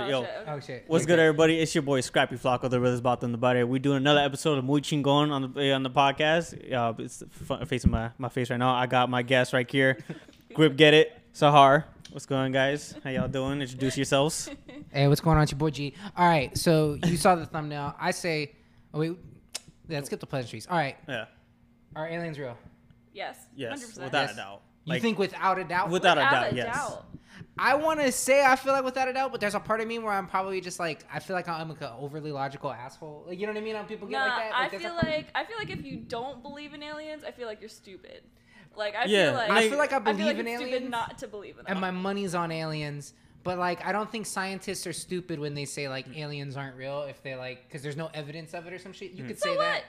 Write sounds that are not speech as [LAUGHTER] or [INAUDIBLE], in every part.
Oh, Yo, shit. Oh shit. what's You're good, everybody? It's your boy Scrappy Flocko, the brothers about them the body. We're doing another episode of Muy Chingon on the on the podcast. Uh, it's f- facing my, my face right now. I got my guest right here. [LAUGHS] Grip, get it, Sahar. What's going, on, guys? How y'all doing? Introduce yourselves. [LAUGHS] Hey, what's going on? It's your boy G. All right, so you saw the thumbnail. I say, oh wait, yeah, let's get the pleasantries. All right, Yeah. are aliens real? Yes. Yes, 100%. without Yes. a doubt. You think without a doubt? Without a doubt, a yes. Doubt. I want to say I feel like without a doubt, but there's a part of me where I'm probably just like I feel like I'm like an overly logical asshole. Like you know what I mean? How people get Nah, like that. I Like, there's a feel part- like I feel like if you don't believe in aliens, I feel like you're stupid. Like I Yeah, feel like I feel like I I feel believe like in it's aliens, stupid not to believe in them. and my money's on aliens. But like, I don't think scientists are stupid when they say like aliens aren't real. If they like, because there's no evidence of it or some shit. You hmm. could so say what? that.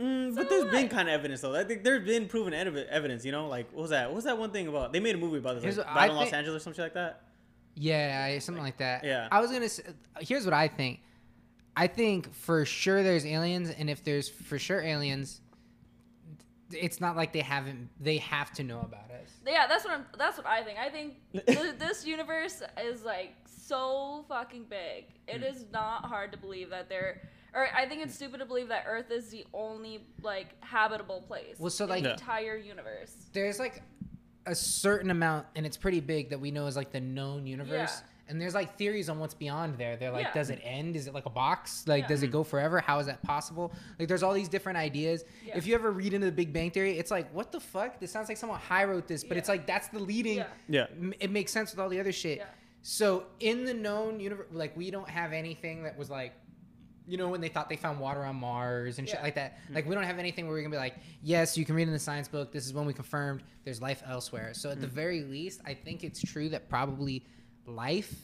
Mm, So but there's been kind of evidence though. I think there's been proven ev- evidence. You know, like what was that? What was that one thing about? They made a movie about this, Here's like, what Battle I in Los think- Angeles or something like that. Yeah, something like that. Yeah. I was gonna. Say, here's what I think. I think for sure there's aliens, and if there's for sure aliens, it's not like they haven't. They have to know about us. Yeah, that's what I'm. That's what I think. I think [LAUGHS] th- this universe is like so fucking big. It is not hard to believe that there. Or I think it's stupid to believe that Earth is the only like habitable place. Well, so, in like- the Yeah. entire universe. There's like a certain amount, and it's pretty big that we know is like the known universe. Yeah. And there's like theories on what's beyond there. They're like, Yeah. does it end? Is it like a box? Like, Yeah. does it go forever? How is that possible? Like, there's all these different ideas. Yeah. If you ever read into the Big Bang Theory, it's like, what the fuck? This sounds like someone high wrote this, but Yeah. it's like that's the leading. Yeah. Yeah. it makes sense with all the other shit. Yeah. So in the known universe, like we don't have anything that was like, you know, when they thought they found water on Mars and shit like that. Mm-hmm. Like we don't have anything where we're gonna be like, yes, you can read in the science book. This is when we confirmed there's life elsewhere. So at the mm-hmm. very least, I think it's true that probably life,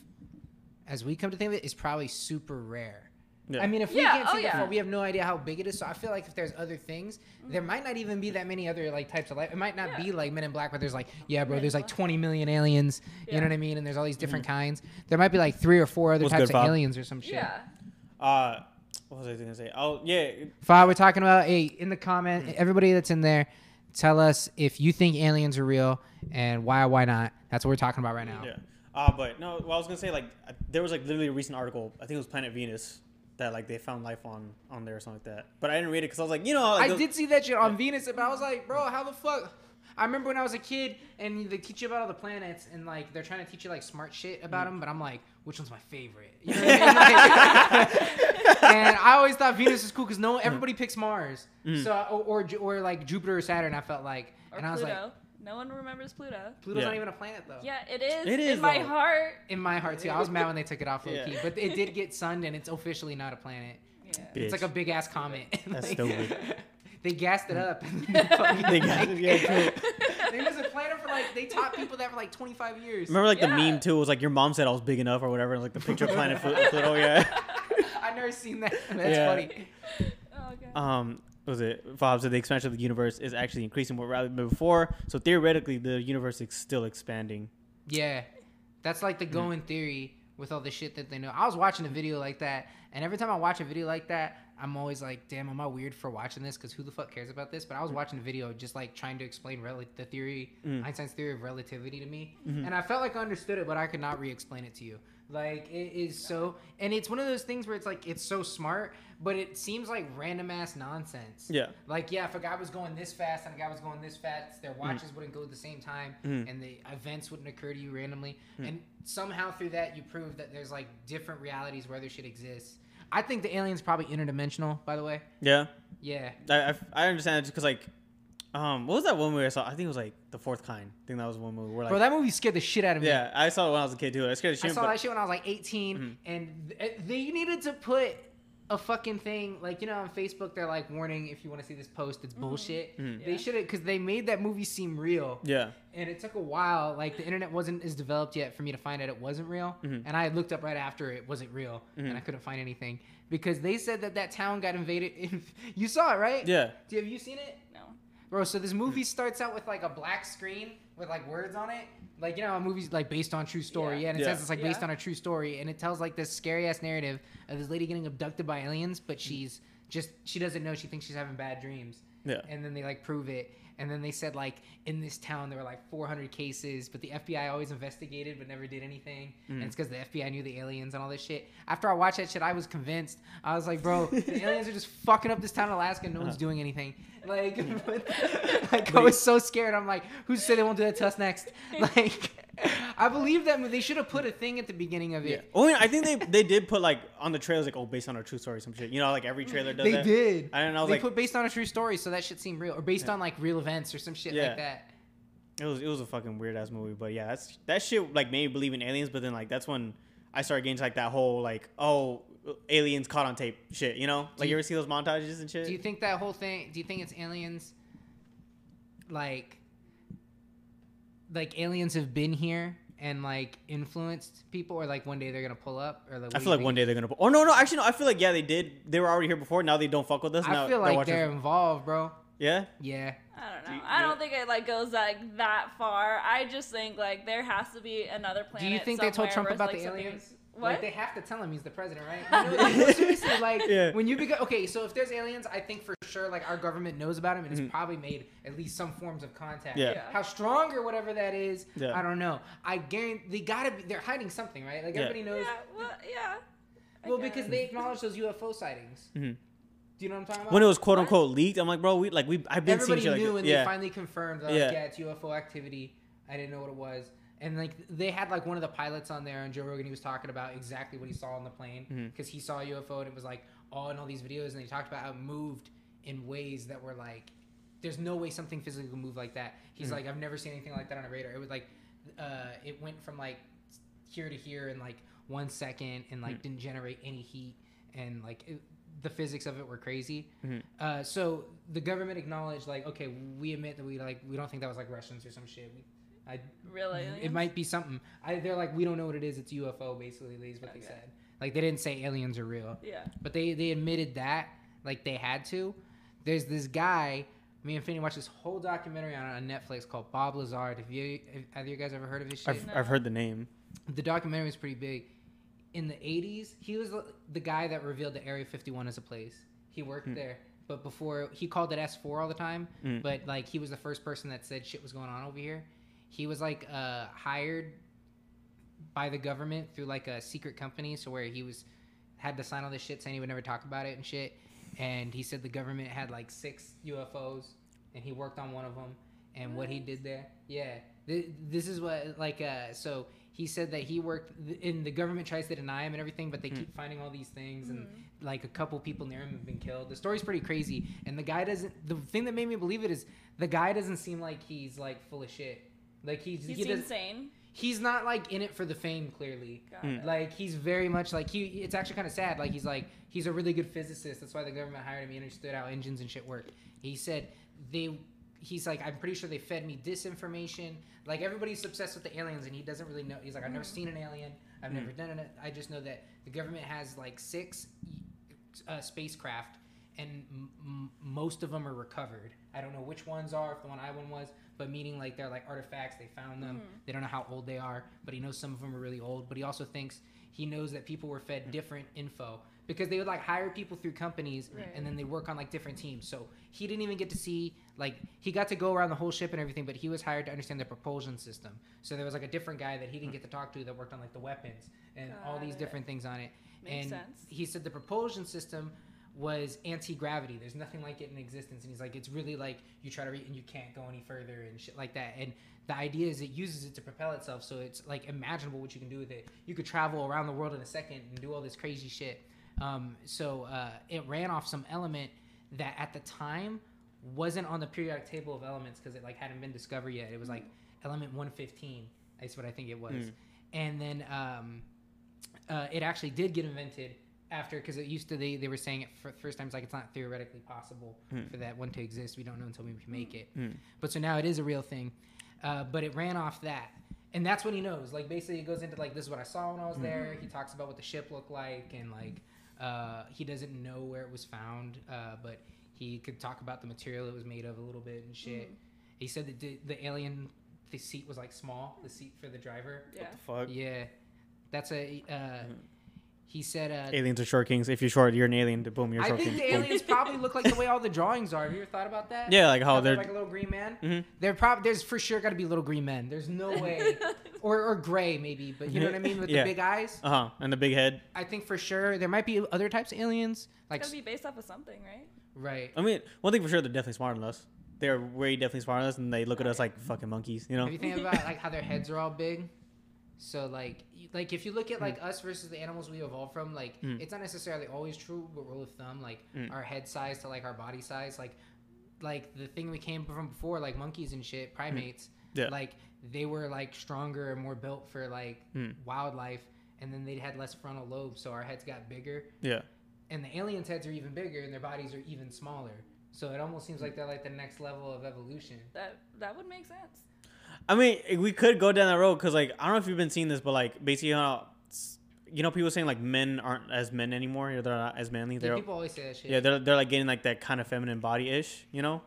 as we come to think of it, is probably super rare. Yeah. I mean, if we Yeah, can't oh see yeah. before, we have no idea how big it is. So I feel like if there's other things, there might not even be that many other like types of life. It might not Yeah. be like Men in Black, but there's like, yeah, bro, there's like 20 million aliens. You know what I mean? And there's all these different mm-hmm. kinds. There might be like three or four other What's types good, of Fob? aliens or some shit. Yeah. Uh, what was I gonna say? Oh yeah, Fi, we're talking about. Hey, in the comment, everybody that's in there, tell us if you think aliens are real and why or why not. That's what we're talking about right now. Yeah. Uh, but no, well, I was gonna say like there was like literally a recent article. I think it was Planet Venus that like they found life on on there or something like that. But I didn't read it because I was like, you know, like, I those- did see that shit on Venus, but I was like, bro, how the fuck? I remember when I was a kid and they teach you about all the planets and like they're trying to teach you like smart shit about them, but I'm like, which one's my favorite? You know what I mean? Like- [LAUGHS] and I always thought Venus was cool because no, everybody picks Mars, mm. so or, or or like Jupiter or Saturn. I felt like, Or and I was Pluto. like, no one remembers Pluto. Pluto's Yeah. not even a planet though. Yeah, it is. It is, in my though. heart. In my heart too, I was mad when they took it off low Yeah. key, but it did get sunned and it's officially not a planet. Yeah. It's like a big ass comet. [LAUGHS] That's Like, stupid. [LAUGHS] They gassed it up. and then fucking- They got it, yeah, true. They was a planet for like they taught people that for like 25 years. Remember like the meme too? It was like your mom said I was big enough or whatever. Like the picture of Planet Flu- [LAUGHS] Pluto. Yeah. I've never seen that. [LAUGHS] That's Yeah. funny. Oh, okay. Um, was it? Bob said the expansion of the universe is actually increasing more rather than before. So theoretically, the universe is still expanding. Yeah, that's like the going theory with all the shit that they know. I was watching a video like that, and every time I watch a video like that, I'm always like, damn, am I weird for watching this? Because who the fuck cares about this? But I was watching a video just like trying to explain rel- the theory, Mm. Einstein's theory of relativity to me, Mhm. and I felt like I understood it, but I could not re-explain it to you. Like it is so, and it's one of those things where it's like it's so smart, but it seems like random ass nonsense. Yeah. Like, yeah, if a guy was going this fast and a guy was going this fast, their watches wouldn't go at the same time, Mhm. and the events wouldn't occur to you randomly. Mm. And somehow through that, you prove that there's like different realities where other shit exists. I think the alien's probably interdimensional. By the way, Yeah. yeah. I, I, I understand because like, um, what was that one movie I saw? I think it was like The Fourth Kind. I think that was one movie where like, Bro, that movie scared the shit out of me. yeah, I saw it when I was a kid too. I scared of I saw but- that shit when I was like 18, Mhm. and th- they needed to put a fucking thing like you know on Facebook they're like warning if you want to see this post it's bullshit. Mhm. They Yeah. should have because they made that movie seem real. Yeah. and it took a while. Like the internet wasn't as developed yet for me to find out it wasn't real. Mhm. And I looked up right after it wasn't real, and I couldn't find anything because they said that that town got invaded. [LAUGHS] you saw it, right? Yeah. Do have you seen it, No. bro? So this movie starts out with like a black screen with like words on it. Like you know, a movie's like based on true story, Yeah. and it Yeah. says it's like based Yeah. on a true story, and it tells like this scary ass narrative of this lady getting abducted by aliens, but she's just she doesn't know she thinks she's having bad dreams Yeah. and then they like prove it and then they said like in this town there were like 400 cases, but the FBI always investigated but never did anything, and it's mm. because the FBI knew the aliens and all this shit. After I watched that shit, I was convinced. I was like, bro, [LAUGHS] the aliens are just fucking up this town in Alaska, and no one's uh-huh. doing anything. Like, [LAUGHS] like I was so scared. I'm like, who said they won't do that to us next? [LAUGHS] Like, I believe that They should have put a thing at the beginning of Yeah. it. Only I think they they did put like on the trailers like oh based on a true story some shit. You know like every trailer does They that. did. I don't know. I was they like put based on a true story, so that shit seemed real, or based Yeah. on like real events or some shit Yeah. like that. it was it was a fucking weird ass movie. But yeah, that's that shit like made me believe in aliens. But then like that's when I started getting to like that whole like oh aliens caught on tape shit. You know like you- you ever see those montages and shit. Do you think that whole thing? Do you think it's aliens? Like, like aliens have been here and like influenced people, or like one day they're gonna pull up, or like I feel like one day they're gonna. Pull- oh no no actually no I feel like yeah they did they were already here before now they don't fuck with us now I feel they're like they're involved, bro. yeah Yeah. I don't Do know. you- I don't think it like goes like that far. I just think like there has to be another plan. Do you think they told Trump about like, the something aliens? Is- Like they have to tell him he's the president, right? [LAUGHS] You know, like, no, seriously, like Yeah. when you become okay. So if there's aliens, I think for sure like our government knows about him and has Mhm. probably made at least some forms of contact. Yeah. Yeah. How strong or whatever that is, Yeah. I don't know. I guarantee they gotta be. They're hiding something, right? Like Yeah. everybody knows. Yeah, well, yeah. I Well, because they acknowledge those UFO sightings. Mhm. Do you know what I'm talking about? when it was quote What? unquote leaked I'm like bro we like we I've been Everybody seeing shit knew, like and that. yeah they finally confirmed. Like, Yeah. yeah. it's UFO activity. I didn't know what it was. And like they had like one of the pilots on there, and Joe Rogan he was talking about exactly what he saw on the plane because he saw a UFO, and it was like all in all these videos, and he talked about how it moved in ways that were like, there's no way something physically could move like that. He's Mhm. like, I've never seen anything like that on a radar. It was like, uh, it went from like here to here in like one second, and like Mhm. didn't generate any heat, and like it, the physics of it were crazy. Mhm. Uh, so the government acknowledged, like, okay, we admit that we like we don't think that was like Russians or some shit. We, I, really. it might be something. I, they're like, we don't know what it is. It's UFO, basically. Is what they said. Like they didn't say aliens are real, Yeah. but they they admitted that like they had to. There's this guy. Me and Finny watched this whole documentary on, on Netflix called Bob Lazar. Have you have either you guys ever heard of his shit? I've, I've heard the name the documentary was pretty big. In the 80s, he was the- the guy that revealed the Area 51 as a place. He worked Hmm. there, but before he called it S4 all the time. Mm. But like he was the first person that said shit was going on over here. He was like uh, hired by the government through like a secret company, so where he was had to sign all this shit saying he would never talk about it and shit. And he said the government had like six UFOs, and he worked on one of them. And what he did there, yeah, Th- this is what like uh. So he said that he worked, and the government tries to deny him and everything, but they Hmm. keep finding all these things, and Mhm. like a couple people near him have been killed. The story's pretty crazy, and the guy doesn't. The thing that made me believe it is the guy doesn't seem like he's like full of shit. Like he's He's he does, insane. he's not like in it for the fame. Clearly, Got Mm. it. like he's very much like he. It's actually kind of sad. Like he's like he's a really good physicist. That's why the government hired him. He understood how engines and shit work. He said they. He's like, I'm pretty sure they fed me disinformation. Like everybody's obsessed with the aliens, and he doesn't really know. He's like, I've never Mhm. seen an alien. I've Mm. never done it. I just know that the government has like six uh, spacecraft, and m- m- most of them are recovered. I don't know which ones are. If the one I one was, but meaning like they're like artifacts. They found them. Mhm. They don't know how old they are, but he knows some of them are really old. But he also thinks he knows that people were fed different info because they would like hire people through companies Right. and then they work on like different teams. So he didn't even get to see like he got to go around the whole ship and everything, but he was hired to understand the propulsion system. So there was like a different guy that he didn't get to talk to that worked on like the weapons and all these it. different things on it. Makes and sense. he said the propulsion system was anti-gravity. There's nothing like it in existence, and he's like, it's really like you try to read and you can't go any further and shit like that. And the idea is it uses it to propel itself, so it's like imaginable what you can do with it. You could travel around the world in a second and do all this crazy shit. Um, so uh, it ran off some element that at the time wasn't on the periodic table of elements because it like hadn't been discovered yet. It was like element 115. That's what I think it was. Mm. And then um, uh, it actually did get invented after because it used to they, they were saying it for first times like it's not theoretically possible Hmm. for that one to exist. We don't know until we can make it. Hmm. but so now it is a real thing. Uh, but it ran off that. And that's when he knows. Like basically it goes into like this is what i saw when i was there. He talks about what the ship looked like and like uh, he doesn't know where it was found uh, but he could talk about the material it was made of a little bit and shit. He said that the, the alien the seat was like small the seat for the driver. Yeah. Fuck. yeah, that's a. He said, uh, Aliens are short kings. If you're short, you're an alien. Boom, you're a I short think king. the Boom. aliens probably look like the way all the drawings are. Have you ever thought about that? Yeah, like how How they're. like a little green man. Mhm. They're probably there's for sure got to be little green men. There's no way, [LAUGHS] or or gray maybe, but you know what I mean with Yeah. the big eyes. Uh huh. And the big head. I think for sure there might be other types of aliens, like It's gotta be based off of something, right? right. I mean, one thing for sure, they're definitely smarter than us. They're way definitely smarter than us, and they look at us like fucking monkeys. You know? Have you think about like how their heads are all big? So like like if you look at like us versus the animals we evolved from, like Mm. it's not necessarily always true, but rule of thumb, like Mm. our head size to like our body size, like like the thing we came from before, like monkeys and shit, primates, Yeah. like they were like stronger and more built for like Mm. wildlife, and then they had less frontal lobes, so our heads got bigger, Yeah. and the aliens' heads are even bigger, and their bodies are even smaller. So it almost seems like they're like the next level of evolution. That that would make sense. I mean, we could go down that road because, like, I don't know if you've been seeing this, but like, basically, how you know, people saying like men aren't as men anymore. Or they're not as manly. Yeah, They're people always say that shit. yeah, they're they're like getting like that kind of feminine body ish. You know,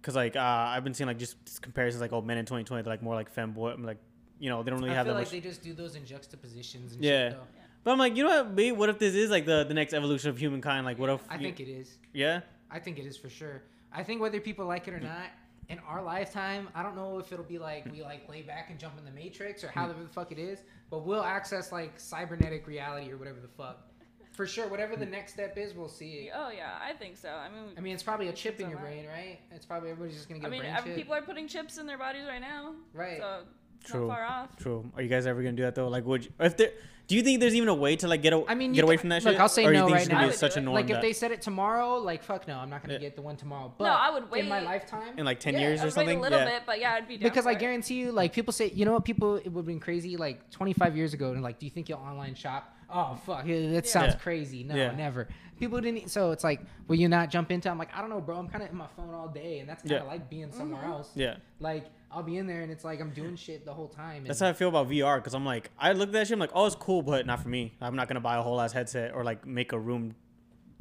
because like uh, I've been seeing like just, just comparisons like oh men in 2020 they're like more like femboy. I'm like you know they don't really I have feel that like much. they just do those in juxtapositions. And Yeah. Shit, though. But I'm like, you know what? Maybe what if this is like the the next evolution of humankind? Like, what if? I you- think it is. Yeah. I think it is for sure. I think whether people like it or not, in our lifetime, I don't know if it'll be like we like lay back and jump in the matrix or however the fuck it is, but we'll access like cybernetic reality or whatever the fuck. For sure, whatever the next step is, we'll see it. Oh yeah, I think so. I mean, I mean, it's probably a chip in your brain, right? It's probably everybody's just gonna get I mean, a brain ev- chip. people are putting chips in their bodies right now, right. so it's True. not far off. True. Are you guys ever gonna do that though? Like, would you, if there? Do you think there's even a way to like get a, I mean, get away from that look, shit? I'll say or you no think right it's gonna now. be such do a it. norm like if that they said it tomorrow, like fuck no, I'm not gonna Yeah. get the one tomorrow. But no, I would wait in my lifetime, in like ten Yeah, years I'd or wait something? a little yeah. bit, but yeah, I'd be down because for I it. guarantee you, like people say, you know what, people it would have been crazy like 25 years ago, and like, do you think you'll online shop? Oh fuck, yeah, that sounds Yeah. crazy. No, Yeah. never. People didn't. So it's like, will you not jump into? I'm like, I don't know, bro. I'm kind of in my phone all day, and that's kind of Yeah. like being somewhere Mhm. else. Yeah. Like I'll be in there, and it's like I'm doing shit the whole time. That's how I feel about VR because I'm like, I look at that shit, I'm like, oh, it's cool, but not for me. I'm not gonna buy a whole ass headset or like make a room,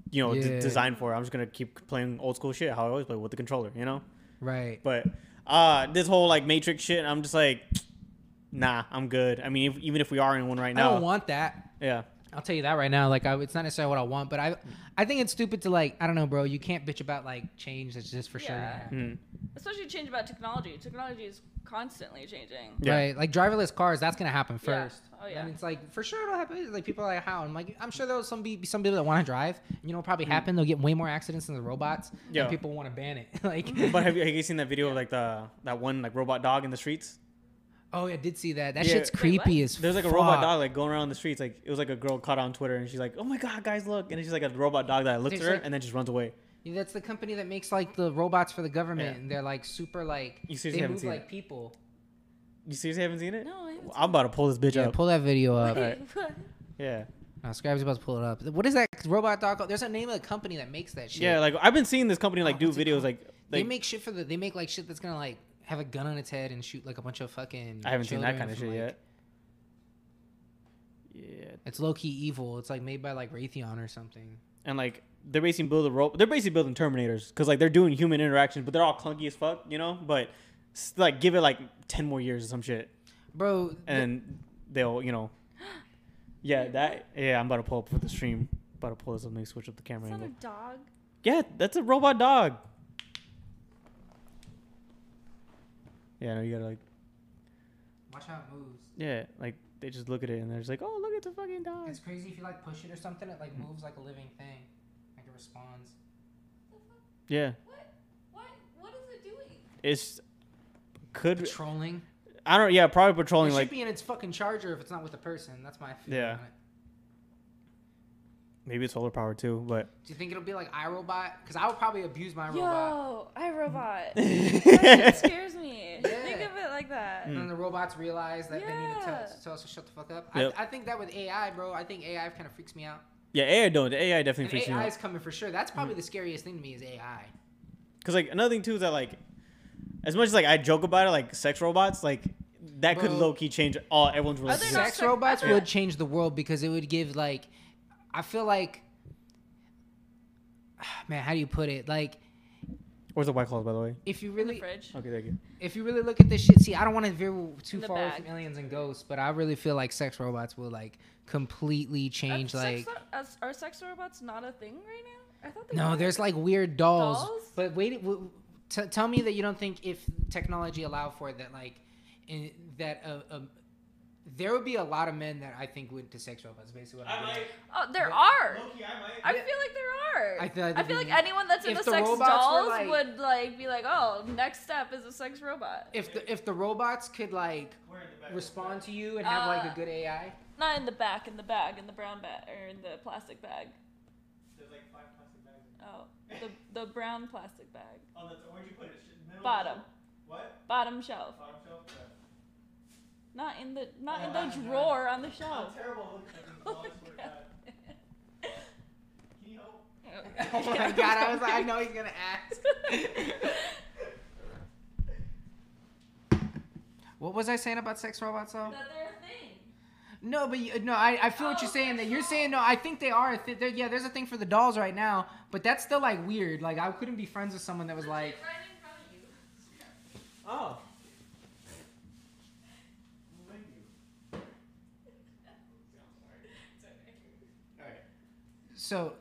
you know, d- designed for it. I'm just gonna keep playing old school shit how I always play with the controller, you know. right. But uh, this whole like Matrix shit, I'm just like, [TSK] nah, I'm good. I mean, if, even if we are in one right now, I don't want that. yeah, I'll tell you that right now. Like, I, it's not necessarily what I want, but I, I think it's stupid to like. I don't know, bro. You can't bitch about like change. That's just for sure. Yeah. happen. mm, especially change about technology. Technology is constantly changing. Yeah. Right, like driverless cars, that's gonna happen first. Yeah. first. Oh, yeah. and it's like for sure it'll happen. Like people are like, how? I'm like, I'm sure there'll some be some people that want to drive. You know, what'll probably happen. They'll get way more accidents than the robots. Yeah. and people want to ban it. [LAUGHS] like, but have you, have you seen that video of like the that one like robot dog in the streets? Oh, yeah, I did see that. That Yeah. shit's Wait, creepy what? as There's like a robot fuck. dog like going around the streets. Like it was like a girl caught on Twitter and she's like, "Oh my god, guys, look!" And it's just like a robot dog that looks at There's her like- and then just runs away. Yeah, that's the company that makes like the robots for the government, Yeah. and they're like super like You they seriously haven't move seen like it? people. You seriously haven't seen it? No, I haven't I'm about to pull this bitch Yeah, up. pull that video up. Alright. [LAUGHS] What? yeah, Uh, Scribe's about to pull it up. What is that robot dog? called? There's a name of the company that makes that shit. yeah. Like I've been seeing this company like Oh, do what's it videos called? like they like make shit for the. They make like shit that's gonna like have a gun on its head and shoot like a bunch of fucking. I haven't seen that kind of shit like- yet. Yeah, It's low key evil. It's like made by like Raytheon or something. and like they're basically building ro- They're basically building Terminators because like they're doing human interactions, but they're all clunky as fuck, you know. But like give it like ten more years or some shit, Bro, and they'll you know. [GASPS] Yeah, that yeah. I'm about to pull up for the stream. About to pull this up. Let me switch up the camera It's not angle. a dog. Yeah, that's a robot dog. Yeah, no, you gotta like, watch how it moves. yeah, like they just look at it and they're just like, oh, look, it's a fucking dog. It's crazy if you like push it or something. It like moves like a living thing. Like it responds. Yeah, What? What? What is it doing? it's could Patrolling. I don't. Yeah, probably It patrolling should like be in its fucking charger if it's not with a person. That's my feeling Yeah. On it. maybe it's solar power too, but Do you think it'll be like iRobot? Because I would probably abuse my robot. Yo, iRobot. [LAUGHS] that scares me. Yeah. Think of it like that. Mm. And then the robots realize that they need to tell, Yeah. tell us to shut the fuck up. Yep. I, I think that with AI, bro, I think AI kind of freaks me out. yeah, AI don't. The AI definitely And freaks me AI is coming for sure. That's Mm. probably the scariest thing to me is AI. Cause like another thing too is that like, as much as like I joke about it, like sex robots, like that could low key change all everyone's Are relationship. Sex robots are would change the world because it would give like, I feel like, [SIGHS] man, how do you put it? Like, Where's the white claws, by the way? if you In the really fridge. Okay, thank you. if you really look at this shit, see, I don't want to veer too the far away bag. from aliens and ghosts, but I really feel like sex robots will like completely change. Are Like, sex, as- are sex robots not a thing right now? I thought they no, were. there's like weird dolls. Dolls? But wait, w- t- tell me that you don't think if technology allowed for it, that like, in, that uh, um, there would be a lot of men that I think would to sex robots. Basically, what I'm getting at. Oh, there But- are. Yeah. I feel like there are. I feel like I feel like anyone that's in the, the sex dolls like- would like be like, oh, next step is a sex robot. If the if the robots could like respond to you and have like Uh, a good AI, Not in the back, in the bag, in the brown bag, or in the plastic bag. There's like five plastic bags. Oh, the the brown plastic bag, Oh, that's, where'd you put it? Middle bottom, What? bottom shelf. Bottom shelf? Not in the not in the I'm drawer on the shelf. terrible Oh [LAUGHS] my God. Can you help? [LAUGHS] oh my god, I was like, I know he's gonna ask. [LAUGHS] what was I saying about sex robots though? that they're a thing. No, but you, no, I, I feel what Oh, you're saying. That you're saying no. I think they are. a thi- yeah, there's a thing for the dolls right now, but that's still like weird. Like I couldn't be friends with someone that was like, right in front of you. Oh. So.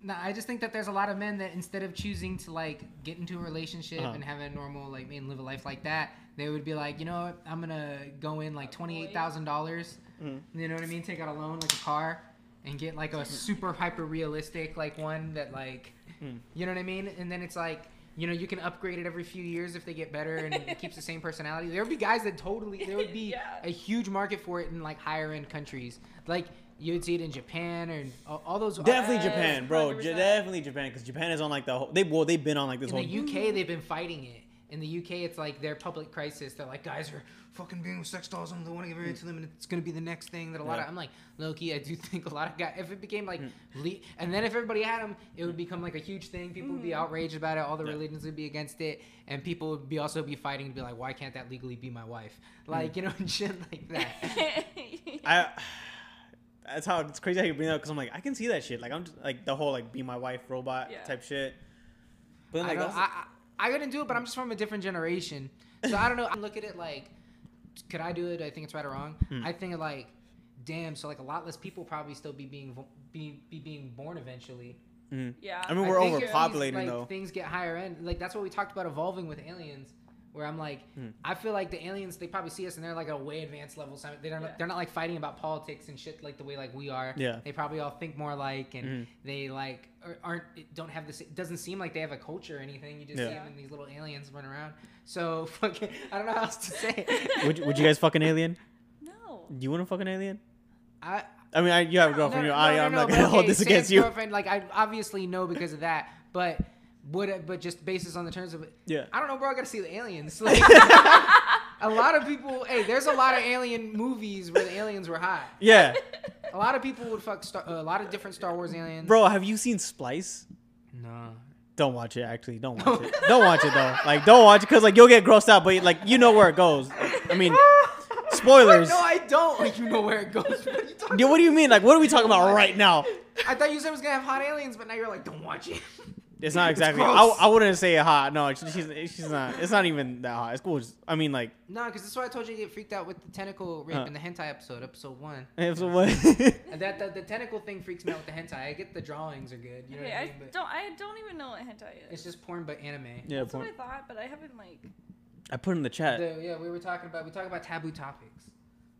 No, I just think that there's a lot of men that instead of choosing to like get into a relationship Uh-huh. and have a normal like and live a life like that, they would be like, you know what, I'm gonna go in like twenty eight thousand dollars. Mhm. You know what I mean? Take out a loan like a car, and get like a super hyper realistic like one that like, Mm. you know what I mean? And then it's like. You know, you can upgrade it every few years if they get better and it keeps the same personality. There would be guys that totally, there would [LAUGHS] be Yeah. a huge market for it in like higher end countries. Like you would see it in Japan or all, all those. Definitely Yes, Japan, bro. J- definitely Japan, because Japan is on like the whole. They well, they've been on like this whole in whole. the UK, they've been fighting it. In the UK, it's like their public crisis. They're like, guys are fucking being with sex dolls. and they want to get married to them, and it's gonna be the next thing that a lot Yeah. of. I'm like, Loki. I do [LAUGHS] think a lot of guys. If it became like, Mm. le- and then if everybody had them, it would become like a huge thing. People would be outraged about it. All the Yeah. religions would be against it, and people would be also be fighting to be like, why can't that legally be my wife? Like you know, [LAUGHS] and shit like that. [LAUGHS] I. That's how it's crazy how you bring that up because I'm like I can see that shit like I'm just, like the whole like be my wife robot Yeah. type shit. But then I, like don't- also- I, I, I couldn't do it, but I'm just from a different generation. So I don't know. I look at it like, could I do it? I think it's right or wrong. Hmm. I think like, damn. So like a lot less people probably still be being be, be being born eventually. Mhm. yeah. I mean we're these, overpopulating like, though. Things get higher end. Like that's what we talked about evolving with aliens. Where I'm like, Hmm. I feel like the aliens they probably see us and they're like a way advanced level. So they don't Yeah. they're not like fighting about politics and shit like the way like we are. Yeah. They probably all think more like and Mhm. they like are- aren't don't have this. It doesn't seem like they have a culture or anything. You just Yeah. see them in these little aliens run around. So [LAUGHS] fucking I don't know how else to say. It. [LAUGHS] would you, would you guys fuck an alien? no. Do you want to fuck an alien? I, I mean I, you have a girlfriend. no, you no, I, I'm no, not but gonna hold this Sam's against you. Girlfriend, like I obviously know because of that, but would it, but just basis on the terms of it. Yeah. I don't know, bro. I gotta see the aliens. [LAUGHS] Like, a lot of people. Hey, there's a lot of alien movies where the aliens were hot. Yeah, A lot of people would fuck Star, a lot of different Star Wars aliens. bro. Have you seen Splice? No. Don't watch it. Actually, don't watch it. Don't watch it though. Like, don't watch it because like you'll get grossed out. But like you know where it goes. I mean, [LAUGHS] spoilers. No, I don't. Like, you know where it goes. What are you talking Yeah, what do you mean? Like, what are we talking about right now? I thought you said it was gonna have hot aliens, but now you're like, don't watch it. [LAUGHS] It's not [LAUGHS] exactly. I, gross. I wouldn't say hot. No, she's she's not. It's not even that hot. It's cool. Just- I mean, like, no, because this is why I told you to get freaked out with the tentacle rape Huh. in the hentai episode, episode one. [LAUGHS] Episode one. [LAUGHS] And that the, the tentacle thing freaks me out with the hentai. I get the drawings are good, you know Okay, what I I mean? But don't. I don't even know what hentai is. it's just porn, but anime. yeah, That's porn. what I thought, but I haven't like. I put in the chat. The, yeah, we were talking about we talk about taboo topics.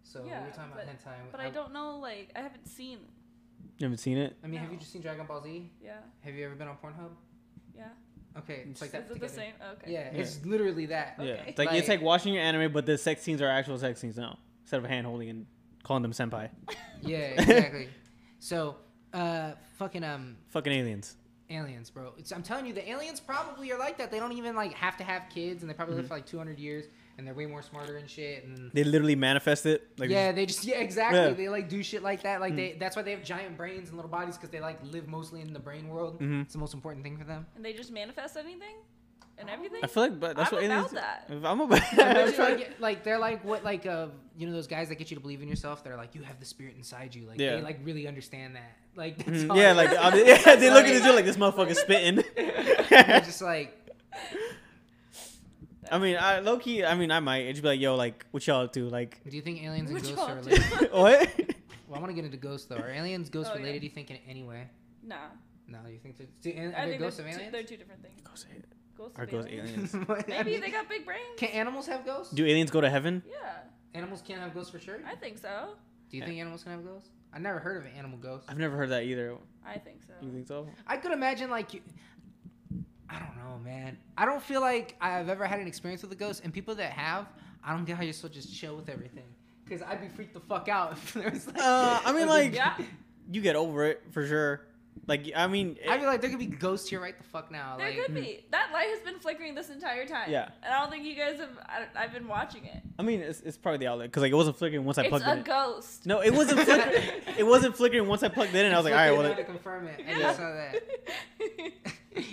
So we Yeah, were talking about but- hentai. But I don't know. Like, I haven't seen. You haven't seen it? I mean, have you just seen Dragon Ball Z? Yeah. Have you ever been on Pornhub? Yeah. Okay, it's like that. is it the same? Okay. Yeah, Yeah. it's literally that. Yeah. Okay. It's like, it's Like- like watching your anime, but the sex scenes are actual sex scenes now instead of hand holding and calling them senpai. Yeah, [LAUGHS] exactly. so, uh, fucking um, Fucking aliens. aliens, bro. It's, I'm telling you, the aliens probably are like that. They don't even like have to have kids, and they probably live Mhm. for like 200 years, and they're way more smarter and shit. And They literally manifest it. Like yeah, they just yeah exactly. Yeah. They like do shit like that. Like Mm. they that's why they have giant brains and little bodies because they like live mostly in the brain world. Mhm. It's the most important thing for them. And they just manifest anything and everything. I feel like, but that's I'm what aliens. about that. I'm about. [LAUGHS] Imagine, like, [LAUGHS] like they're like what like uh you know those guys that get you to believe in yourself. They're like you have the spirit inside you. Like Yeah. they like really understand that. Like that's Mhm. yeah, like [LAUGHS] yeah, they look at this, you're like this motherfucker spitting. they're just like I mean, I low key. I mean, I might. It'd be like, yo, like, what y'all do? Like, Do you think aliens and Which ghosts one? are related? [LAUGHS] what? Well, I want to get into ghosts though. Are aliens ghosts Oh, yeah. related? Do you think in any way? Nah. No, you think they're, do, are I they think ghosts of they're two, aliens? they're two different things. Ghosts Are of ghosts aliens. aliens? [LAUGHS] Maybe they got big brains. Can animals have ghosts? Do aliens go to heaven? Yeah, Animals can't have ghosts for sure. I think so. Do you think animals can have ghosts? I never heard of an animal ghost. I've never heard that either. I think so. You think so? I could imagine like you- I don't know, man. I don't feel like I've ever had an experience with a ghost, and people that have, I don't get how you're so just chill with everything. Cause I'd be freaked the fuck out [LAUGHS] if there was like. Uh, I mean, [LAUGHS] like- Yeah, You get over it for sure. Like, I mean, I feel like there could be ghosts here right the fuck now. there like, could be. That light has been flickering this entire time. Yeah. and I don't think you guys have. I, I've been watching it. I mean, it's, it's probably the outlet because like it wasn't flickering once I It's plugged it in. It's a ghost. No, it wasn't flickering. it wasn't flickering once I plugged it in. And I was like, [LAUGHS] all right, well, I it- had to confirm it. And I Yeah. just saw that.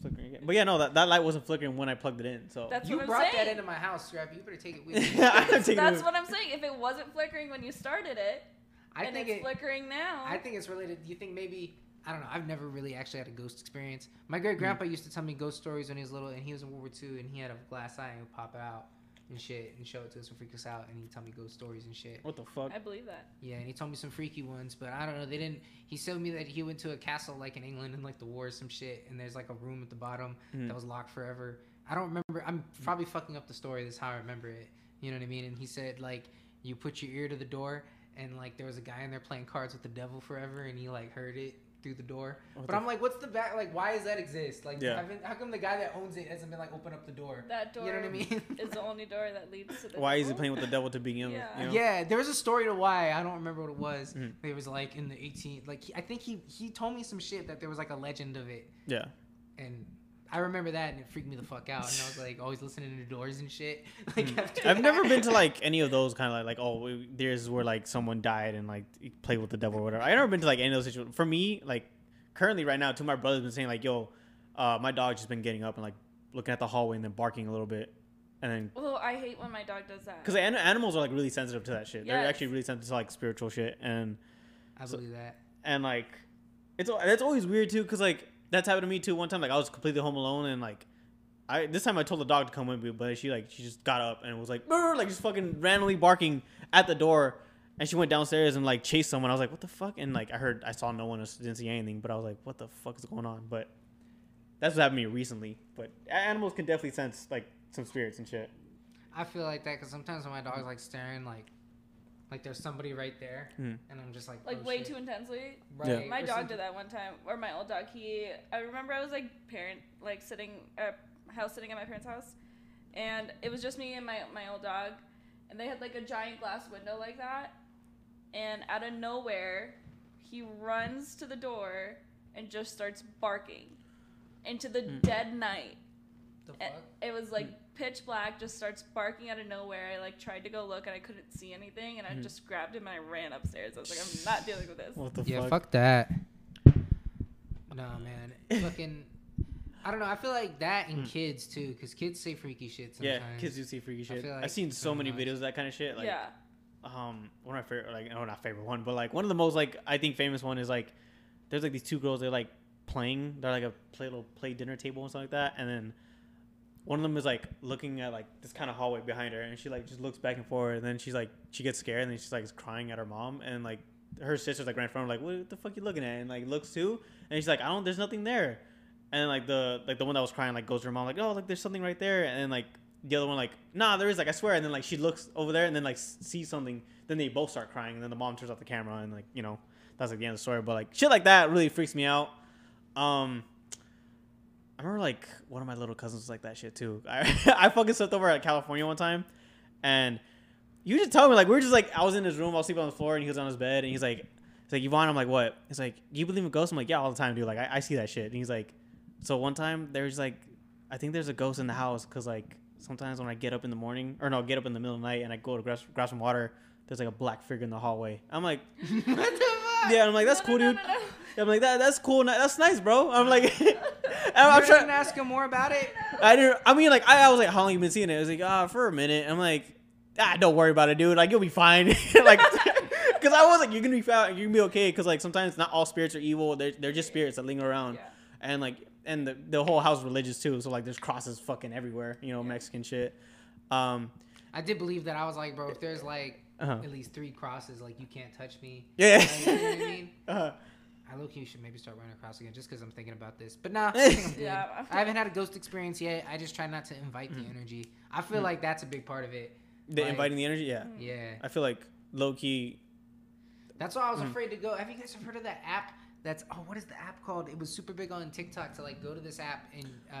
It's flickering again. But yeah, no, that, that light wasn't flickering when I plugged it in. So That's you what I'm brought saying. that into my house, Scrappy. You better take it with [LAUGHS] you. I'm taking That's it- what I'm saying. If it wasn't flickering when you started it, I and think it's it. flickering now. I think it's related. Do you think maybe? I don't know. I've never really actually had a ghost experience. My great grandpa mm. used to tell me ghost stories when he was little, and he was in World War II, and he had a glass eye and he would pop it out and shit and show it to us and freak us out, and he'd tell me ghost stories and shit. What the fuck? I believe that. Yeah, and he told me some freaky ones, but I don't know. They didn't. He told me that he went to a castle like in England in like the war or some shit, and there's like a room at the bottom Mhm. that was locked forever. I don't remember. I'm probably fucking up the story. This is how I remember it. You know what I mean? And he said like you put your ear to the door, and like there was a guy in there playing cards with the devil forever, and he like heard it through the door. What but the I'm like, what's the back? Like, why does that exist? Like, Yeah. haven't- how come the guy that owns it hasn't been like open up the door? That door You know what I mean? [LAUGHS] is the only door that leads to the. Why is he playing with the devil to begin [LAUGHS] with? Yeah. You know? Yeah, there was a story to why. I don't remember what it was. Mhm. It was like in the 18th. like he- I think he he told me some shit that there was like a legend of it Yeah. and I remember that and it freaked me the fuck out and I was like always listening to doors and shit. [LAUGHS] Like Mm. I've that. never been to like any of those kind of like, like oh there's where like someone died and like played with the devil or whatever. I've never been to like any of those situations. For me, like currently right now, two of my brothers been saying like, yo, uh, my dog just been getting up and like looking at the hallway and then barking a little bit, and then Oh, I hate when my dog does that. because an- animals are like really sensitive to that shit. They're actually really sensitive to like spiritual shit and I believe that. and like it's al- that's always weird too because like that's happened to me too one time like i was completely home alone and like i this time i told the dog to come with me but she like she just got up and was like like just fucking randomly barking at the door. And she went downstairs and like chased someone. I was like what the fuck? And like i heard i saw no one I didn't see anything but i was like what the fuck is going on? But that's what happened to me recently. But animals can definitely sense like some spirits and shit. I feel like that because sometimes when my dog's like staring like like there's somebody right there Mhm. and I'm just like like oh, way shit. too intensely. Yeah. right. My or dog something. did that one time, or my old dog. He, I remember I was like parent, like sitting, uh, house sitting at my parents' house, and it was just me and my my old dog, and they had like a giant glass window like that, and out of nowhere, he runs to the door and just starts barking, into the Mm. dead night. The And fuck? it was like pitch black, just starts barking out of nowhere. I like tried to go look and I couldn't see anything, and I Mhm. just grabbed him and I ran upstairs. I was like, I'm not dealing with this. what the Yeah, fuck, fuck that. No, man. [LAUGHS] Fucking. I don't know. I feel like that and Hmm. kids too, because kids say freaky shit yeah sometimes. kids do see freaky shit feel like i've seen so so many much. videos of that kind of shit like yeah. um one of my favorite like no not favorite one but like one of the most like I think famous one is like there's like these two girls they're like playing they're like a play little play dinner table and stuff like that and then one of them is like looking at like this kind of hallway behind her and she like just looks back and forth and then she's like she gets scared and then she's like crying at her mom and like her sister's like right in front of her like what the fuck you looking at? And like looks too and she's like I don't there's nothing there. And like the like the one that was crying like goes to her mom like oh like there's something right there and then like the other one like nah there is like I swear and then like she looks over there and then like sees something then they both start crying and then the mom turns off the camera and like you know that's like the end of the story but like shit like that really freaks me out. Um I remember like one of my little cousins was like that shit too. [LAUGHS] I I fucking slept over at California one time and you just tell me like we were just like I was in his room I was sleeping on the floor and he was on his bed and he's like he's like Yvonne I'm like what? He's like do you believe in ghosts? I'm like yeah all the time dude. Like I, I see that shit. And he's like so one time there's like I think there's a ghost in the house because like sometimes when I get up in the morning or no get up in the middle of the night and I go to grab, grab some water there's like a black figure in the hallway. I'm like [LAUGHS] what the fuck? yeah I'm like that's No, cool no, dude. no, no. I'm like that that's cool. That's nice bro. I'm like [LAUGHS] I'm, I'm didn't ask him more about it. I didn't I mean like I, I was like how long you been seeing it I was like ah for a minute I'm like ah don't worry about it dude like you'll be fine [LAUGHS] like [LAUGHS] because I was like you're gonna be fine you're gonna be okay because like sometimes not all spirits are evil they're, they're just spirits that linger around Yeah. and like and the, the whole house religious too. So like there's crosses fucking everywhere. You know, Yeah. Mexican shit. Um, I did believe that. I was like, bro, if there's like Uh-huh. at least three crosses, like you can't touch me. yeah. Like, you know what I mean? [LAUGHS] uh, I low key should maybe start running across again just because I'm thinking about this. But nah, I [LAUGHS] think I'm good. Yeah. I haven't had a ghost experience yet. I just try not to invite the energy. I feel Mm. like that's a big part of it. the Like- inviting the energy. Yeah. Yeah. I feel like low key. That's why I was Mm. afraid to go. Have you guys ever heard of that app? That's oh, what is the app called? It was super big on TikTok to like go to this app and uh, do you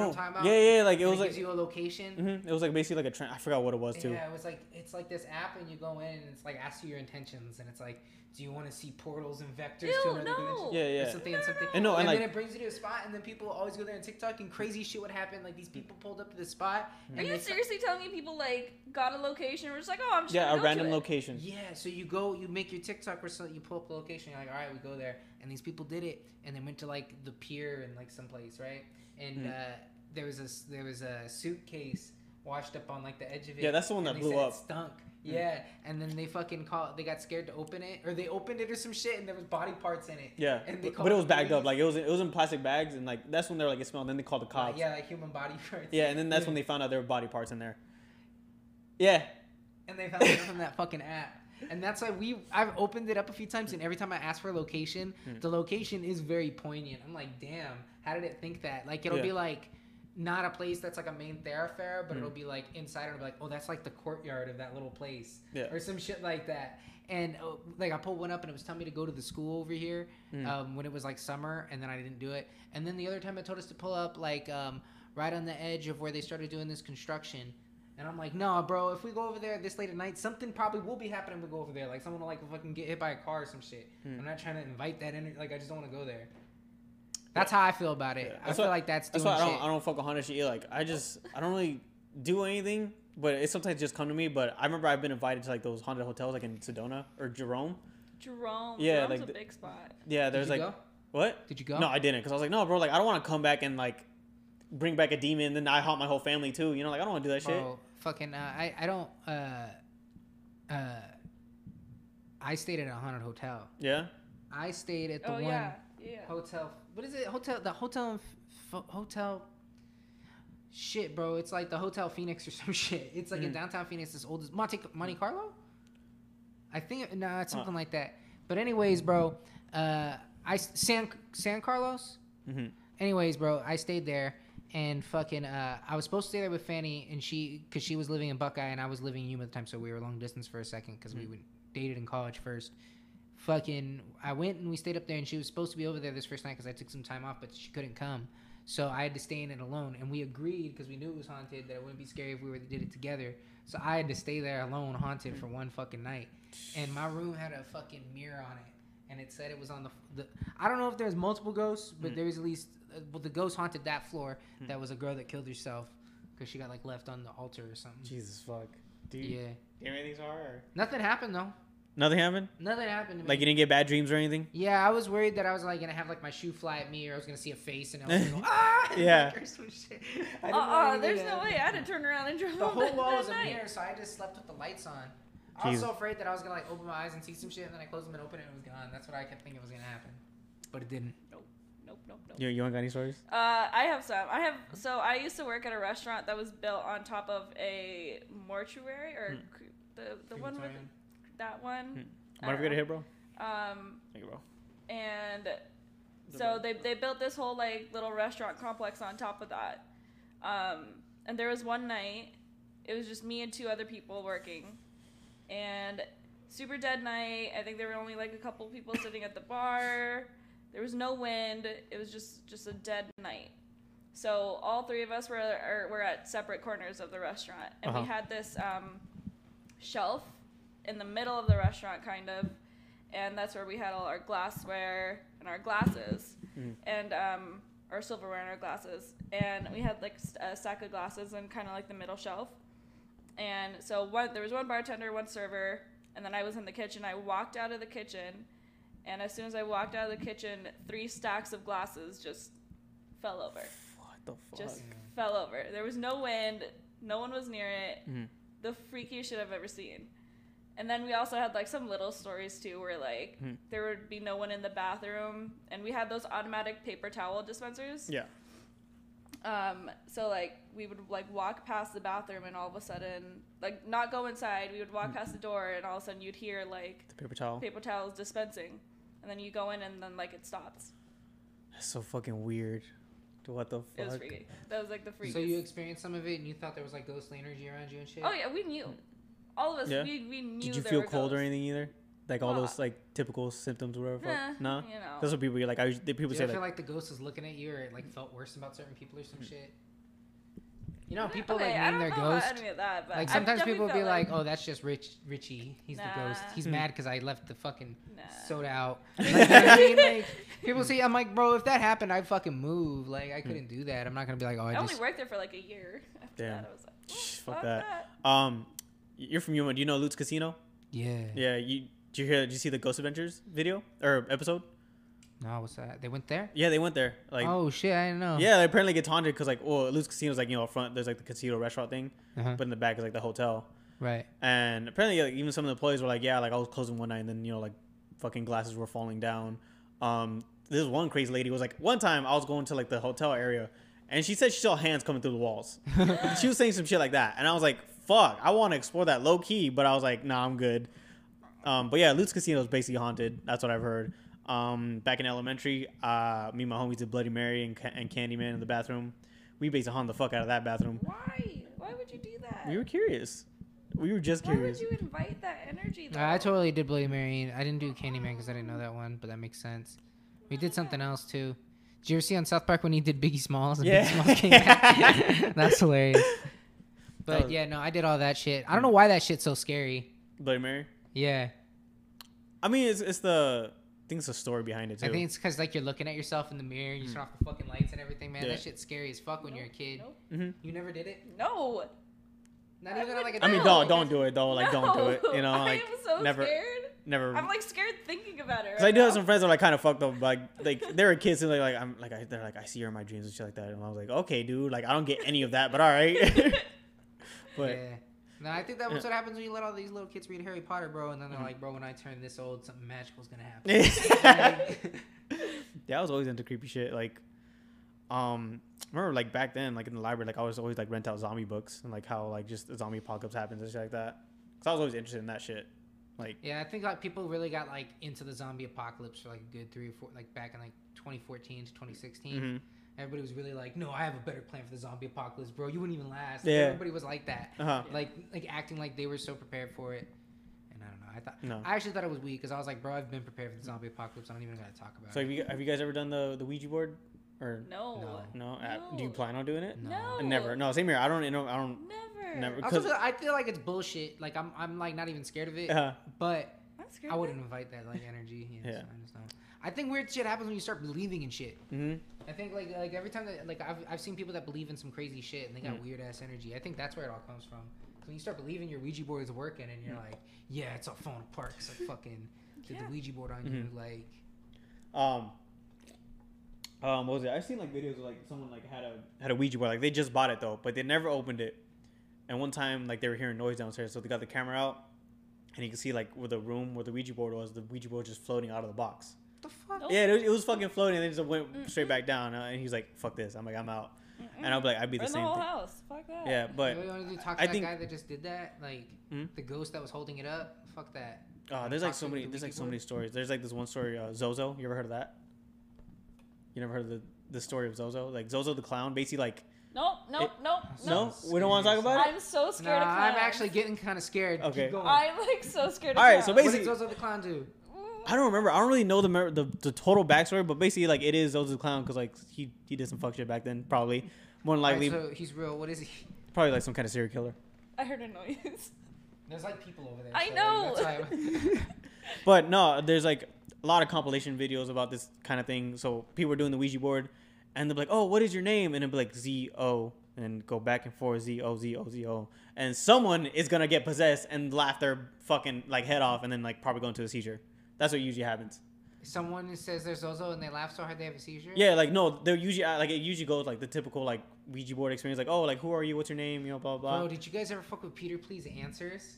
know what Oh, I'm about? yeah, yeah. Like it And was like gives you a location. mhm, it was like basically like a trend. I forgot what it was too. Yeah, it was like it's like this app, and you go in, and it's like asks you your intentions, and it's like, do you want to see portals and vectors Ew, to another no. dimension? Yeah, Or yeah. something and something. And no, and, then like- it brings you to a spot, and then people always go there on TikTok, and crazy shit would happen. Like these people pulled up to the spot, Are you they seriously telling me people like got a location? and We're just like, oh, I'm just Yeah, a go random to it. location. Yeah, so you go, you make your TikTok or so you pull up the location. You're like, all right, we go there, and these people did it, and they went to like the pier and like someplace, right? And Mhm. uh, there was a s- there was a suitcase washed up on like the edge of it. Yeah, that's the one that they blew said it up. Stunk. Yeah, and then they fucking call. They got scared to open it, or they opened it or some shit, and there was body parts in it. Yeah, And they but, called but it was bagged up. Like it was it was in plastic bags, and like that's when they're like it smelled. And then they called the Like, cops. yeah, like human body [LAUGHS] parts. Yeah, and then that's when they found out there were body parts in there. Yeah, and they found it from that fucking app. And that's why we I've opened it up a few times and every time I ask for a location, Hmm. the location is very poignant. I'm like, damn, how did it think that? Like it'll Yeah. be like not a place that's like a main thoroughfare, but Hmm. it'll be like inside and it'll be like, oh, that's like the courtyard of that little place. Yeah. Or some shit like that. And uh, like I pulled one up and it was telling me to go to the school over here Mm. um, when it was like summer, and then I didn't do it. And then the other time it told us to pull up like um, right on the edge of where they started doing this construction. And I'm like, no, bro. If we go over there this late at night, something probably will be happening. We go over there, like someone will like fucking get hit by a car or some shit. Hmm. I'm not trying to invite that energy. Like I just don't want to go there. That's how I feel about it. Yeah. I feel why- like that's that's doing why I don't I don't fuck with Honda shit. either. Like I just I don't really do anything, but it sometimes just come to me. But I remember I've been invited to like those haunted hotels, like in Sedona or Jerome. Jerome. Yeah, Jerome's like a the- big spot. Yeah, Did there's you like go? what? Did you go? No, I didn't because I was like, no, bro. Like I don't want to come back and like bring back a demon, then I haunt my whole family too. You know, like I don't want to do that shit. Bro, fucking, uh, I, I don't, uh, uh, I stayed at a haunted hotel. Yeah. I stayed at the Oh one yeah, yeah. hotel. What is it? Hotel, the hotel, f- hotel. Shit, bro. It's like the Hotel Phoenix or [LAUGHS] some shit. It's like in Mm. downtown Phoenix. This oldest Monte Monte Carlo. I think no, it's Huh. something like that. But anyways, bro, uh, I San San Carlos. hmm Anyways, bro, I stayed there and fucking uh, I was supposed to stay there with Fanny and she because she was living in Buckeye and I was living in Yuma at the time, so we were long distance for a second because we Mm. dated in college first. Fucking, I went and we stayed up there and she was supposed to be over there this first night because I took some time off, but she couldn't come. So I had to stay in it alone, and we agreed because we knew it was haunted that it wouldn't be scary if we were did it together. So I had to stay there alone, haunted for one fucking night. And my room had a fucking mirror on it, and it said it was on the. the I don't know if there's multiple ghosts, but Mm. there was at least. Uh, well, the ghost haunted that floor. Mm. That was a girl that killed herself because she got like left on the altar or something. Jesus fuck. Dude, Yeah. anything's hard. Nothing happened though. Nothing happened. Nothing happened to me. Like you didn't get bad dreams or anything. yeah, I was worried that I was like gonna have like my shoe fly at me, or I was gonna see a face, and I was gonna go [LAUGHS] ah. Yeah. [LAUGHS] or some shit. I Uh uh there's no way I had to turn around and drove The whole wall was a night. mirror, so I just slept with the lights on. I was Jesus. so afraid that I was gonna like open my eyes and see some shit, and then I closed them and opened it, and it was gone. That's what I kept thinking was gonna happen, but it didn't. Nope, nope, nope. You you ain't got any stories? Uh, I have some. I have. So I used to work at a restaurant that was built on top of a mortuary, or cre- the the one with Crematorium. That one. Hmm. I don't forget to hit, bro? Um, Thank you, bro. and so they they built this whole like little restaurant complex on top of that. Um, and there was one night, it was just me and two other people working, and super dead night. I think there were only like a couple people [COUGHS] sitting at the bar. There was no wind. It was just just a dead night. So all three of us were are, were at separate corners of the restaurant, and Uh-huh. we had this um, shelf in the middle of the restaurant, kind of, and that's where we had all our glassware and our glasses, Mhm. and um, our silverware and our glasses, and we had like a stack of glasses and kind of like the middle shelf, and so one there was one bartender, one server, and then I was in the kitchen. I walked out of the kitchen, and as soon as I walked out of the kitchen, three stacks of glasses just fell over. What the fuck? Just fell over. There was no wind. No one was near it. Mhm. The freakiest shit I've ever seen. And then we also had like some little stories too, where like Hmm. there would be no one in the bathroom, and we had those automatic paper towel dispensers. Yeah. Um, so like we would like walk past the bathroom, and all of a sudden, like not go inside, we would walk past the door, and all of a sudden you'd hear like The paper towel. paper towels dispensing, and then you go in, and then like it stops. That's so fucking weird. What the fuck? It was freaky. That was like the freakiest. So you experienced some of it, and you thought there was like ghostly energy around you and shit. Oh yeah, we knew. All of us, Yeah. we, we knew. Did you feel were cold or anything either? Like all Well, those like typical symptoms or whatever. Nah, fuck? No. You know. Those are people you're like. I usually- people Did say you ever like, feel like the ghost was looking at you, or it like felt worse about certain people or some Hmm. shit? You know, people okay, like I name their ghost. that, but Like sometimes people will be felt like, "Oh, that's just Rich Richie. He's the ghost. Nah. He's Hmm. mad because I left the fucking Nah. soda out." [LAUGHS] Like, you know I mean? Like, [LAUGHS] people say, "I'm like, bro, if that happened, I'd fucking move. Like, Hmm. I couldn't do that. I'm not gonna be like, oh, I, I only worked there for like a year. [LAUGHS] After Damn. that, I was like, Shh, "Oh, fuck that. Um, you're from Yuma. Do you know Lutes Casino? Yeah. Yeah. You did you hear? Did you see the Ghost Adventures video or episode? No, what's that? They went there. Yeah, they went there. Like, oh shit, I didn't know. yeah, they apparently get haunted because like, well, Lutes Casino's like you know up front. There's like the casino restaurant thing, Uh-huh. but in the back is like the hotel. Right. And apparently, like, even some of the employees were like, "Yeah, like I was closing one night, and then you know, like, fucking glasses were falling down." Um, this one crazy lady was like, one time I was going to like the hotel area, and she said she saw hands coming through the walls. [LAUGHS] she was saying some shit like that, and I was like, "Fuck, I want to explore that low key," but I was like, "Nah, I'm good." Um, but yeah, Lutes Casino is basically haunted. That's what I've heard. Um, back in elementary, uh, me and my homies did Bloody Mary and, Ca- and Candyman in the bathroom. We basically haunted the fuck out of that bathroom. Why? Why would you do that? We were curious. We were just curious. Why would you invite that energy? Though? I totally did Bloody Mary. I didn't do Candyman because I didn't know that one, but that makes sense. We did something else too. Did you ever see on South Park when he did Biggie Smalls? And Yeah. Biggie Smalls came back? [LAUGHS] [LAUGHS] That's hilarious. But was- yeah, no, I did all that shit. I don't know why that shit's so scary. Bloody Mary. Yeah, I mean, it's it's the I think it's the story behind it too. I think it's because like you're looking at yourself in the mirror, and you turn off the fucking lights and everything. Man, Yeah. that shit's scary as fuck when you're a kid. Nope. Mhm. You never did it? No. Not I even on, like a I mean, don't don't do it though. Like, don't do it. You know, [LAUGHS] like I'm so never, scared. never. I'm like scared thinking about it. Cause I do have some friends that are like kind of fucked up. Like, like they're kids and they're like, I'm like, I, they're like, I see her in my dreams and shit like that. And I was like, okay, dude, like I don't get any of that, but all right. [LAUGHS] but yeah. No, I think that was what happens when you let all these little kids read Harry Potter, bro, and then they're like, bro, when I turn this old, something magical is gonna happen. [LAUGHS] yeah, I was always into creepy shit. Like, um, I remember like back then, like in the library, like I was always like rent out zombie books and like how like just the zombie apocalypse happens and shit like that. Cause I was always interested in that shit. Like, Yeah, I think like people really got like into the zombie apocalypse for like a good three or four, like back in like 2014 to 2016. mhm. Everybody was really like, "No, I have a better plan for the zombie apocalypse, bro. You wouldn't even last." Yeah. everybody was like that, uh-huh. like like acting like they were so prepared for it. And I don't know. I thought No. I actually thought it was weak because I was like, "Bro, I've been prepared for the zombie apocalypse. I don't even gotta talk about So it." So have you have you guys ever done the the Ouija board or No. No. no? Uh, do you plan on doing it? No. Never. No, same here. I don't. You know, I don't. Never. Never. Also because- I feel like it's bullshit. Like I'm, I'm like not even scared of it, Uh, but I'm scared. I wouldn't it. invite that like energy. [LAUGHS] You know, Yeah. I just don't. I think weird shit happens when you start believing in shit. hmm I think like like every time that like I've, I've seen people that believe in some crazy shit and they got Mm. weird ass energy. I think that's where it all comes from. When you start believing your Ouija board is working and you're Mm. like, yeah, it's all falling apart because I fucking [LAUGHS] did Yeah. the Ouija board on you. Like, Um. Um, what was it? I've seen like videos of like someone like had a had a Ouija board. Like they just bought it though, but they never opened it. And one time, like they were hearing noise downstairs, so they got the camera out, and you can see like where the room where the Ouija board was, the Ouija board just floating out of the box. What the fuck? Nope. Yeah, it was, it was fucking floating, and then it just went straight back down. Uh, and he's like, "Fuck this!" I'm like, "I'm out." And I'll be like, "I'd be the Burn the same." whole thing. house. Fuck that. Yeah, but you want to talk to I that think- guy that just did that? Like Hmm? the ghost that was holding it up? Fuck that. uh, there's like so many. There's like so many stories. There's like this one story, uh, Zozo. You ever heard of that? You never heard of the the story of Zozo? Like Zozo the clown, basically like Nope. Nope. It- nope. no, Nope. we don't want to talk about it. I'm so Nah, scared of clowns. I'm actually getting kind of scared. Okay. Keep going. I'm like so scared of All right, so clowns. what did basically- Zozo the clown do? I don't remember. I don't really know the the, the total backstory, but basically, like it is Zozo the clown because like he he did some fuck shit back then, probably more than likely, Alright, so he's real. What is he? probably like some kind of serial killer. I heard a noise. There's like people over there. I so know. That's why [LAUGHS] But no, there's like a lot of compilation videos about this kind of thing. So people are doing the Ouija board, and they're like, "Oh, what is your name?" And it'll be like Z O, and go back and forth Z O Z O Z O, and someone is gonna get possessed and laugh their fucking like head off, and then like probably go into a seizure. That's what usually happens. Someone says they're Zozo and they laugh so hard they have a seizure. Yeah, like no, they're usually uh, like it usually goes like the typical like Ouija board experience, like oh, like who are you? What's your name? You know, blah blah. Bro, blah. did you guys ever fuck with Peter Please Answers?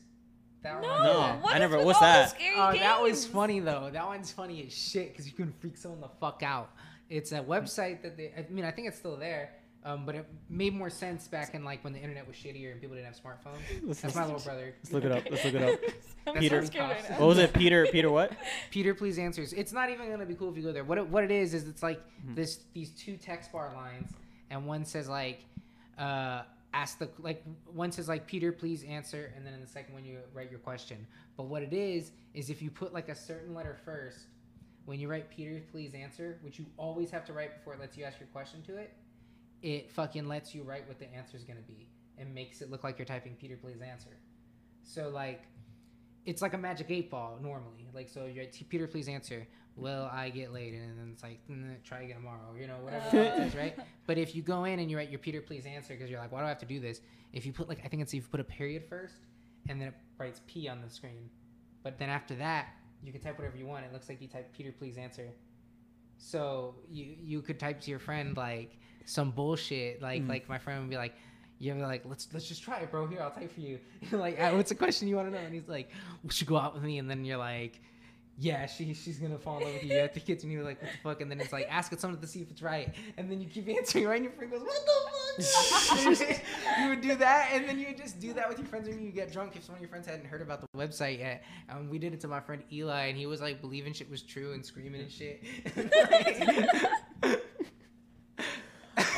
That No, one? No, what I never- what's that? scary Oh, that was funny though. That one's funny as shit because you can freak someone the fuck out. It's a website that they. I mean, I think it's still there. Um, but it made more sense back in like when the internet was shittier and people didn't have smartphones. [LAUGHS] Let's, That's my little brother. let's look it up. Let's look it up. [LAUGHS] I'm Peter. so right. What was it? Peter. Peter. What? [LAUGHS] Peter, please answers. It's not even gonna be cool if you go there. What it, what it is is it's like Mhm. this these two text bar lines, and one says like, uh, ask the like one says like Peter, please answer, and then in the second one you write your question. But what it is is if you put like a certain letter first, when you write Peter, please answer, which you always have to write before it lets you ask your question to it, it fucking lets you write what the answer is gonna be and makes it look like you're typing Peter, please answer. So like it's like a magic eight ball normally. Like so, you're at Peter, please answer. Will I get laid? And then it's like "Mm, try again tomorrow. You know whatever it is, right? [LAUGHS] But if you go in and you write your Peter, please answer because you're like, why do I have to do this? If you put like I think it's if you put a period first, and then it writes P on the screen. But then after that, you can type whatever you want. It looks like you type Peter, please answer. So you you could type to your friend like some bullshit, like Mm. like my friend would be like, you ever like let's let's just try it, bro. Here, I'll type for you. [LAUGHS] like, "Ah, what's the question you want to know? And he's like, "Would you go out with me?" And then you're like, "Yeah, she she's gonna fall in love with you." At the kids, and you're like, "What the fuck?" And then it's like, ask it something to see if it's right. And then you keep [LAUGHS] answering right, and your friend goes, "What the fuck?" [LAUGHS] you would do that, and then you would just do that with your friends when you get drunk. If some of your friends hadn't heard about the website yet, and we did it to my friend Eli, and he was like believing shit was true and screaming and shit. All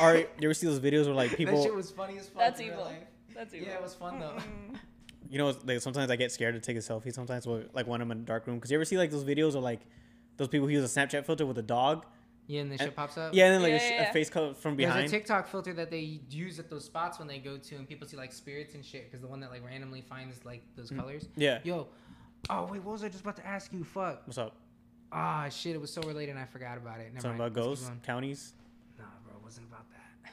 right. You ever see those videos where like people? that shit was funny as fuck. That's evil. life. That's evil. Yeah, it was fun though. You know, like sometimes I get scared to take a selfie. Sometimes, with, like when I'm in a dark room, because you ever see like those videos of like those people who use a Snapchat filter with a dog? Yeah, and the shit pops up. Yeah, and then like Yeah, a, yeah, yeah. a face cut from behind. There's a. TikTok filter that they use at those spots when they go to, and people see like spirits and shit. Because the one that like randomly finds like those Mm. colors. yeah. Yo, oh wait, what was I just about to ask you? Fuck. What's up? Ah, shit, it was so related and I forgot about it. Never Something mind. about Let's ghosts, keep counties. Nah, bro, it wasn't about that.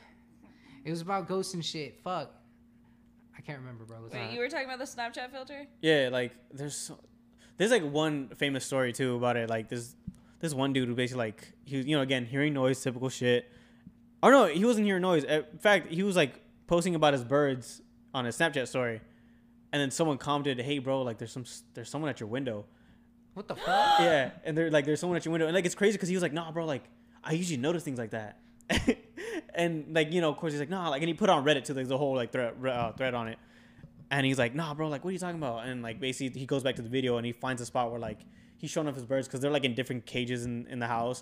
It was about ghosts and shit. Fuck. I can't remember, bro. Wait, you were talking about the Snapchat filter? Yeah, like there's so, there's like one famous story too about it. Like this this one dude who basically like he was you know again hearing noise, typical shit. Or no, he wasn't hearing noise. In fact, he was like posting about his birds on his Snapchat story, and then someone commented, "Hey, bro, like there's some there's someone at your window." What the fuck? yeah, and they're like, there's someone at your window, and like it's crazy because he was like, nah, bro, like I usually notice things like that, [LAUGHS] and like you know, of course he's like, nah, like, and he put on Reddit too, there's a whole like thread uh, thread on it, and he's like, nah, bro, like what are you talking about? And like basically he goes back to the video and he finds a spot where like he's showing off his birds because they're like in different cages in, in the house.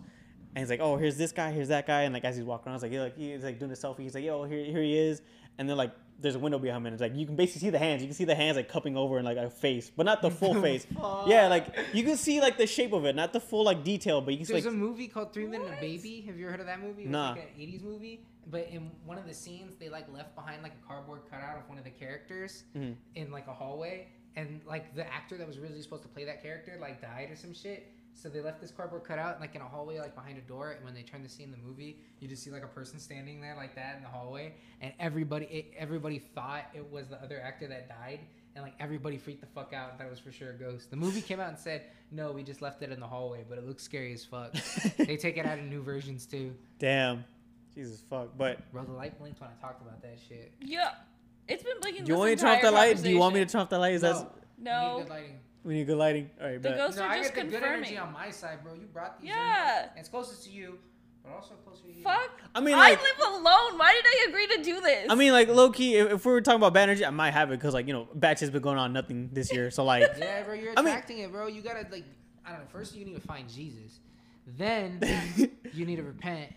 And he's like, oh, here's this guy, here's that guy, and like as he's walking around, he's like, yeah, like he's like doing a selfie. He's like, yo, here, here he is, and then like there's a window behind me. and it's like you can basically see the hands. You can see the hands like cupping over in like a face, but not the full face. Yeah, like you can see like the shape of it, not the full like detail, but you can see There's like a movie called Three Men and a Baby. Have you ever heard of that movie? It was Nah. like an 80s movie. But in one of the scenes, they like left behind like a cardboard cutout of one of the characters Mhm. in like a hallway, and like the actor that was really supposed to play that character like died or some shit. So they left this cardboard cutout like in a hallway, like behind a door. And when they turned to see in the movie, you just see like a person standing there like that in the hallway, and everybody, it, everybody thought it was the other actor that died, and like everybody freaked the fuck out and thought it was for sure a ghost. The movie came out and said, "No, we just left it in the hallway, but it looks scary as fuck." [LAUGHS] they take it out in new versions too. damn, Jesus fuck. But Bro, the light blinked when I talked about that shit. Yeah. It's been blinking do you this want me to turn off the light? Do you want me to conversation. turn off the light? Is that No. We No. need good lighting. We need good lighting? All right, The bet. ghosts no, are I just get the good energy on my side, bro. You brought these. in. Yeah. And it's closest to you, but also closer to you. Fuck. I mean, I live alone. Why did I agree to do this? I mean, like low key. If, if we were talking about bad energy, I might have it because like you know, batch has been going on nothing this year. So like, [LAUGHS] Yeah, bro, you're I mean- attracting it, bro. You gotta like, I don't know. First, you need to find Jesus. Then [LAUGHS] you need to repent.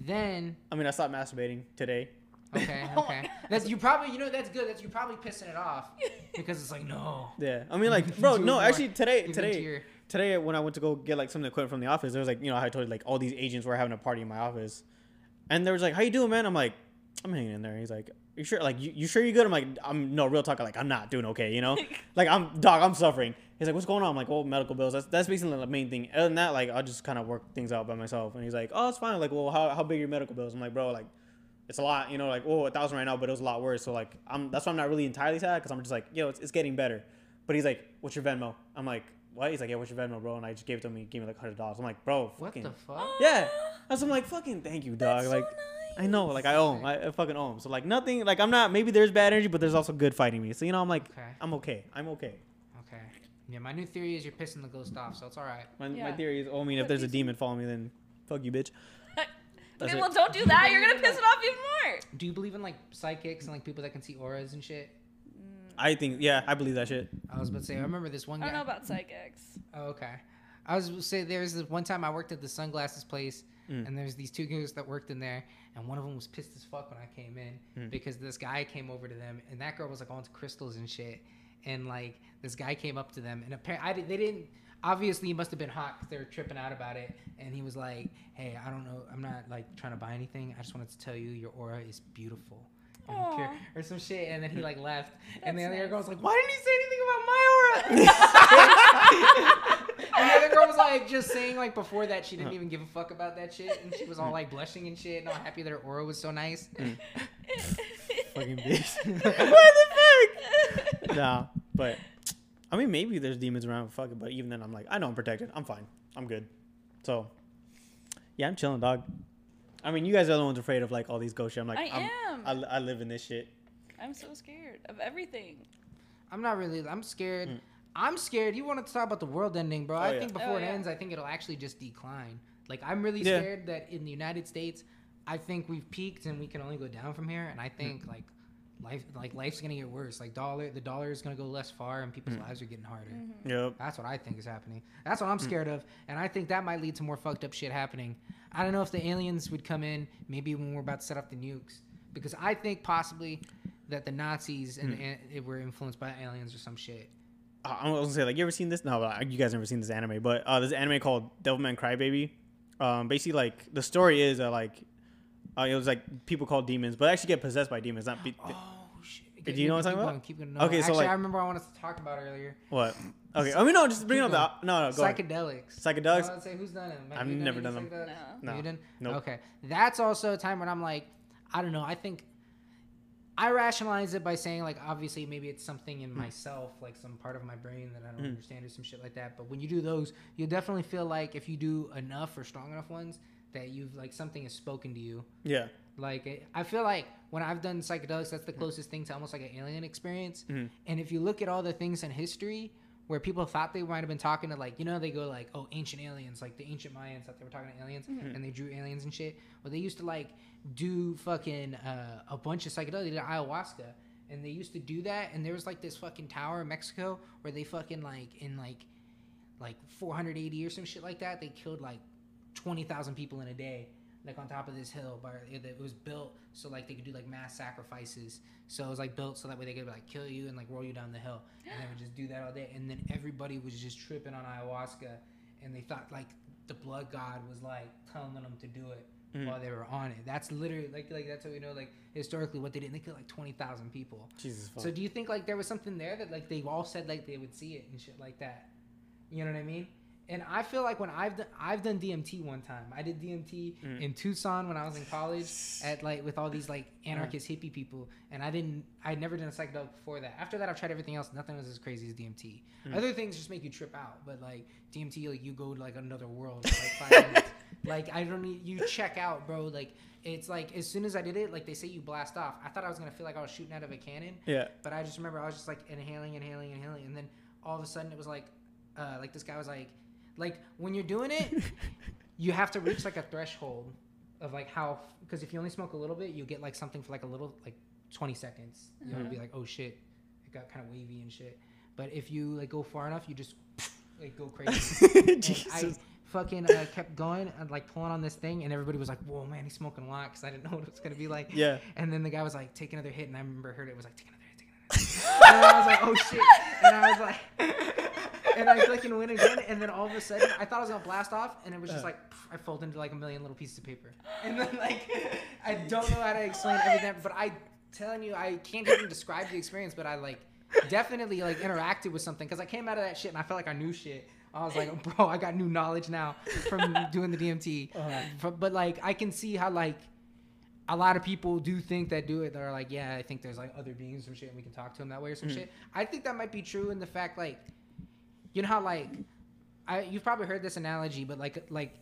Then I mean, I stopped masturbating today. Okay, Oh [LAUGHS] okay. That's you probably you know that's good. That's you probably pissing it off [LAUGHS] because it's like no. Yeah, I mean, like, [LAUGHS] bro, no, more. actually, today, Give today, into your- today when I went to go get like some of the equipment from the office, there was like, you know, I told you like all these agents were having a party in my office, and there was like, "How you doing, man?" I'm like, "I'm hanging in there." He's like, "You sure? Like, you, you sure you good?" I'm like, "I'm no real talk. Like, I'm not doing okay, you know. like, I'm dog. I'm suffering." He's like, "What's going on?" I'm like, "Well, medical bills. That's that's basically the main thing. Other than that, like, I'll just kind of work things out by myself." And he's like, "Oh, it's fine. Like, well, how how big are your medical bills?" I'm like, "Bro, like." It's a lot, you know, like oh, a thousand right now, but it was a lot worse. So like, I'm that's why I'm not really entirely sad because I'm just like, yo, it's, it's getting better. But he's like, "What's your Venmo?" I'm like, "What?" He's like, "Yeah, what's your Venmo, bro?" And I just gave it to him. He gave me like hundred dollars. I'm like, "Bro, What the fuck? yeah." I was I'm like, "Fucking thank you, dog." That's like, so I know, like I own. I, I fucking own. So like nothing. Like I'm not. Maybe there's bad energy, but there's also good fighting me. So you know, I'm like, Okay. I'm okay. I'm okay. Okay. Yeah, my new theory is you're pissing the ghost off, so it's all right. My, my theory is, oh, I mean, if there's a demon following me, then fuck you, bitch. [LAUGHS] That's Okay, well, don't do that. You're gonna piss it off even more. Do you believe in like psychics and like people that can see auras and shit? I think, yeah, I believe that shit. I was about to say, I remember this one I guy. don't know about psychics. Oh, okay. I was gonna say there's this one time I worked at the sunglasses place, Mm. and there's these two girls that worked in there, and one of them was pissed as fuck when I came in Mm. because this guy came over to them, and that girl was like on to crystals and shit, and like this guy came up to them, and apparently I did, they didn't. Obviously, he must have been hot because they were tripping out about it, and he was like, "Hey, I don't know, I'm not like trying to buy anything. I just wanted to tell you your aura is beautiful." and or some shit, and then he like left, and the other nice. girl was like, "Why didn't he say anything about my aura?" [LAUGHS] [LAUGHS] and the other girl was like just saying like before that she didn't uh-huh. even give a fuck about that shit, and she was all mm. like blushing and shit, and all happy that her aura was so nice. Mm. [LAUGHS] Fucking bitch. what the fuck? nah, but I mean, maybe there's demons around. Fuck it, but even then, I'm like, I know I'm protected. I'm fine. I'm good. So, yeah, I'm chilling, dog. I mean, you guys are the ones afraid of like all these ghost shit. I'm like, I I'm, am. I, I live in this shit. I'm so scared of everything. I'm not really. I'm scared. Mm. I'm scared. You wanted to talk about the world ending, bro. Oh, I yeah. think before Oh, it yeah. ends, I think it'll actually just decline. Like I'm really Yeah. scared that in the United States, I think we've peaked and we can only go down from here. And I Mm. think like life, like life's gonna get worse. Like dollar, the dollar is gonna go less far, and people's Mm. lives are getting harder. Yep. That's what I think is happening. That's what I'm Mm. scared of, and I think that might lead to more fucked up shit happening. I don't know if the aliens would come in, maybe when we're about to set up the nukes, because I think possibly that the Nazis and Mm. the, it were influenced by aliens or some shit. I I was gonna say, like, you ever seen this? No, uh, you guys never seen this anime, but uh, this anime called Devilman Crybaby. Um, basically, like the story is that like uh, it was like people called demons, but actually get possessed by demons. Not be- Oh shit! Do you know what I'm talking about? Keep going. No, Okay, so, actually, like- I remember I wanted to talk about earlier. what? [LAUGHS] Okay, I mean, no, just bring it up. The, no, no, go ahead. Psychedelics. Psychedelics? I would say who's done it? Have I've you never done them. psychedelics? No. No. You didn't? Nope. Okay. That's also a time when I'm like, I don't know. I think I rationalize it by saying like, obviously, maybe it's something in myself, like some part of my brain that I don't Mm. understand or some shit like that. But when you do those, you definitely feel like if you do enough or strong enough ones, that you've like something has spoken to you. Yeah. Like I feel like when I've done psychedelics, that's the closest thing to almost like an alien experience. Mhm. And if you look at all the things in history where people thought they might have been talking to like, you know, they go like, oh, ancient aliens, like the ancient Mayans thought they were talking to aliens, and they drew aliens and shit. Well, they used to like do fucking uh, a bunch of psychedelics, they did ayahuasca, and they used to do that. And there was like this fucking tower in Mexico where they fucking like in like like 480 or some shit like that, they killed like 20,000 people in a day, like on top of this hill. But it, was built so like they could do like mass sacrifices. So it was like built so that way they could like kill you and like roll you down the hill, and they would just do that all day. And then everybody was just tripping on ayahuasca, and they thought like the blood god was like telling them to do it Mhm. while they were on it. That's literally like like that's how we know like historically what they did. And they killed like 20,000 people. Jesus. Fuck. So do you think like there was something there that like they all said like they would see it and shit like that? You know what I mean? And I feel like when I've done I've done DMT one time. I did DMT Mm. in Tucson when I was in college [LAUGHS] at like with all these like anarchist hippie people, and I didn't I'd never done a psychedelic before that. After that, I've tried everything else. Nothing was as crazy as DMT. Mm. Other things just make you trip out, but like DMT, like you go to like another world for like five. [LAUGHS] Like I don't need you check out, bro. Like it's like as soon as I did it, like they say you blast off. I thought I was gonna feel like I was shooting out of a cannon. yeah. But I just remember I was just like inhaling, inhaling, inhaling, and then all of a sudden it was like, uh, like this guy was like, like when you're doing it, [LAUGHS] you have to reach like a threshold of like how, because if you only smoke a little bit, you get like something for like a little like 20 seconds. You'll be like, oh shit, it got kind of wavy and shit. But if you like go far enough, you just [LAUGHS] like go crazy. [LAUGHS] I fucking uh, kept going and like pulling on this thing, and everybody was like, "Whoa, man, he's smoking a lot," because I didn't know what it was gonna be like. Yeah. And then the guy was like, "Take another hit," and I remember I heard it was like, "Take another hit, take another hit." and I was like, "Oh shit!" And I was like, and I fucking went again, and then all of a sudden, I thought I was gonna blast off, and it was just Uh. like I folded into like a million little pieces of paper, and then like [LAUGHS] I don't know how to explain everything, but I telling you, I can't even describe the experience, but I like definitely like interacted with something because I came out of that shit and I felt like I knew shit. I was like, [LAUGHS] bro, I got new knowledge now from [LAUGHS] doing the DMT. Uh-huh. But, but like, I can see how like a lot of people do think that do it. They're like, yeah, I think there's like other beings or shit, and we can talk to them that way or some Mhm. shit. I think that might be true in the fact like, you know how like, I you've probably heard this analogy, but like like,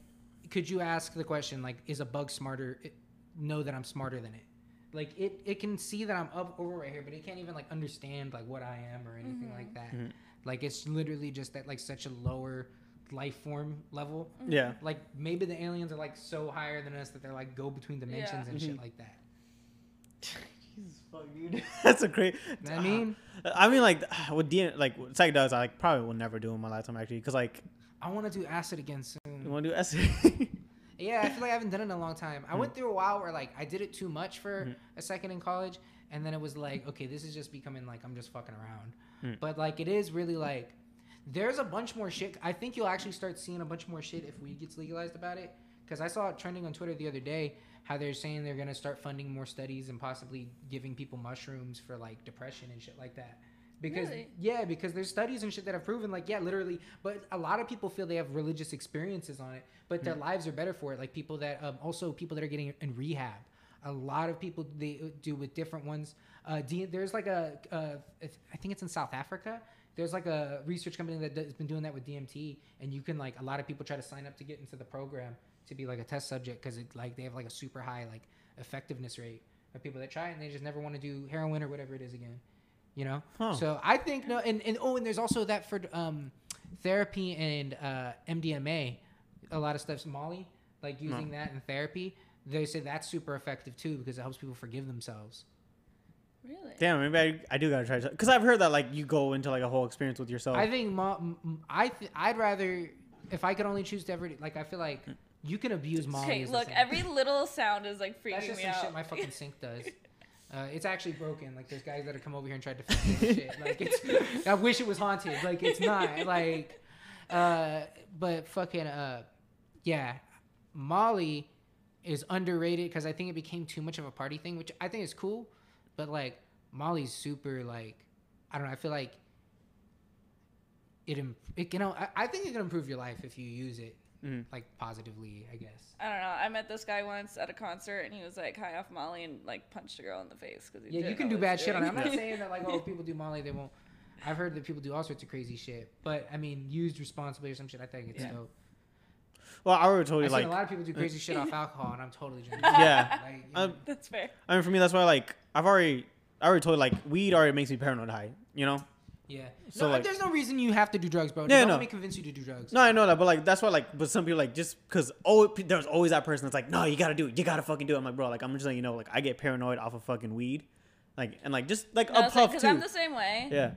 could you ask the question like, is a bug smarter? It, know that I'm smarter than it. Like it, it can see that I'm up over right here, but it can't even like understand like what I am or anything Mhm. like that. Mhm. Like it's literally just that like such a lower life form level. Yeah. Like maybe the aliens are like so higher than us that they're like go between dimensions Yeah. and shit like that. [LAUGHS] Jesus fuck, dude. [LAUGHS] That's a great. I mean, I mean, like [SIGHS] with D, like psychedelics, I like probably will never do in my lifetime actually, because like I want to do acid again soon. you want to do acid. [LAUGHS] [LAUGHS] Yeah, I feel like I haven't done it in a long time. I Mm. went through a while where like I did it too much for Mhm. a second in college, and then it was like, okay, this is just becoming like I'm just fucking around. Mm. But like it is really like there's a bunch more shit. I think you'll actually start seeing a bunch more shit if weed gets legalized about it. Because I saw it trending on Twitter the other day how they're saying they're gonna start funding more studies and possibly giving people mushrooms for like depression and shit like that. Because Really? yeah, because there's studies and shit that have proven like yeah, literally. But a lot of people feel they have religious experiences on it, but their lives are better for it. Like people that um, also people that are getting in rehab. A lot of people they do with different ones. Uh, D- there's like a uh, I think it's in South Africa. There's like a research company that has been doing that with DMT, and you can like a lot of people try to sign up to get into the program to be like a test subject because it like they have like a super high like effectiveness rate of people that try it and they just never want to do heroin or whatever it is again. You know. Huh. So I think no, and, and oh, and there's also that for um, therapy and uh, MDMA. A lot of stuff's Molly, like using that in therapy. They say that's super effective too because it helps people forgive themselves. Really? Damn, maybe I, I do gotta try because I've heard that like you go into like a whole experience with yourself. I think mo- m- m- I th- I'd rather if I could only choose to ever like I feel like you can abuse Molly. Okay, look, every little sound is like freaking that's just me some out. shit my fucking sink [LAUGHS] does. Uh, it's actually broken. Like there's guys that have come over here and tried to fix this shit. Like it's. I wish it was haunted. Like it's not. [LAUGHS] Like, uh, but fucking uh, yeah, Molly is underrated because I think it became too much of a party thing, which I think is cool. But like Molly's super like, I don't know. I feel like it. Im- it you know I, I think it can improve your life if you use it Mhm. like positively. I guess. I don't know. I met this guy once at a concert, and he was like high off Molly and like punched a girl in the face because Yeah, you can do bad shit on it. I'm not saying that like oh if [LAUGHS] people do Molly they won't. I've heard that people do all sorts of crazy shit, but I mean used responsibly or some shit. I think it's Yeah. dope. well, I already told I've you seen like a lot of people do crazy [LAUGHS] shit off alcohol, and I'm totally drinking. [LAUGHS] Yeah. Like, you Um, That's fair. I mean, for me, that's why like I've already I already told you like weed already makes me paranoid high. You know? Yeah. so, no, like- there's no reason you have to do drugs, bro. Yeah, Don't no. let me convince you to do drugs. No, I know that, but like that's why like, but some people like just because oh, there's always that person that's like, no, you gotta do it, you gotta fucking do it. I'm like, bro, like I'm just letting you know, like I get paranoid off of fucking weed, like and like just like No, a puff because too. I'm the same way. yeah,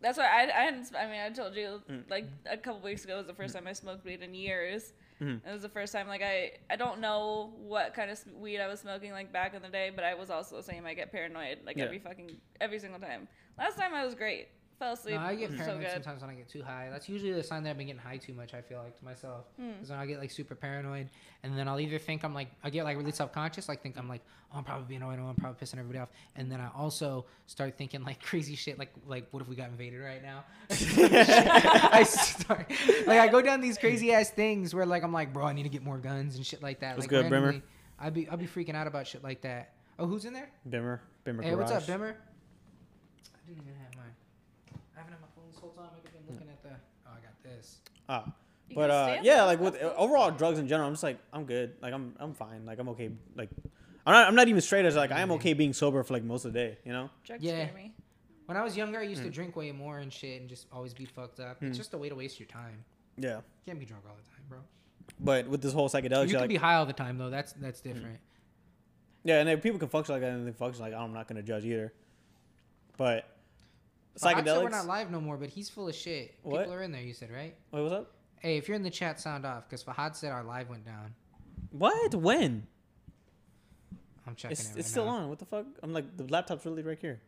That's why I, I hadn't. I mean, I told you Mm. like a couple weeks ago was the first time I smoked weed in years. Mhm. It was the first time like I I don't know what kind of weed I was smoking like back in the day, but I was also the same. I get paranoid like Yeah. every fucking every single time. Last time I was great. Fell asleep. No, I get [LAUGHS] so paranoid good. sometimes when I get too high. That's usually the sign that I've been getting high too much. I feel like to myself, Hmm. because when I get like super paranoid, and then I'll either think I'm like I get like really self conscious, like think I'm like oh I'm probably being annoying, oh I'm probably pissing everybody off, and then I also start thinking like [LAUGHS] crazy shit, like like what if we got invaded right now? [LAUGHS] I start like I go down these crazy ass things where like I'm like bro I need to get more guns and shit like that. What's like, good, Bimmer? I'd be I'd be freaking out about shit like that. Oh who's in there? Bimmer, Bimmer. Hey, what's up, Garage. Bimmer? I didn't even have mine. I haven't had my phone this whole time. I've been looking at the. This. Ah, You but uh, yeah, up. like with That's cool. overall drugs in general, I'm just like I'm good, like I'm I'm fine, like I'm okay, like I'm not I'm not even straight as like I am okay being sober for like most of the day, you know. Drugs Yeah. scare me. When I was younger, I used Hmm. to drink way more and shit, and just always be fucked up. It's Mm. just a way to waste your time. Yeah, You can't be drunk all the time, bro. but with this whole psychedelics, you can like, be high all the time though. That's that's different. yeah, and if people can function like that, and they function like I'm not gonna judge either. But Fahad said we're not live no more, but he's full of shit. What? People are in there. You said right? Wait, what's up? Hey, if you're in the chat, sound off because Fahad said our live went down. What? When? I'm checking It's, it. it's still now. on. What the fuck? I'm like the laptop's really right here.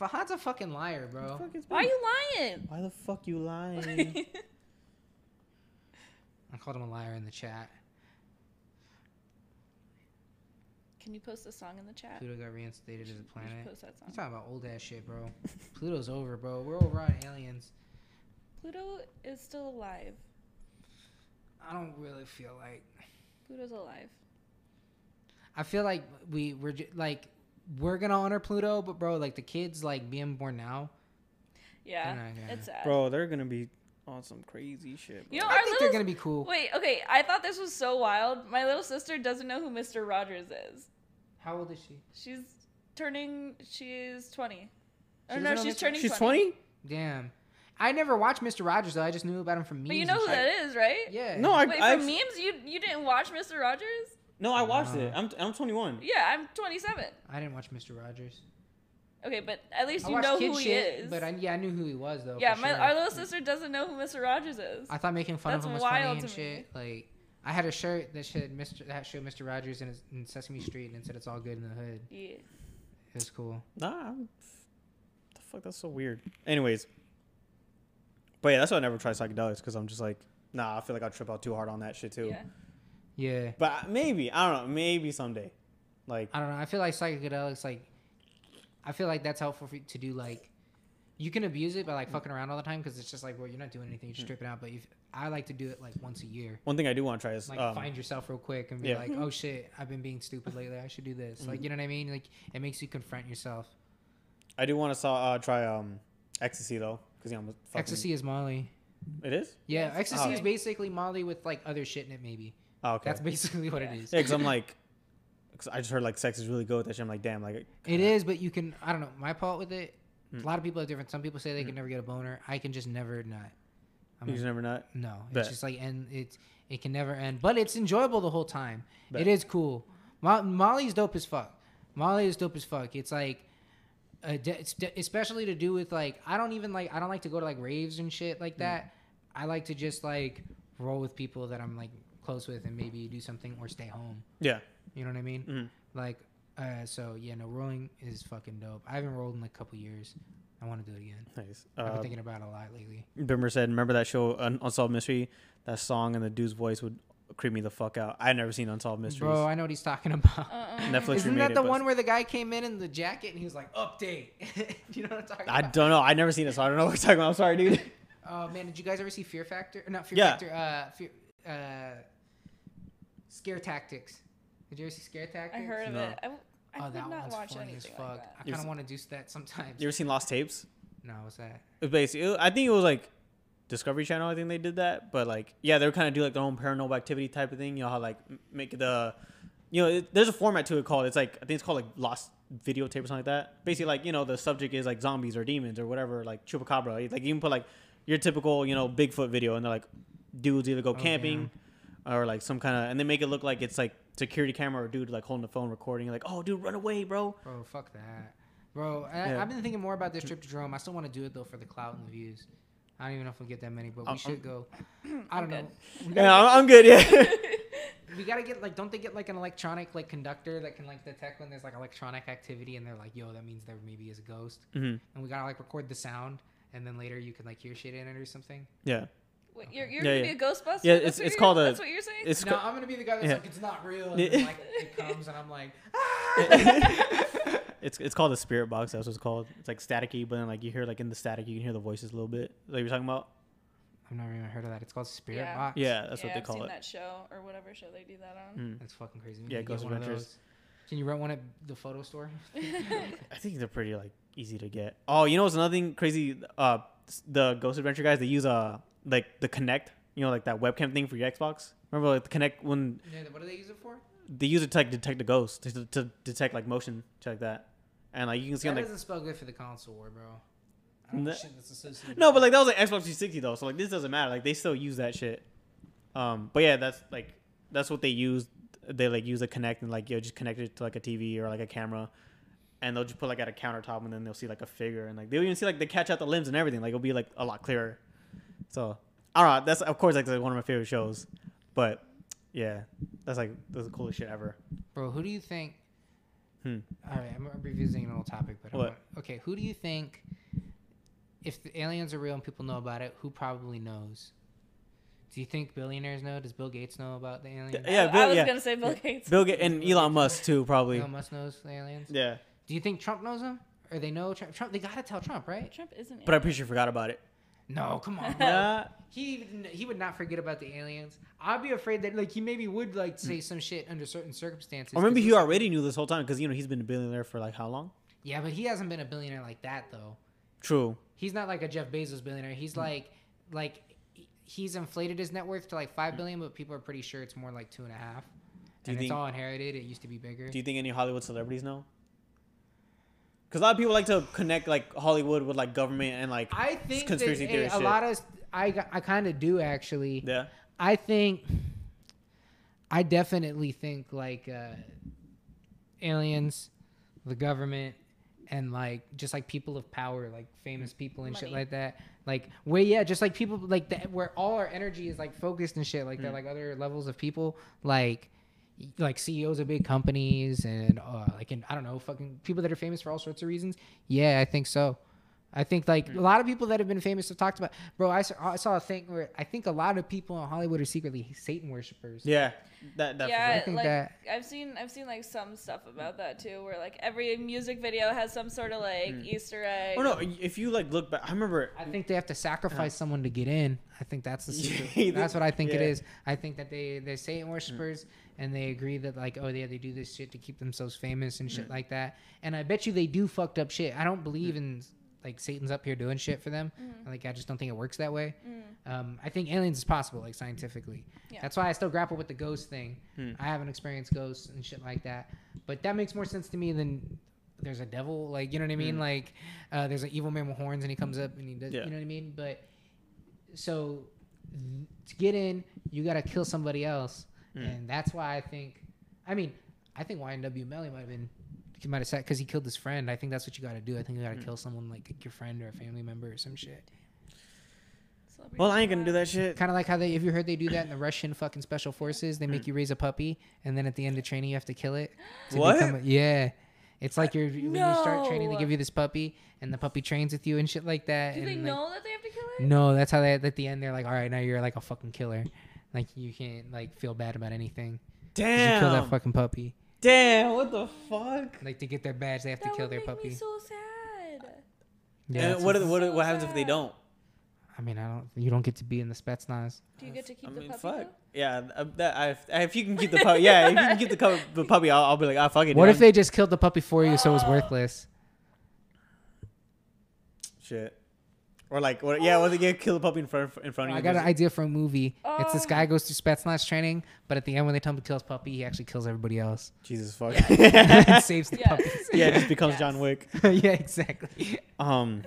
Fahad's a fucking liar, bro. The fuck Why are you lying? Why the fuck you lying? [LAUGHS] I called him a liar in the chat. Can you post a song in the chat? Pluto got reinstated as a You planet. post that song. You talking about old ass shit, bro? [LAUGHS] Pluto's over, bro. We're over on aliens. Pluto is still alive. I don't really feel like. Pluto's alive. I feel like we we're ju- like we're gonna honor Pluto, but bro, like the kids like being born now. Yeah, They're gonna- it's sad. Bro, they're gonna be on some crazy shit. Bro. You know, I think little they're gonna be cool. Wait, okay. I thought this was so wild. My little sister doesn't know who Mr. Rogers is. How old is she? She's turning. She's twenty. She Or no, she's Mr. turning. She's 20. 20? Damn. I never watched Mr. Rogers though. I just knew about him from memes. But you know who that is, right? Yeah. No, I, Wait, I from memes, you you didn't watch Mr. Rogers? No, I watched Nah. it. I'm I'm 21. Yeah, I'm 27. I didn't watch Mr. Rogers. Okay, but at least I you know kid who he shit, is. but I, yeah, I knew who he was though. yeah, my sure. our little sister doesn't know who Mr. Rogers is. I thought making fun That's of him was wild funny and to me. shit. Like, I had a shirt that said Mr. that showed Mr. Rogers in, his, in Sesame Street and it said it's all good in the hood. yeah. It was cool. Nah, I'm, the fuck, that's so weird. Anyways, but yeah, that's why I never try psychedelics because I'm just like, nah, I feel like I'll trip out too hard on that shit too. Yeah. Yeah. But maybe I don't know, maybe someday, like I don't know. I feel like psychedelics, like, I feel like that's helpful for you to do. Like, you can abuse it by like mm. fucking around all the time because it's just like, well, you're not doing anything, you're just mm. tripping out. But if, I like to do it like once a year. one thing I do want to try is Like, um, find yourself real quick and be yeah. like, oh shit, I've been being stupid lately. I should do this. Like, you know what I mean? Like, it makes you confront yourself. I do want to saw uh, try um ecstasy though because you know fucking, Ecstasy is Molly. It is. Yeah, Yes. ecstasy Oh. is basically Molly with like other shit in it, maybe. Oh, okay. That's basically what Yeah. it is. yeah, because I'm like, [LAUGHS] cause I just heard like sex is really good with that shit. I'm like, damn, like It is, but you can. I don't know. My part with it. Mm. A lot of people are different. Some people say they Mm. can never get a boner. I can just never not. I'm you just never not. no, Bet. it's just like and it's it can never end. But it's enjoyable the whole time. Bet. It is cool. Mo- Molly's dope as fuck. Molly is dope as fuck. It's like. Uh, de- especially to do with like I don't even like I don't like to go to like raves and shit Mm. like that. I like to just like roll with people that I'm like close with and maybe do something or stay home. Yeah. You know what I mean? Mhm. Like, uh, so yeah, no, rolling is fucking dope. I haven't rolled in like a couple years. I want to do it again. Nice. I've been Uh, thinking about it a lot lately. Bimmer said, "Remember that show, Un- Unsolved Mystery? That song and the dude's voice would creep me the fuck out. I never seen Unsolved Mysteries. Bro, I know what he's talking about. [LAUGHS] Uh-uh. Netflix Isn't that the but- one where the guy came in in the jacket and he was like, "Update"? do [LAUGHS] you know what I'm talking I about? I don't know. I never seen it, so I don't know what you're talking about. I'm sorry, dude. [LAUGHS] Oh man, did you guys ever see Fear Factor? Not Fear Yeah. Factor. Uh, Fear, uh, Scare Tactics. Did you ever see Scare Tactics? I heard of No. it. I, w- I Oh, would that not one's watch funny as anything fuck. like that. I kind of want to do that sometimes. You ever seen Lost Tapes? No, what's that? It was basically, I think it was like Discovery Channel. I think they did that, but like, yeah, they were kind of do like their own paranormal activity type of thing. You know how like make the, you know, it, there's a format to it called. It's like I think it's called like Lost Videotape or something like that. Basically, like you know, the subject is like zombies or demons or whatever, like chupacabra. Like you can put like your typical, you know, Bigfoot video, and they're like dudes either go Oh, camping or like some kind of, and they make it look like it's like security camera or dude like holding the phone recording. Like, oh, dude, run away, bro. Bro, fuck that. Bro, I, Yeah. I've been thinking more about this trip to Jerome. I still want to do it though for the clout and the views. I don't even know if we'll get that many, but we I'm- should go. I don't know. good. Yeah, gotta, I'm, I'm good. Yeah. [LAUGHS] we gotta get like, don't they get like an electronic like conductor that can like detect when there's like electronic activity and they're like, yo, that means there maybe is a ghost, hmm and we gotta like record the sound and then later you can like hear shit in it or something. Yeah. Wait, you're you're Yeah, gonna yeah. be a Ghostbuster? Yeah, That's it's- it's called a- That's what you're saying. It's no, ca- I'm gonna be the guy that's Yeah. like, it's not real, and then like it comes and I'm like, [LAUGHS] ah! [LAUGHS] It's it's called a spirit box. That's what it's called. It's like staticky, but then like you hear like in the static, you can hear the voices a little bit. Like you're talking about. I've never even heard of that. It's called Spirit Yeah. Box. Yeah, that's yeah, what they I've call seen it. that show or whatever show they do that on. Mm. That's fucking crazy. We Yeah, need Ghost Adventures. Can you rent one at the photo store? [LAUGHS] I think they're pretty like easy to get. Oh, you know what's another thing crazy? Uh, the Ghost Adventure guys they use uh like the Kinect. You know, like that webcam thing for your Xbox. Remember like the Kinect when Yeah, what do they use it for? they use it to like detect the ghost to, to detect like motion like that, and like you can see That on like doesn't spell good for the console war, bro. I don't know No- shit that's. No, but like that was like Xbox 360 though, so like this doesn't matter. Like they still use that shit. Um, but yeah, that's like that's what they use. They like use a Kinect and like you know, just connect it to like a TV or like a camera, and they'll just put like at a countertop and then they'll see like a figure and like they'll even see like they catch out the limbs and everything. Like it'll be like a lot clearer. So I don't know. That's of course like, like one of my favorite shows, but yeah, that's like that's the coolest shit ever. Bro, who do you think? Hmm. All right, I'm revisiting an old topic, but I What? okay, who do you think? If the aliens are real and people know about it, who probably knows? Do you think billionaires know? Does Bill Gates know about the aliens? Yeah, I, Bill- I was yeah. gonna say Bill Gates. Bill Gates and Elon Musk too, probably. Elon Musk knows the aliens. Yeah, Do you think Trump knows them? Or they know Trump? Trump they gotta tell Trump, right? Trump isn't. but I'm pretty sure forgot about it. No, come on, bro. He he would not forget about the aliens. I'd be afraid that like he maybe would like say mm. some shit under certain circumstances. or maybe 'cause he already knew this whole time because you know he's been a billionaire for like how long? Yeah, but he hasn't been a billionaire like that though. True. He's not like a Jeff Bezos billionaire. He's mm. like like he's inflated his net worth to like five billion, but people are pretty sure it's more like two and a half. Do you and it's think- all inherited. It used to be bigger. Do you think any Hollywood celebrities know? Because a lot of people like to connect like Hollywood with like government and like I think conspiracy that, theory eh, a shit. lot of I I kind of do actually. yeah. I think I definitely think like uh, aliens, the government, and like just like people of power, like famous people and shit like that. Like where yeah, just like people like that where all our energy is like focused and shit like Mm. that. Like other levels of people like like CEOs of big companies and uh, like in, I don't know fucking people that are famous for all sorts of reasons. Yeah, I think so. I think like Mm. a lot of people that have been famous have talked about. Bro, I saw, I saw a thing where I think a lot of people in Hollywood are secretly Satan worshippers. Yeah. That that yeah, I think like that- I've seen I've seen like some stuff about that too, where like every music video has some sort of like mm. Easter egg. Oh no! If you like look back, I remember. I think they have to sacrifice uh-huh. someone to get in. I think that's the [LAUGHS] secret. that's what I think it yeah. is. I think that they they're Satan worshippers mm. and they agree that like oh yeah they do this shit to keep themselves famous and mm. shit like that. And I bet you they do fucked up shit. I don't believe in like Satan's up here doing shit for them. Like I just don't think it works that way. Um, I think aliens is possible like scientifically. Yeah. That's why I still grapple with the ghost thing. Hmm. I haven't experienced ghosts and shit like that, but that makes more sense to me than there's a devil. Like you know what I mean? Hmm. Like uh, there's an evil man with horns and he comes up and he does. Yeah. You know what I mean? But so to get in, you gotta kill somebody else, Mm. and that's why I think. I mean, I think YNW Melly might have been. He might have said because he killed his friend. I think that's what you gotta do. I think you gotta Mm. kill someone like your friend or a family member or some shit. Celebrity Well, I ain't gonna do that shit. Kind of like how they, if you heard they do that in the Russian fucking special forces, they make you raise a puppy, and then at the end of training you have to kill it. [GASPS] to What? become a- yeah, it's like you're when you start training, they give you this puppy, and the puppy trains with you and shit like that. Do and they like, know that they have to kill it? No, that's how they at the end they're like, all right, now you're like a fucking killer. Like you can't like feel bad about anything. Damn, You kill that fucking puppy. Damn. What the fuck? Like to get their badge, they have that to kill would their make puppy. me so sad. yeah, and what, just- what so what happens if they don't? I mean, I don't. You don't get to be in the Spetsnaz. Do you get to keep I the mean, puppy? fuck. though? Yeah, uh, that, I, if you can keep the puppy, yeah, if you can keep the, co- the puppy, I'll, I'll be like, ah, fuck it. What dude, if they just killed the puppy for you, so it was worthless? shit? Or like, what? Yeah, what if they get kill the puppy in front in front of you? I got an Just- idea for a movie. It's this Oh. guy goes through Spetsnaz training, but at the end when they tell him to kill his puppy, he actually kills everybody else Jesus [LAUGHS] fuck. and saves the Yes. puppies. yeah, it just becomes Yes. [LAUGHS] John Wick. [LAUGHS] yeah, exactly. Um,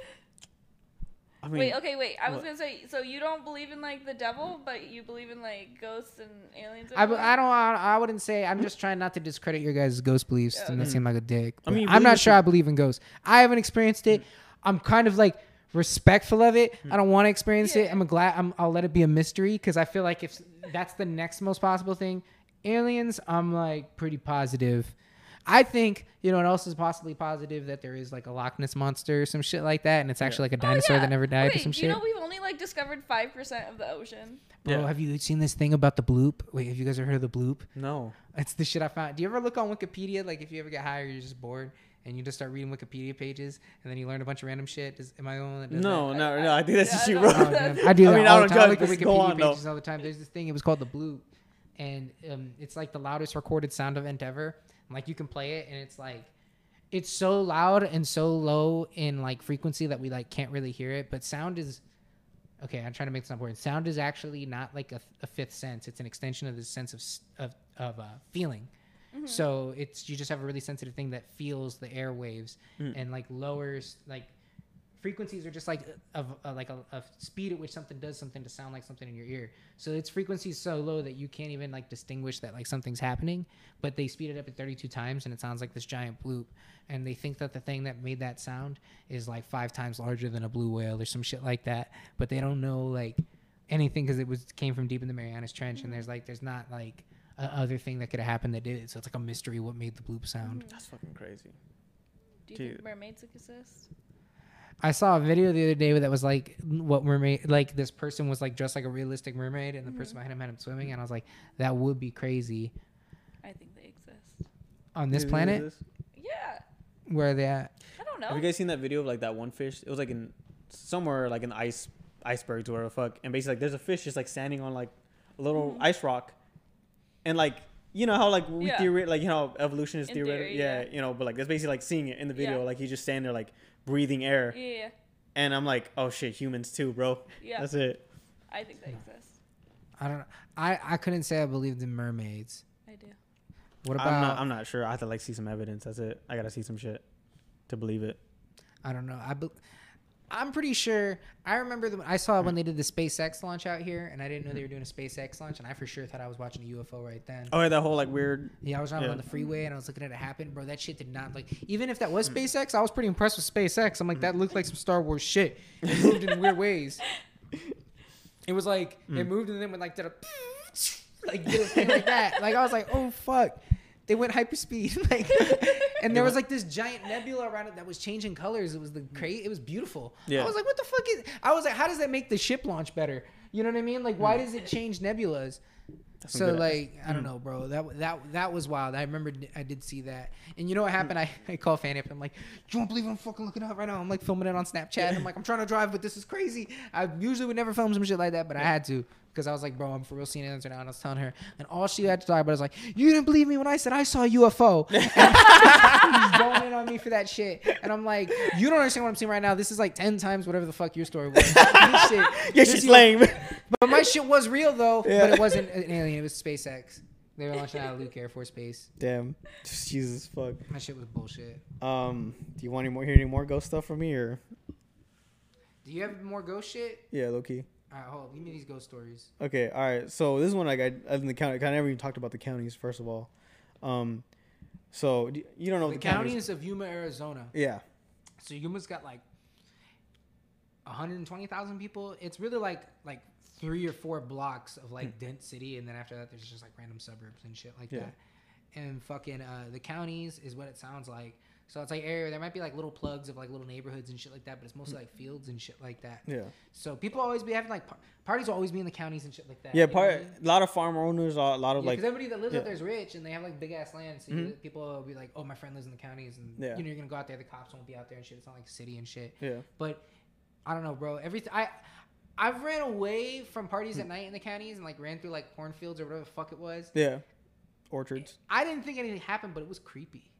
I mean, wait, okay, wait. I was what? gonna say, so you don't believe in like the devil, but you believe in like ghosts and aliens. I, all I don't. I wouldn't say. I'm just trying not to discredit your guys' ghost beliefs and not seem like a dick. I mean, but you I'm believe not in sure I believe in ghosts. I haven't experienced it. I'm kind of like respectful of it. I don't want to experience it. I'm glad. I'm, I'll let it be a mystery because I feel like if that's the next most possible thing, aliens. I'm like pretty positive. I think you know what else is possibly positive that there is like a Loch Ness monster or some shit like that, and it's actually like a Oh, dinosaur yeah. that never died or some shit. You know, we've only like discovered five percent of the ocean. Bro, Yeah. have you seen this thing about the bloop? Wait, have you guys ever heard of the bloop? no. It's the shit I found. Do you ever look on Wikipedia? Like, if you ever get high or you're just bored and you just start reading Wikipedia pages and then you learn a bunch of random shit? Does, am I the only one that does No, that? no, no. I think that's Yeah, just I you, don't bro. Know. damn. I do [LAUGHS] I that mean, I all don't the time. I judge, look at Wikipedia on, though. pages all the time. There's this thing. It was called the Bloop, and um, it's like the loudest recorded sound event ever. And, like you can play it, and it's like it's so loud and so low in like frequency that we like can't really hear it. But sound is okay. I'm trying to make this important. Sound is actually not like a, a fifth sense. It's an extension of the sense of of of uh, feeling. Mm-hmm. So it's you just have a really sensitive thing that feels the airwaves mm. and like lowers like frequencies are just like uh, of uh, like a, a speed at which something does something to sound like something in your ear. So its frequency is so low that you can't even like distinguish that like something's happening. But they speed it up at 32 times and it sounds like this giant bloop. And they think that the thing that made that sound is like five times larger than a blue whale or some shit like that. But they don't know like anything because it was came from deep in the Marianas Trench and mm-hmm. there's like there's not like a other thing that could have happened that did it. So it's like a mystery what made the bloop sound. That's fucking crazy. Do you Dude. think mermaids exist? I saw a video the other day that was like what mermaid like this person was like dressed like a realistic mermaid and the mm-hmm. person behind him had him swimming and I was like that would be crazy I think they exist. on this Maybe planet this- Yeah, where are they at I don't know. Have you guys seen that video of like that one fish? It was like in somewhere like an ice icebergs or whatever the fuck. And basically like there's a fish just like standing on like a little mm-hmm. ice rock. And like you know how like we. Yeah. theory like you know evolution is theoretical. theory, yeah, yeah. you know, but like that's basically like seeing it in the video. Yeah. Like he's just standing there like breathing air. yeah, yeah, And I'm like, oh shit, humans too, bro. yeah. That's it. I think they exist. I don't know I I couldn't say I believed in mermaids I do. what about I'm not I'm not sure. I have to like see some evidence. That's it. I gotta see some shit. to believe it. I don't know. I be- I'm pretty sure. I remember the, I saw when they did the SpaceX launch out here, and I didn't know they were doing a SpaceX launch, and I for sure thought I was watching a UFO right then. Oh, yeah, that whole like weird. Yeah, I was driving Yeah. on the freeway and I was looking at it happen, bro. That shit did not like. Even if that was SpaceX, I was pretty impressed with SpaceX. I'm like, that looked like some Star Wars shit. It moved in weird ways. It was like it mm. moved and then went like did a like did a thing like that. Like I was like, oh fuck. They went hyperspeed, [LAUGHS] like, and there was like this giant nebula around it that was changing colors. It was the crate. It was beautiful. Yeah. I was like, what the fuck is? I was like, how does that make the ship launch better? You know what I mean? Like, why hmm. does it change nebulas? That's So like I don't hmm. know, bro. That that that was wild. I remember I did see that. And you know what happened? Hmm. I, I call Fanny up. I'm like, you won't believe I'm fucking looking at right now. I'm like filming it on Snapchat. I'm like, I'm trying to drive, but this is crazy. I usually would never film some shit like that, but I had to because I was like, bro, I'm for real seeing it right now. And I was telling her, and all she had to talk about was like, you didn't believe me when I said I saw a UFO. [LAUGHS] And [LAUGHS] he's going in on me for that shit, and I'm like, you don't understand what I'm seeing right now. This is like ten times whatever the fuck your story was. This [LAUGHS] shit, Yeah, this she's U- lame. but my shit was real though. Yeah. But it wasn't an alien. It was SpaceX. They were launching out of Luke Air Force Base. Damn, Jesus fuck. My shit was bullshit. Um, do you want any more? Hear any more ghost stuff from me or? Do you have more ghost shit? Yeah, low key. All right, hold on. Give me these ghost stories. Okay, all right. So this is one, like, I, I in the county, I never even talked about the counties. First of all, um, so you don't know the the, counties. counties of Yuma, Arizona. Yeah, So Yuma's got like 120,000 people. It's really like like three or four blocks of like dense city, and then after that, there's just like random suburbs and shit like Yeah. that. And fucking uh, the counties is what it sounds like. So it's like area. There might be like little plugs of like little neighborhoods and shit like that, but it's mostly like fields and shit like that. yeah, So people always be having like par- parties will always be in the counties and shit like that. yeah. what I Part mean? a lot of farm owners, are a lot of Yeah, like, because everybody that lives yeah. out there is rich and they have like big ass land. So Mhm. you, people will be like, "Oh, my friend lives in the counties," and Yeah. you know you're gonna go out there. The cops won't be out there and shit. It's not like city and shit. yeah, But I don't know, bro. Everything I I've ran away from parties at night in the counties and like ran through like cornfields or whatever the fuck it was. yeah, orchards. I didn't think anything happened, but it was creepy.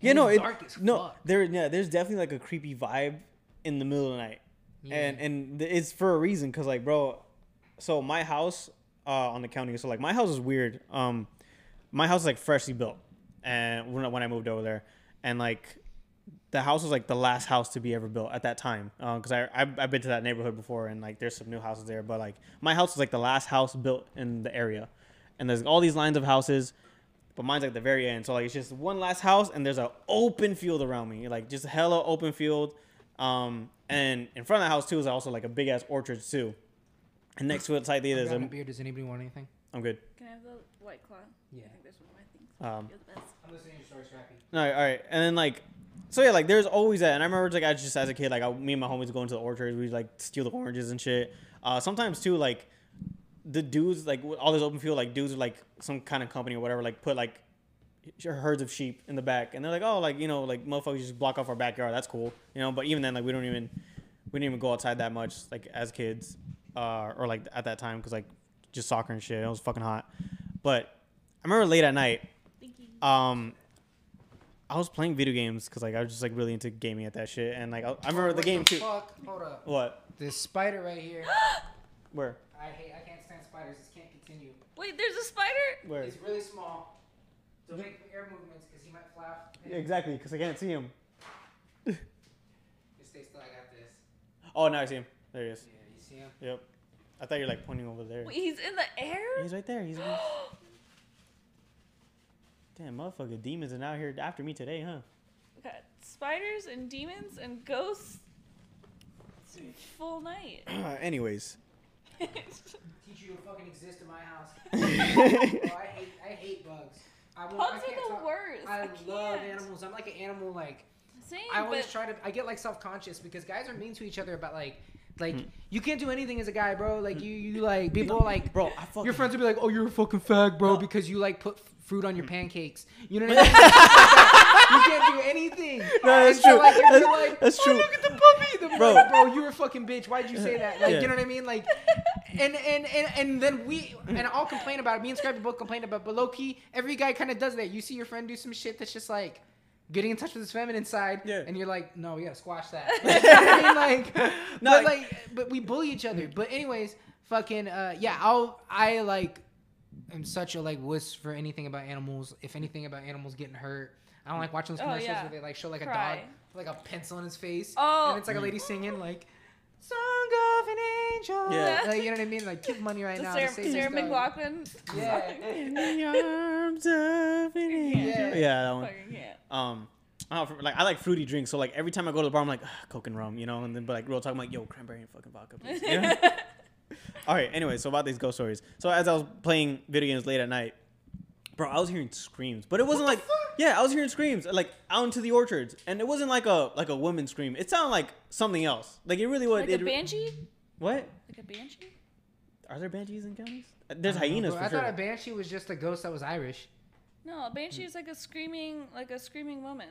Yeah, no, it, no, fuck. there, yeah, there's definitely like a creepy vibe in the middle of the night, and and it's for a reason, cause like, bro, so my house uh, on the county, so like my house is weird. Um, my house is like freshly built, and when I- when I moved over there, and like the house was like the last house to be ever built at that time, because I I've, I've been to that neighborhood before, and like there's some new houses there, but like my house was like the last house built in the area, and there's all these lines of houses but mine's like the very end. So like it's just one last house and there's an open field around me, like just a hella open field. Um, and in front of the house too is also like a big ass orchard too. And next to it, it's like I'm there's a a. beer. Does anybody want anything? I'm good. Can I have the white claw? Yeah. I think that's one of my things. Um, You're the best. I'm listening to your story, Scrappy. all right, all right, and then like, so yeah, like there's always that. And I remember like I just as a kid, like I, me and my homies go into the orchards, we like steal the oranges and shit. Uh, sometimes too, like the dudes like all this open field, like dudes with like some kind of company or whatever, like put like herds of sheep in the back, and they're like, oh, like you know, like motherfuckers just block off our backyard. That's cool, you know. But even then, like we don't even we didn't even go outside that much, like as kids, uh, or like at that time, because like just soccer and shit. It was fucking hot. But I remember late at night, Thank you. um, I was playing video games because like I was just like really into gaming at that shit, and like I, I remember the What game too. Fuck. Hold up. What? This spider right here. [GASPS] Where? I hate. I can't stand spiders. This can't continue. Wait, there's a spider? Where? It's really small. Don't make air movements because he might fly off. Yeah, exactly, because I can't see him. Just stay still. I got this. Oh, now I see him. There he is. Yeah, you see him? Yep. I thought you were like pointing over there. Wait, he's in the air? He's right there. He's. [GASPS] Damn, motherfucker, demons are out here after me today, huh? We got spiders and demons and ghosts. It's a full night. [CLEARS THROAT] Anyways. [LAUGHS] Teach you to fucking exist in my house. [LAUGHS] oh, I hate. I hate bugs. I won't, I Bugs are the talk- worst. I, I love animals. I'm like an animal. Like Same, I always but try to. I get like self conscious because guys are mean to each other about like, like Hmm. you can't do anything as a guy, bro. Like you, you like people like Bro, I fucking. your friends would be like, oh, you're a fucking fag, bro, No. because you like put f- fruit on your pancakes. You know [LAUGHS] what I mean? you can't do anything. [LAUGHS] No, that's so, true. like, That's- like, that's "Oh, true." look at the puppy, the Bro. bro, bro, you're a fucking bitch. Why'd you say that? Like, Yeah. you know what I mean? Like, and and and and then we and I'll complain about it. Me and Scrappy both complain about, it, but low key, every guy kind of does that. You see your friend do some shit that's just like. Getting in touch with his feminine side, Yeah. and you're like, no, we gotta squash that. Like, [LAUGHS] you know what I mean? Like, No, but like, but we bully each other. But anyways, fucking, uh, yeah, I'll, I like, am such a like wuss for anything about animals. If anything about animals getting hurt, I don't like watching those Oh, commercials yeah. where they like show like a Cry. dog with, like a pencil in his face. Oh. And it's like a lady singing like "Song of an Angel." Yeah. Like, you know what I mean? Like give money right The now. Sarah, to Sarah. McLaughlin. Yeah. In the arms of an angel. Yeah. Yeah, that one. Fucking. Um, I don't know, like I like fruity drinks, so like every time I go to the bar, I'm like Coke and rum, you know, and then but like real talk, I'm like, yo, cranberry and fucking vodka, please. [LAUGHS] You know? All right. Anyway, so about these ghost stories. So as I was playing video games late at night, bro, I was hearing screams, but it wasn't like, yeah, I was hearing screams like out into the orchards, and it wasn't like a like a woman scream. It sounded like something else. Like it really was. Like it, a banshee? What? Like a banshee? Are there banshees in counties? There's I don't know, hyenas for I sure. thought a banshee was just a ghost that was Irish. No, a banshee is like a screaming, like a screaming woman,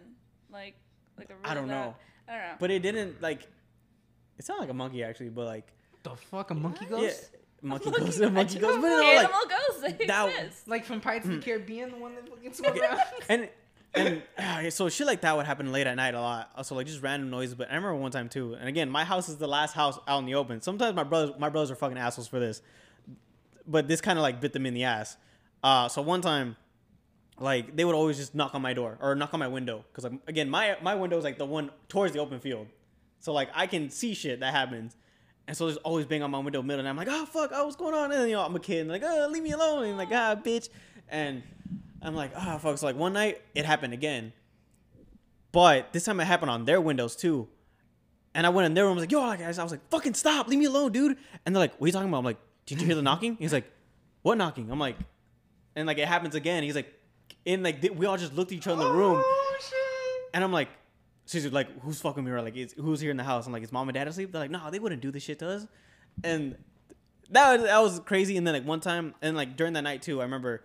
like like a. Really I don't loud- know. I don't know. but it didn't like. It sounded like a monkey actually, but like The fuck, a monkey What? ghost? yeah, monkey Monkey- ghost, a monkey ghost, but [LAUGHS] it all, Animal like ghosts. They that- exist. Like from Pirates Hmm. of the Caribbean, the one that fucking swam Okay, around. [LAUGHS] and and uh, so shit like that would happen late at night a lot. Also like just random noises. But I remember one time too. And again, my house is the last house out in the open. Sometimes my brothers my brothers are fucking assholes for this, but this kind of like bit them in the ass. Uh, so one time, like they would always just knock on my door or knock on my window because like again my my window is like the one towards the open field, so like I can see shit that happens. And so there's always bang on my window middle, and I'm like, oh fuck, oh what's going on? And you know, I'm a kid, and like, oh leave me alone, and like, ah bitch, and I'm like, ah fuck. So like one night it happened again, but this time it happened on their windows too. And I went in their room, I was like, yo, like, guys, I was like, fucking stop, leave me alone, dude. And they're like, what are you talking about? I'm like, did you hear the knocking? He's like, what knocking? I'm like, and like it happens again. He's like, and like we all just looked at each other in the room, Oh shit! and I'm like, she's like, who's fucking me? Or like, is, who's here in the house? I'm like, is mom and dad asleep? They're like, no, they wouldn't do this shit to us. And that was, that was crazy. And then like one time, and like during that night too, I remember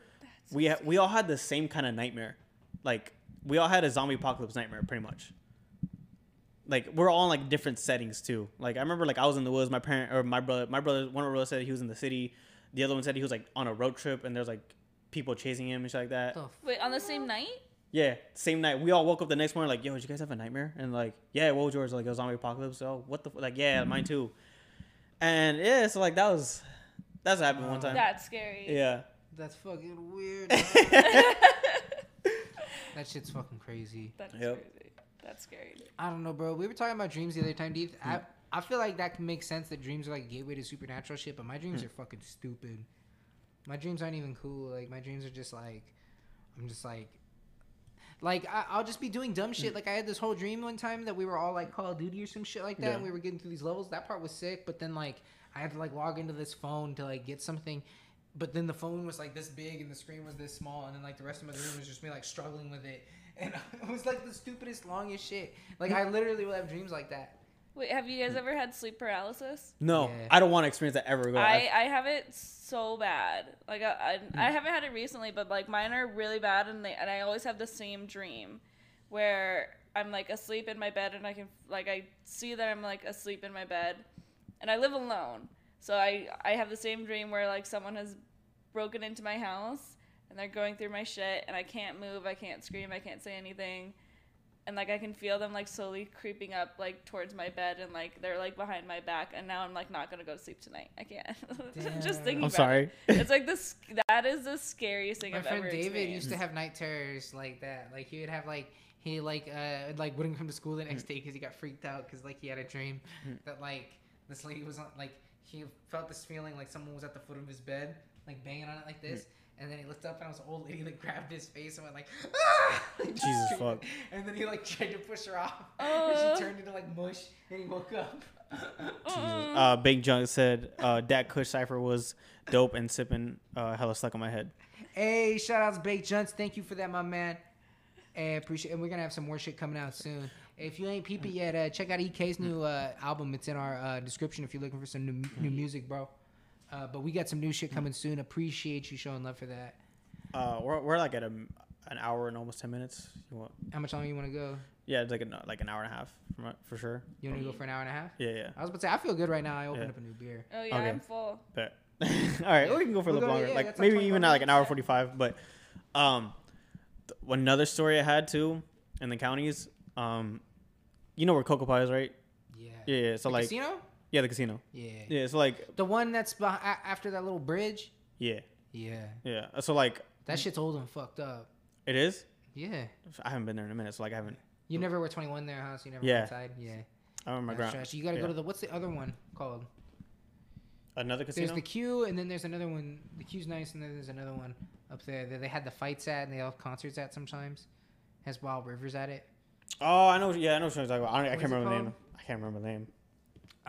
we ha- we all had the same kind of nightmare. Like we all had a zombie apocalypse nightmare, pretty much. Like we're all in like different settings too. Like I remember like I was in the woods. My parent or my brother, my brother, one of my brothers said he was in the city. The other one said he was like on a road trip, and there's like people chasing him and shit like that. The Wait, on the same night? Yeah, same night. We all woke up the next morning like, yo, did you guys have a nightmare? And like, yeah, what was yours? Like a zombie apocalypse. Oh, what the f-? like? Yeah, mine too. And yeah, so like that was that's what happened one time. That's scary. Yeah. That's fucking weird. [LAUGHS] that shit's fucking crazy. That's Yep. crazy. That's scary. I don't know, bro. We were talking about dreams the other time, Deep. Hmm. I I feel like that can make sense that dreams are like a gateway to supernatural shit, but my Hmm. dreams are fucking stupid. My dreams aren't even cool. Like my dreams are just like, I'm just like, like I, I'll just be doing dumb shit. Mm. Like I had this whole dream one time that we were all like Call of Duty or some shit like that, Yeah. and we were getting through these levels. That part was sick, but then like I had to like log into this phone to like get something. But then the phone was like this big and the screen was this small, and then like the rest of my room was just me like struggling with it, [LAUGHS] and it was like the stupidest, longest shit. Like I literally will have dreams like that. Wait, have you guys ever had sleep paralysis? No, Yeah. I don't want to experience that ever. Go. I, I have it so bad. Like I, Hmm. I, I haven't had it recently, but like mine are really bad, and they and I always have the same dream, where I'm like asleep in my bed, and I can like I see that I'm like asleep in my bed, and I live alone, so I I have the same dream where like someone has broken into my house, and they're going through my shit, and I can't move, I can't scream, I can't say anything. And like I can feel them like slowly creeping up like towards my bed and like they're like behind my back and now I'm like not gonna go to sleep tonight. I can't. [LAUGHS] Just thinking I'm about sorry. it. It's like this that is the scariest thing My I've friend ever David experienced. used to have night terrors like that. Like he would have like he like uh like wouldn't come to school the next mm. day because he got freaked out because like he had a dream mm. that like this lady was on like he felt this feeling like someone was at the foot of his bed like banging on it like this. Mm. And then he looked up and I was an old lady like grabbed his face and went like, ah! [LAUGHS] Like, Jesus fuck. [LAUGHS] And then he like tried to push her off. Oh. [LAUGHS] and she turned into like mush and he woke up. Mm. Uh, Big Junk said uh, that Kush cipher was dope and sipping uh, hella stuck on my head. Hey, shout outs Baked Junts. Thank you for that, my man. Hey, appreciate and we're gonna have some more shit coming out soon. If you ain't peep it yet, uh, check out EK's new uh, album. It's in our uh, description if you're looking for some new, new music, bro. Uh, but we got some new shit coming soon. Appreciate you showing love for that. Uh, we're, we're like at a, an hour and almost ten minutes. You want? How much longer you want to go? Yeah, it's like an, like an hour and a half for, for sure. You want to go for an hour and a half? Yeah, yeah. I was about to say I feel good right now. I opened Yeah. up a new beer. Oh yeah, Okay. I'm full. Bet. [LAUGHS] All right, Yeah. we can go for a We'll little longer, yeah, like that's like maybe even not like an hour forty five. But um, th- another story I had too in the counties. Um, you know where Cocopah is, right? Yeah. Yeah, yeah. So The like, casino? Yeah, the casino. Yeah. Yeah, so like, The one that's beh- a- after that little bridge. yeah, Yeah. yeah. So like, That shit's old and fucked up. it is. Yeah. I haven't been there in a minute, so like I haven't. You never were 21 there, huh? So you never Yeah. went outside. Yeah. I remember my trash. You gotta yeah. go to the what's the other one called? Another casino. There's the queue, and then there's another one. The queue's nice, and then there's another one up there that they had the fights at, and they have concerts at sometimes. Has Wild Rivers at it. oh, I know. Yeah, I know what you're talking about. I, don't, I can't remember the name. I can't remember the name.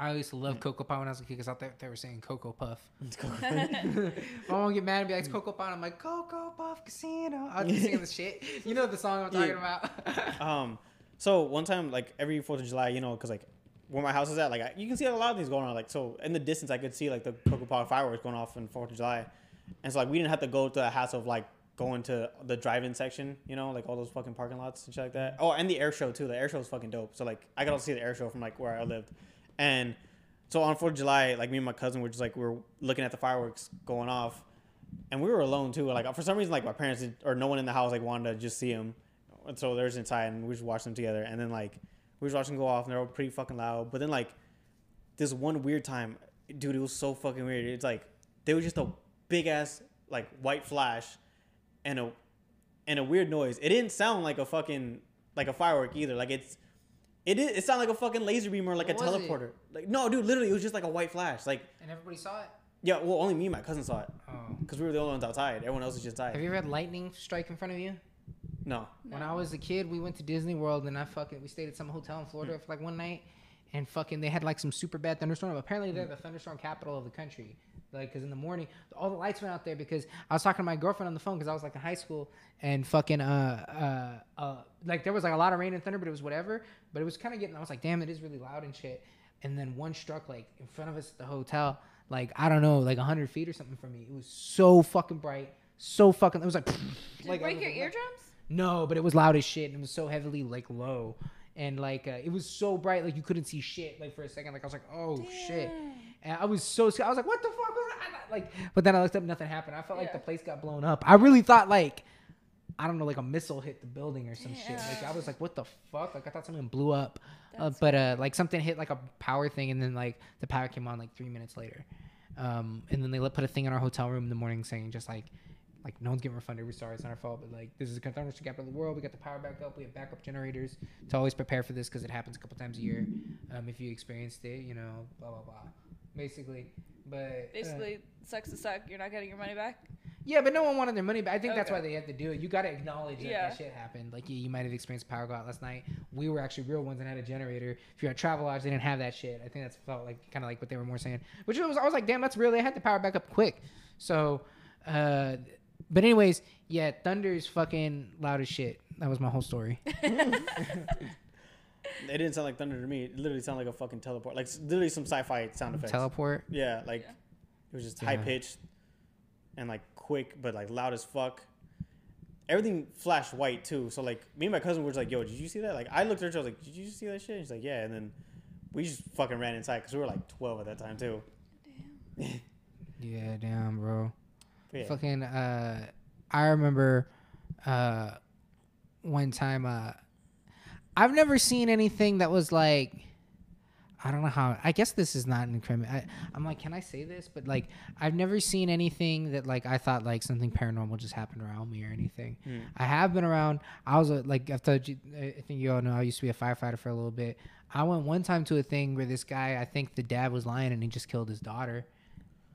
I used to love Cocopah when I was a kid because I thought they were saying Cocoa Puff. [LAUGHS] [LAUGHS] My mom would get mad and be like, "It's Cocopah." And I'm like, "Cocoa Puff Casino." I'd be singing the [LAUGHS] shit. You know the song I'm talking Yeah. about. Um, so one time, like every Fourth of July, you know, because like where my house is at, like I, you can see a lot of things going on. Like so, in the distance, I could see like the Coca Cola fireworks going off in Fourth of July, and so like we didn't have to go to the hassle of like going to the drive-in section, you know, like all those fucking parking lots and shit like that. Oh, and the air show too. The air show is fucking dope. So like I got to see the air show from like where I lived, and so on Fourth of July, like me and my cousin were just like we were looking at the fireworks going off, and we were alone too. Like for some reason, like my parents did, or no one in the house like wanted to just see them, and so there's inside, and we just watched them together. And then like we was watching them go off, and they're all pretty fucking loud. But then like this one weird time, dude, it was so fucking weird. It's like there was just a big ass like white flash, and a and a weird noise. It didn't sound like a fucking like a firework either. Like it's. It, is, it sounded like a fucking laser beam or like What a was it? teleporter. Like no, dude, literally, it was just like a white flash. Like and everybody saw it. yeah, well, only me and my cousin saw it Oh. because we were the only ones outside. Everyone else was just tired. Have you ever had lightning strike in front of you? No. When I was a kid, we went to Disney World and I fucking we stayed at some hotel in Florida hmm. for like one night, and fucking they had like some super bad thunderstorm. Apparently they're the thunderstorm capital of the country. Like, cause in the morning all the lights went out there because I was talking to my girlfriend on the phone because I was like in high school and fucking uh uh uh like there was like a lot of rain and thunder, but it was whatever. But it was kind of getting. I was like, damn, it is really loud and shit. And then one struck like in front of us at the hotel, like I don't know, like hundred feet or something from me. It was so fucking bright, so fucking. It was like, [LAUGHS] Did like it break was your like- eardrums? no, but it was loud as shit, and it was so heavily like low, and like uh, it was so bright, like you couldn't see shit. Like for a second, like I was like, oh shit, Damn. And I was so scared. I was like, what the fuck was that? Like, but then I looked up, nothing happened. I felt like the place got blown up. I really thought like, I don't know, like a missile hit the building or some shit. Like I was like, what the fuck? Like I thought something blew up, uh, but uh, like something hit like a power thing, and then like the power came on like three minutes later. Um, and then they put a thing in our hotel room in the morning saying just like like no one's getting refunded. We're sorry, it's not our fault. But like this is a thunderstorm capital of the world. We got the power back up. We have backup generators to always prepare for this because it happens a couple times a year. Um, if you experienced it, you know, blah blah blah. Basically, but uh, Basically, sucks to suck. You're not getting your money back. yeah, but no one wanted their money back. I think that's why they had to do it. You got to acknowledge that Yeah. that shit happened. Like, yeah, you might have experienced power go out last night. We were actually real ones and had a generator. If you're at Travelodge, they didn't have that shit. I think that's felt like kind of like what they were more saying. Which was, I was like, damn, that's real. They had the power back up quick. So, uh, but anyways, yeah, Thunder's fucking loud as shit. That was my whole story. [LAUGHS] [LAUGHS] It didn't sound like thunder to me. It literally sounded like a fucking teleport. Like literally some sci-fi sound effects. Teleport. yeah, like Yeah. it was just Yeah. high pitched and like quick, but like loud as fuck. Everything flashed white too. So like me and my cousin were just like, "Yo, did you see that?" Like I looked at her, I was like, "Did you see that shit?" And she's like, "Yeah." And then we just fucking ran inside because we were like 12 at that time too. Damn. [LAUGHS] Yeah, damn, bro. Yeah. Fucking uh I remember uh one time uh I've never seen anything that was like I don't know how I guess this is not incriminating. I, I'm like, can I say this? But like I've never seen anything that like I thought like something paranormal just happened around me or anything. Hmm. I have been around. I was a, like I've told you. I think you all know. I used to be a firefighter for a little bit. I went one time to a thing where this guy, I think the dad was lying and he just killed his daughter.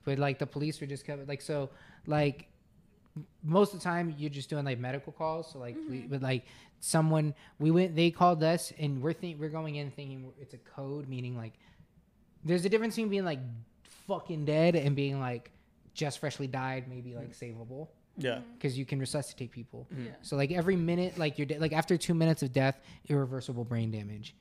But like the police were just coming. Like so, like most of the time you're just doing like medical calls. So like, we, but like someone we went, they called us and we're think we're going in thinking it's a code, meaning like there's a difference between being like fucking dead and being like just freshly died, maybe like savable Yeah. because you can resuscitate people. Mhm. Yeah. So like every minute, like you're de- like after two minutes of death, irreversible brain damage.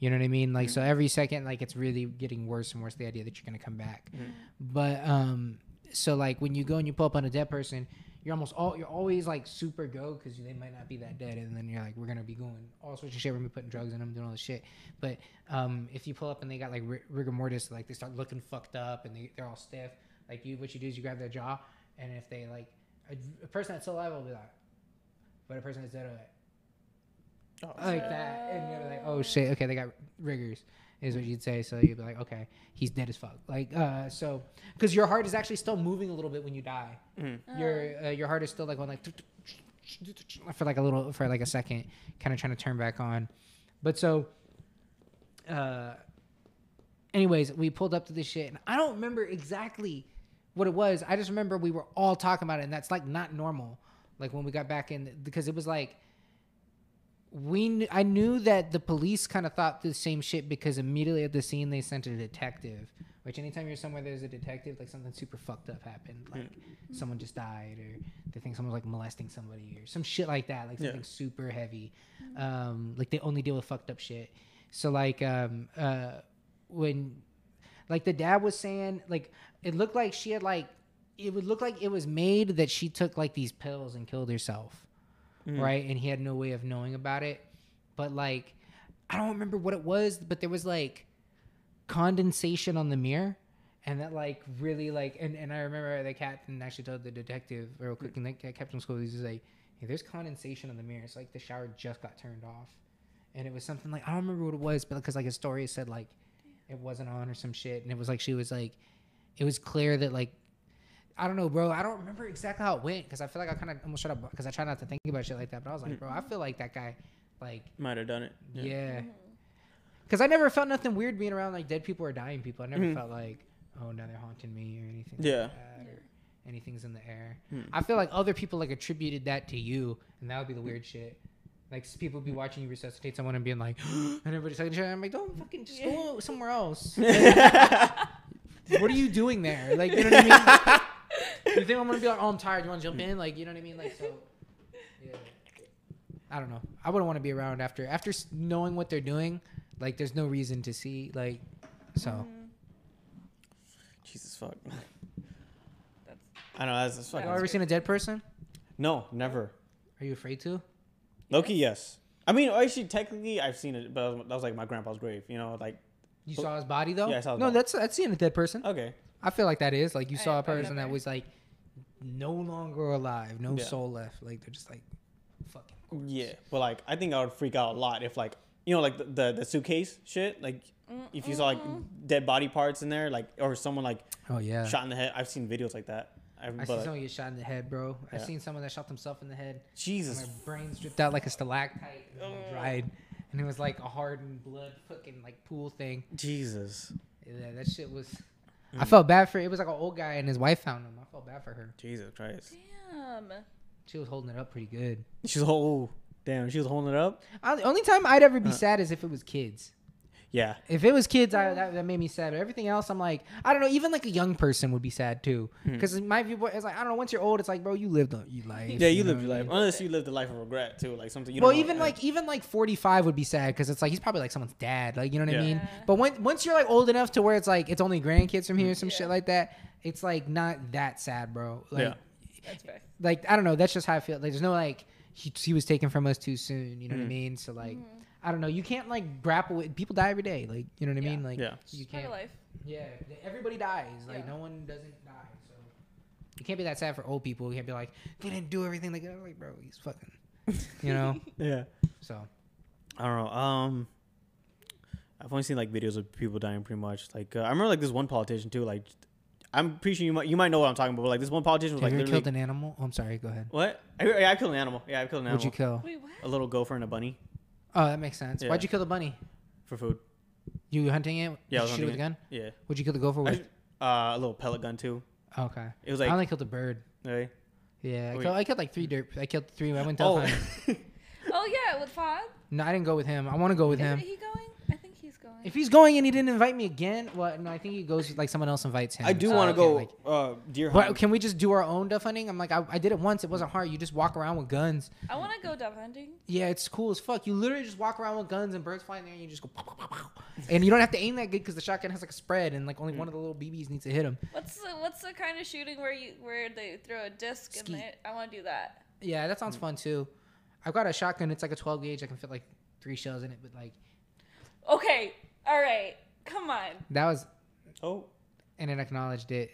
You know what I mean? Like so every second, like it's really getting worse and worse. The idea that you're gonna come back, Mhm. but um, so like when you go and you pull up on a dead person, you're almost all you're always like super go because they might not be that dead, and then you're like we're gonna be going all sorts of shit. We're gonna be putting drugs in them, doing all this shit. But um, if you pull up and they got like ri- rigor mortis, like they start looking fucked up and they they're all stiff. Like you, what you do is you grab their jaw, and if they like a, a person that's still alive will be like, but a person that's dead will be like Oh, like that, and you're like, oh shit, okay, they got riggers, is what you'd say. So you'd be like, okay, he's dead as fuck. Like, uh, so because your heart is actually still moving a little bit when you die. Mhm. Your uh, your heart is still like going like, for like a little for like a second, kind of trying to turn back on. But so, uh, anyways, we pulled up to this shit, and I don't remember exactly what it was. I just remember we were all talking about it, and that's like not normal. Like when we got back in, because it was like we kn- I knew that the police kind of thought the same shit because immediately at the scene they sent a detective. Which anytime you're somewhere there's a detective, like something super fucked up happened, like someone just died, or they think someone's like molesting somebody, or some shit like that, like Yeah. something super heavy. Um, like they only deal with fucked up shit. So like um uh when like the dad was saying like it looked like she had like it would look like it was made that she took like these pills and killed herself Mm. right? And he had no way of knowing about it. But like i don't remember what it was but there was like condensation on the mirror and that like really like and, and i remember the captain actually told the detective real quick and ca- captain school he's like hey, there's condensation on the mirror it's like the shower just got turned off. And it was something like i don't remember what it was but because like a story said like it wasn't on or some shit and it was like she was like it was clear that like I don't know, bro. I don't remember exactly how it went because I feel like I kind of almost shut up because I try not to think about shit like that. But I was like, bro, I feel like that guy, like, Might have done it. yeah. Because I never felt nothing weird being around like dead people or dying people. I never Mhm. felt like, oh, now they're haunting me or anything. Yeah. Like that, or anything's in the air. Hmm. I feel like other people like attributed that to you, and that would be the weird shit. Like s- people be watching you resuscitate someone and being like, [GASPS] and everybody's talking shit. I'm like, don't fucking just go somewhere else. [LAUGHS] what are you doing there? Like, you know what I mean? [LAUGHS] you think I'm gonna be like, oh, I'm tired. You want to jump in? Like, you know what I mean? Like, so, yeah. I don't know. I wouldn't want to be around after after knowing what they're doing. Like, there's no reason to see. Like, so mm-hmm. Jesus fuck. [LAUGHS] That's I know that's, that's have fucking. you ever seen a dead person? No, never. Are you afraid to? low key, yes. I mean, oh, actually, technically, I've seen it, but that was like my grandpa's grave. You know, like You Oh. saw his body though. Yeah, I saw his no, body. that's that's seeing a dead person. okay, I feel like that is like you I- saw a I've person that was like no longer alive, no Yeah. soul left. Like they're just like fucking. corpse. yeah, but like I think I would freak out a lot if like you know like the the, the suitcase shit like if you saw like dead body parts in there like or someone like Oh yeah. shot in the head. I've seen videos like that. I've, I seen someone get shot in the head, bro. I Yeah. seen someone that shot themselves in the head. Jesus, their brains dripped out like a stalactite and it dried, and it was like a hardened blood fucking like pool thing. Jesus, Yeah, that shit was. I Mm. felt bad for. It was like an old guy and his wife found him. I felt bad for her. Jesus Christ. damn. She was holding it up pretty good. She's oh damn, she was holding it up. I, the only time I'd ever be Uh. sad is if it was kids. Yeah, If it was kids, I, that, that made me sad. But everything else, I'm like, I don't know. Even like a young person would be sad too, Hmm. because my viewpoint is like, I don't know. Once you're old, it's like, bro, you lived a you life. yeah, you know lived your what I life mean? unless you lived a life of regret too, like something. You well, don't know- even yeah. like even like 45 would be sad because it's like he's probably like someone's dad. Like you know what I mean. Yeah. But when, once you're like old enough to where it's like it's only grandkids from here, or some Yeah. shit like that, it's like not that sad, bro. Like Yeah. That's fair. like I don't know. That's just how I feel. Like there's no like he, he was taken from us too soon. You know what I Mhm. mean? So like I don't know. You can't like grapple with people die every day. Like you know what I Yeah. mean? Like Yeah. you can't. of life. Yeah, everybody dies. Like Yeah. no one doesn't die. So you can't be that sad for old people. You can't be like they didn't do everything. Like, I'm like bro, he's fucking. You know. [LAUGHS] yeah. So I don't know. Um, I've only seen like videos of people dying pretty much. Like uh, I remember like this one politician too. Like I'm pretty sure you might you might know what I'm talking about. But like this one politician was have like you literally killed an animal? Oh, I'm sorry. Go ahead. what? I, yeah, I killed an animal. Yeah, I killed an animal. What'd you kill? Wait, what? A little gopher and a bunny Oh, that makes sense. Yeah. Why'd you kill the bunny? for food. You hunting it? Yeah, I Did was you shoot it with a gun. Yeah. What'd you kill the gopher with? I, uh, a little pellet gun too. okay. It was like I only killed a bird. okay. Yeah, I killed, I killed like three dirt. I killed three. I went to oh. [LAUGHS] [LAUGHS] Oh yeah, with Fod. No, I didn't go with him. I want to go with Isn't him. he going? I think he's going. If he's going and he didn't invite me again, well, no, I think he goes like someone else invites him. I do so want to go like- uh, deer But hunting. can we just do our own duck hunting? I'm like, I, I did it once. It wasn't hard. You just walk around with guns. I want to go dove hunting. Yeah, it's cool as fuck. You literally just walk around with guns and birds flying there, and you just go, pow, pow, pow, pow. and you don't have to aim that good because the shotgun has like a spread, and like only Mm. one of the little BBs needs to hit him. What's the what's the kind of shooting where you where they throw a disc Skeet. in it? I want to do that. Yeah, that Mm. sounds fun too. I've got a shotgun. It's like a 12 gauge. I can fit like three shells in it, but like Okay, all right, come on. that was, oh and it acknowledged it.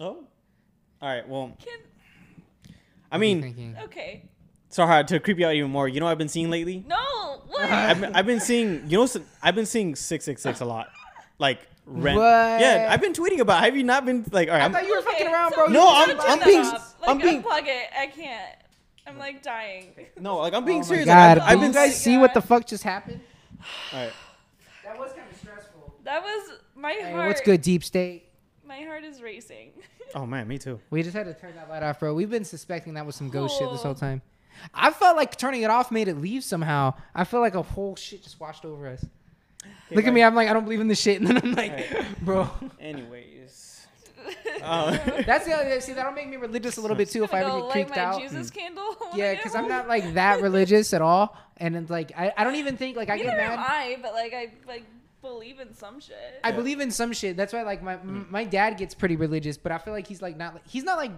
oh. All right. Well, Can I What are you mean, thinking? okay. sorry to creep you out even more. You know what I've been seeing lately? No, what? I've been, I've been seeing you know I've been seeing six six six a lot, like rent. What? Yeah, I've been tweeting about. it. Have you not been like? All right, I I'm, thought you were Okay, fucking around, so bro. No, I'm- gotta I'm being- off. Like, I'm being- unplug it. I can't. I'm like dying. No, like I'm being oh serious. God, Like, I've, I've been. you guys s- see what the fuck just happened? All right. That was kind of stressful. That was my Hey, heart. what's good, Deep State? My heart is racing. Oh man, me too. We just had to turn that light off, bro. We've been suspecting that was some ghost shit this whole time. I felt like turning it off made it leave somehow. I feel like a whole shit just washed over us. Look at me. I'm like, I don't believe in this shit, [LAUGHS] and then I'm like, Alright. bro. Anyways. Uh, [LAUGHS] [LAUGHS] That's the other. Thing. See, that'll make me religious a little bit too if I ever get light creeped my out. Jesus candle. Yeah, because I'm not like that religious at all, and it's like I, I don't even think like I get Neither am. I, but like I like believe in some shit. I Yeah. believe in some shit. That's why like my m my dad gets pretty religious, but I feel like he's like not like he's not like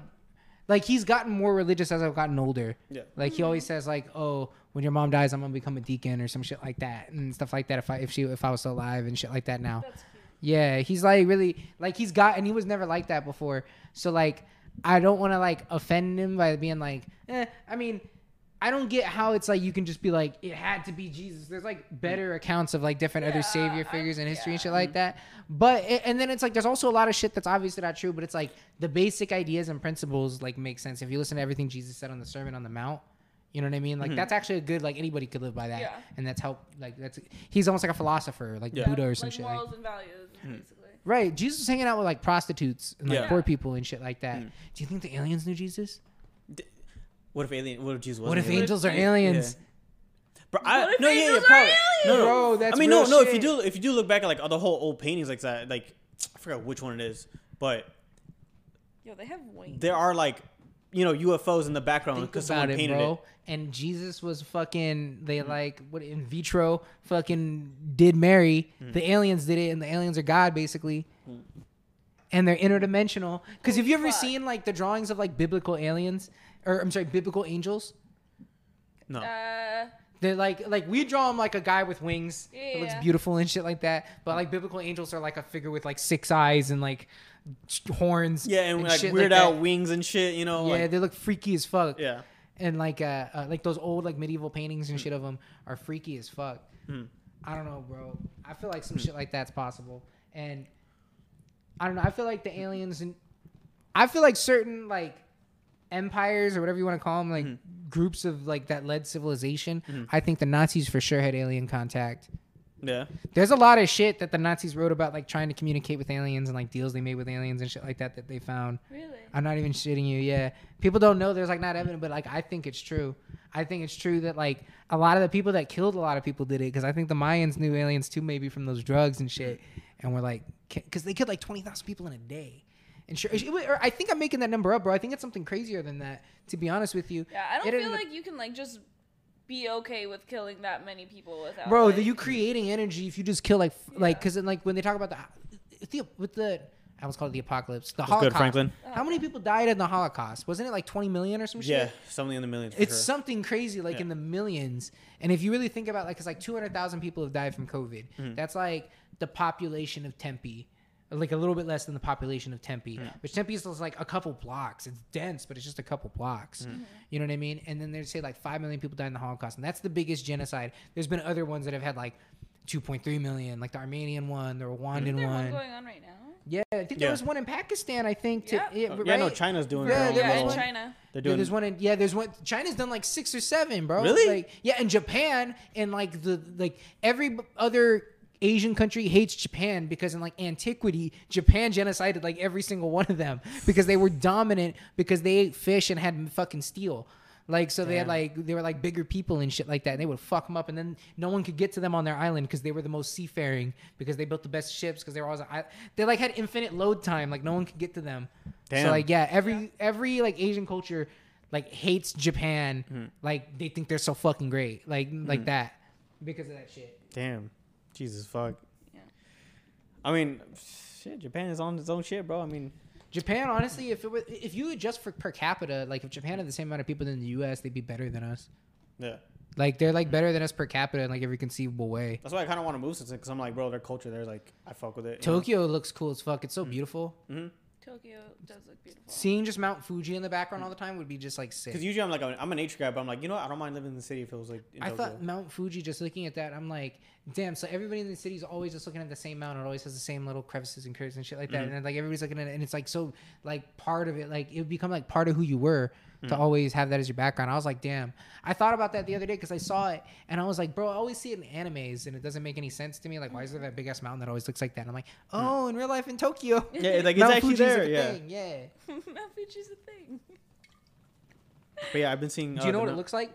like he's gotten more religious as I've gotten older. yeah. Like he always says like, "Oh, when your mom dies, I'm gonna become a deacon or some shit like that and stuff like that. If I if she if I was still alive and shit like that now." That's cute. Yeah, he's like really like he's got and he was never like that before. So like I don't want to like offend him by being like, eh. I mean, I don't get how it's like you can just be like it had to be Jesus. There's like better accounts of like different other Yeah, savior I- figures in history and shit like that. But it, and then it's like there's also a lot of shit that's obviously not true. But it's like the basic ideas and principles like make sense if you listen to everything Jesus said on the Sermon on the Mount. You know what I mean? Like that's actually a good like anybody could live by that, Yeah. and that's help. Like that's he's almost like a philosopher, like Yeah. Buddha or some like shit. like- morals and values, basically. Right. Jesus was hanging out with like prostitutes and like Yeah. poor people and shit like that. Mm. Do you think the aliens knew Jesus? What if alien? What if Jesus? What wasn't if alien? angels are Yeah. aliens? Bro, I, What if no, yeah, yeah, angels are probably. No, no, Bro, that's I mean, real no, no. If you do, if you do look back at like the whole old paintings like that, like I forgot which one it is, but Yo, they have wings. there are like, you know, UFOs in the background because someone it, painted bro. it. And Jesus was fucking. They like what in vitro fucking did Mary. Hmm. The aliens did it, and the aliens are God basically. And they're interdimensional. Because have you ever Fuck. seen like the drawings of like biblical aliens, or I'm sorry, biblical angels? No, Uh, They're like like we draw them like a guy with wings. It looks beautiful and shit like that. But like biblical angels are like a figure with like six eyes and like horns. yeah, and, like shit weird like out that. wings and shit. You know, Yeah, like, they look freaky as fuck. yeah. And like uh, uh like those old like medieval paintings and shit of them are freaky as fuck. Hmm. I don't know, bro. I feel like some shit like that's possible. And I don't know. I feel like the aliens and I feel like certain like empires or whatever you want to call them, like mm-hmm. groups of like that led civilization. Mm-hmm. I think the Nazis for sure had alien contact. Yeah. There's a lot of shit that the Nazis wrote about, like trying to communicate with aliens and like deals they made with aliens and shit like that that they found. really? I'm not even shitting you. Yeah, people don't know. There's like not evident, but like I think it's true. I think it's true that like a lot of the people that killed a lot of people did it because I think the Mayans knew aliens too, maybe from those drugs and shit, and we're like, because they killed like twenty thousand people in a day. And it, or I think I'm making that number up, bro. I think it's something crazier than that. To be honest with you, Yeah, I don't It feel ended up- like you can like just be okay with killing that many people without. bro, like, the, you creating energy if you just kill like f like because like when they talk about the, the with the I was called the apocalypse, the That's Holocaust. good, Franklin. How many people died in the Holocaust? Wasn't it like 20 million or some shit? Yeah, something in the millions. For It's sure. something crazy, like Yeah. in the millions. And if you really think about, like, it's like two hundred thousand people have died from COVID. Mm-hmm. That's like the population of Tempe, like a little bit less than the population of Tempe. Which Tempe is like a couple blocks. It's dense, but it's just a couple blocks. Mm-hmm. You know what I mean? And then they say like five million people died in the Holocaust, and that's the biggest genocide. There's been other ones that have had like. 2.3 million, like the Armenian one, the Rwandan Isn't one one. going on right now? Yeah, I think Yeah. there was one in Pakistan. I think. To, Yeah. yeah, Oh, yeah, no. China's doing Yeah, their own Yeah, in China. They're Yeah, doing. there's one in yeah. There's one. China's done like six or seven, bro. Really? Like yeah, and Japan and like the like every other Asian country hates Japan because in like antiquity, Japan genocided like every single one of them because they were dominant because they ate fish and had fucking steel. Like so they had like they were like bigger people and shit like that. And they would fuck them up, and then no one could get to them on their island because they were the most seafaring because they built the best ships because they were always I- they like had infinite load time. Like no one could get to them. So like yeah, every every like Asian culture like hates Japan. Hmm. Like they think they're so fucking great. Like like that because of that shit. Damn, Jesus fuck. Yeah. I mean, shit. Japan is on its own shit, bro. I mean, Japan, honestly, if it was, if you adjust for per capita, like if Japan had the same amount of people than the U.S., they'd be better than us. yeah. Like they're like better than us per capita in like every conceivable way. That's why I kind of want to move since because I'm like, bro, their culture there's like, I fuck with it. you know? Tokyo looks cool as fuck. It's so beautiful. Mhm. Tokyo does look beautiful. Seeing just Mount Fuji in the background all the time would be just like sick. Because usually I'm like a, I'm a nature guy, but I'm like you know what? I don't mind living in the city if it was like. In I Tokyo. thought Mount Fuji. Just looking at that, I'm like, damn. So everybody in the city is always just looking at the same mountain. It always has the same little crevices and curves and shit like that. Mhm. And then, like everybody's looking at it, and it's like so like part of it. Like it would become like part of who you were to Mhm. always have that as your background. I was like, damn. I thought about that the other day because I saw it, and I was like, bro, I always see it in animes, and it doesn't make any sense to me. Like, why is there that big ass mountain that always looks like that? And I'm like, oh, in real life in Tokyo. [LAUGHS] Yeah, like it's Mount actually Fuji's there. a Yeah. thing, yeah. [LAUGHS] Mount Fuji's a thing. But yeah, I've been seeing. Do uh, you know what it looks like?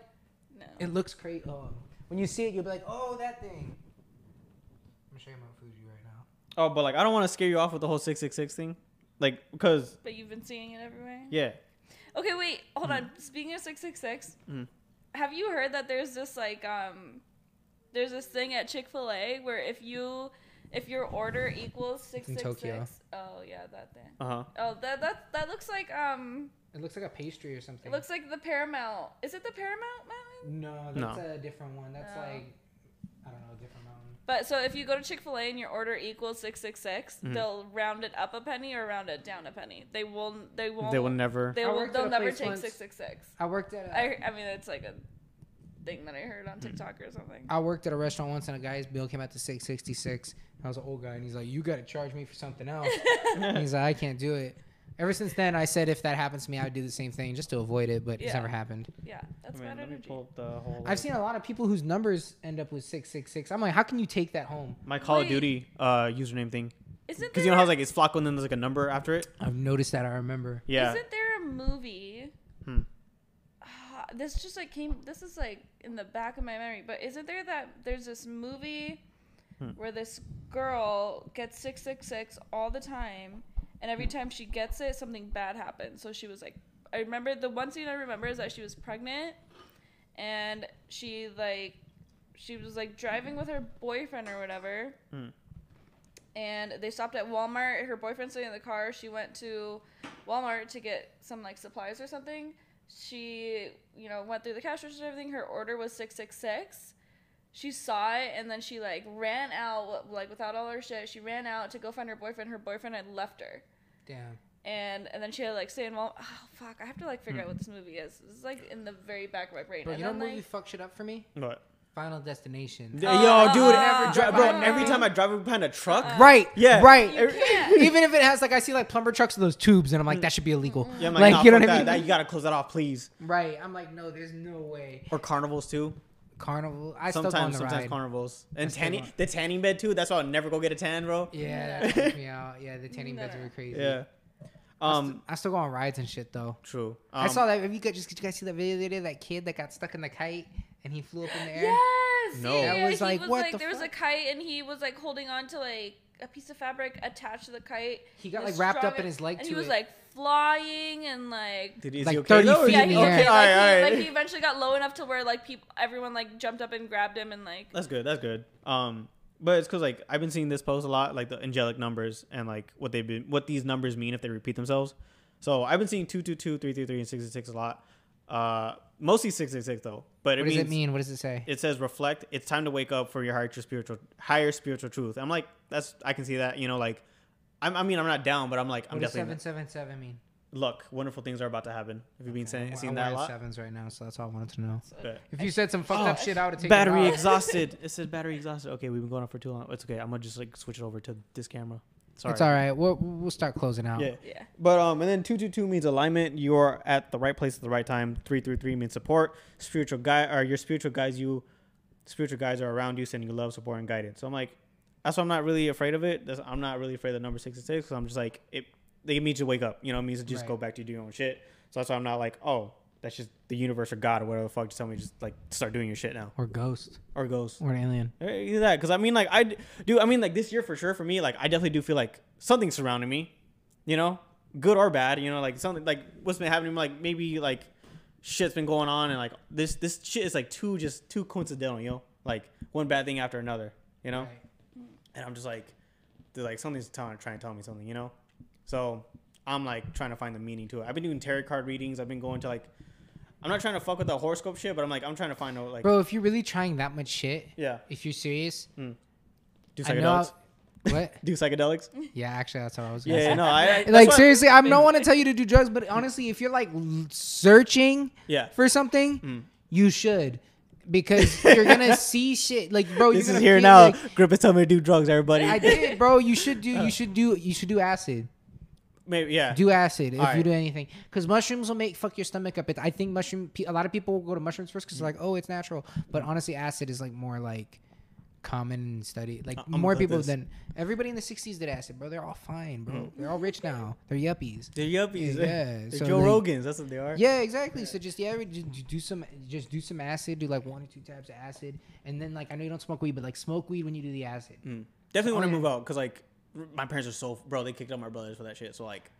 No. It looks great. Oh, when you see it, you'll be like, "Oh, that thing." I'm gonna show Mount Fuji right now. Oh, but like I don't want to scare you off with the whole six six six thing, like because but you've been seeing it everywhere. yeah. Okay, wait, hold on. Speaking of six six six, Mm. have you heard that there's this like um, there's this thing at Chick Fil A where if you if your order equals six In six Tokyo. six, oh yeah, that thing. Uh huh. Oh, that that that looks like um, It looks like a pastry or something. it looks like the Paramount. Is it the Paramount Mountain? no, No. that's a different one. That's Oh. like I don't know, a different mountain. But so if you go to Chick Fil A and your order equals six six six, Mhm. they'll round it up a penny or round it down a penny. They will. They won't. They will never. They I will. worked at They'll a never place take once- six six six. I worked at a, I. I mean, it's like a thing that I heard on TikTok or something. I worked at a restaurant once, and a guy's bill came out to six sixty six. I was an old guy, and he's like, "You got to charge me for something else." [LAUGHS] And he's like, "I can't do it." Ever since then, I said if that happens to me, I would do the same thing just to avoid it, but it's Yeah. never happened. Yeah, that's I mean, bad let me energy. pull up the whole. I've seen a lot of people whose numbers end up with six six six. I'm like, how can you take that home? my Call of Duty uh username thing Isn't because there? you know how it's like it's Flacco and then there's like a number after it. I've noticed that. I remember. Yeah. Isn't there a movie? Hmm. Ah, this just like came. This is like in the back of my memory. But isn't there that there's this movie Hmm. where this girl gets six six six all the time, and every time she gets it, something bad happens. So she was like, I remember the one scene I remember is that she was pregnant, and she like, she was like driving with her boyfriend or whatever. Hmm. And they stopped at Walmart. Her boyfriend stayed in the car. She went to Walmart to get some like supplies or something. She, you know, went through the cash register and everything. Her order was six six six. She saw it and then she like ran out like without all her shit. She ran out to go find her boyfriend. Her boyfriend had left her. Damn. And and then she had like stay in Walmart. Oh fuck! I have to like figure out hmm. what this movie is. This is like in the very back of my brain. Bro, and you know then, what movie like, fuck shit up for me? What? Final Destination. Yo, Oh, dude, never uh, dri- drive bro. by Every uh, time I drive behind a truck, Uh, Right. Yeah. Right. [LAUGHS] Even if it has like I see like plumber trucks with those tubes, and I'm like that should be illegal. Mm-hmm. yeah, I'm like, Like, nah, you know fuck what I that. mean? that. You gotta close that off, please. Right. I'm like, no, there's no way. Or carnivals too. Carnival. I still go on sometimes, the sometimes ride. carnivals and tanning. go- The tanning bed too. That's why I'll never go get a tan, bro. yeah, [LAUGHS] that freaks me out. Yeah, the tanning beds were crazy. Yeah. I Um. st- I still go on rides and shit though. True. I Um, saw that. Have you guys just did you guys see that video the other day? That kid that got stuck in the kite and he flew up in the air. Yes. No. Yeah, That was he like, was what like the there was a kite and he was like holding on to like a piece of fabric attached to the kite. He got was like wrapped up in his leg and to he was it. like flying and like Did is like he okay 30 though? feet yeah, in he, the okay, air. like, Alright, he, alright. like he eventually got low enough to where like people everyone like jumped up and grabbed him and like That's good. That's good. Um, but it's because like I've been seeing this post a lot, like the angelic numbers and like what they've been, what these numbers mean if they repeat themselves. So I've been seeing two two two, three three three, and six six six a lot. Uh, mostly six six six though. But it What does means it mean? What does it say? it says reflect. It's time to wake up for your higher spiritual, higher spiritual truth. I'm like, that's I can see that. You know, like, I'm, I mean, I'm not down, but I'm like, I'm What does definitely. seven seven seven mean? Look, wonderful things are about to happen. Have you been saying, I'm- seeing I'm that a lot? sevens right now, so that's all I wanted to know. so- Okay. If you said some fucked Oh, up shit, I would have taken Battery it off. Battery exhausted. It said battery exhausted. Okay, we've been going on for too long. It's okay. I'm gonna just like switch it over to this camera. Sorry. It's all right. We'll, we'll start closing out. Yeah. yeah. But um, and then two two two means alignment. You're at the right place at the right time. Three three three means support. Spiritual guide or your spiritual guides you. Spiritual guides are around you, sending you love, support, and guidance. So I'm like, that's why I'm not really afraid of it. That's, I'm not really afraid of the number six six six. Because I'm just like it. They means to wake up. You know, it means to just Right. go back to doing your own shit. So that's why I'm not like, oh, that's just the universe or God or whatever the fuck. Just tell me, just like start doing your shit now, Or ghost. or ghost. Or an alien. Either that, because I mean, like I do. I mean, like this year for sure for me, like I definitely do feel like something's surrounding me. You know, good or bad. You know, like something like what's been happening. Like maybe like shit's been going on, and like this this shit is like too just too coincidental. You know, like one bad thing after another. You know, Right. And I'm just like, they're like something's telling, trying to tell me something. You know, so I'm like trying to find the meaning to it. I've been doing tarot card readings. I've been going to like. I'm not trying to fuck with the horoscope shit, but I'm like I'm trying to find out like Bro, if you're really trying that much shit, yeah, if you're serious, mm. do psychedelics. [LAUGHS] What? [LAUGHS] Do psychedelics? Yeah, actually, that's how I was. Gonna Yeah, say. no, I, I [LAUGHS] Like seriously, I don't want to tell you to do drugs, but honestly, if you're like searching Yeah. for something, Mm. you should, because you're gonna [LAUGHS] see shit. Like, bro, This is here now. like- Grip is telling me to do drugs, everybody. I did, bro. You should do. You [LAUGHS] should do. You should do acid. Maybe, yeah. Do acid if you do anything, because mushrooms will make fuck your stomach up. It, I think mushroom. A lot of people will go to mushrooms first because they're like, oh, it's natural. But honestly, acid is like more like common study. Like I'm more people this. than everybody in the '60s did acid, bro. They're all fine, bro. They're all rich now. They're yuppies. They're yuppies. Yeah, [LAUGHS] They're so, Joe like- Rogans. That's what they are. Yeah, exactly. So just yeah, ju- ju- do some just do some acid. Do like one or two tabs of acid, and then like I know you don't smoke weed, but like smoke weed when you do the acid. Mm. Definitely want to yeah. move out because like my parents are so bro. They kicked out my brothers for that shit. So like,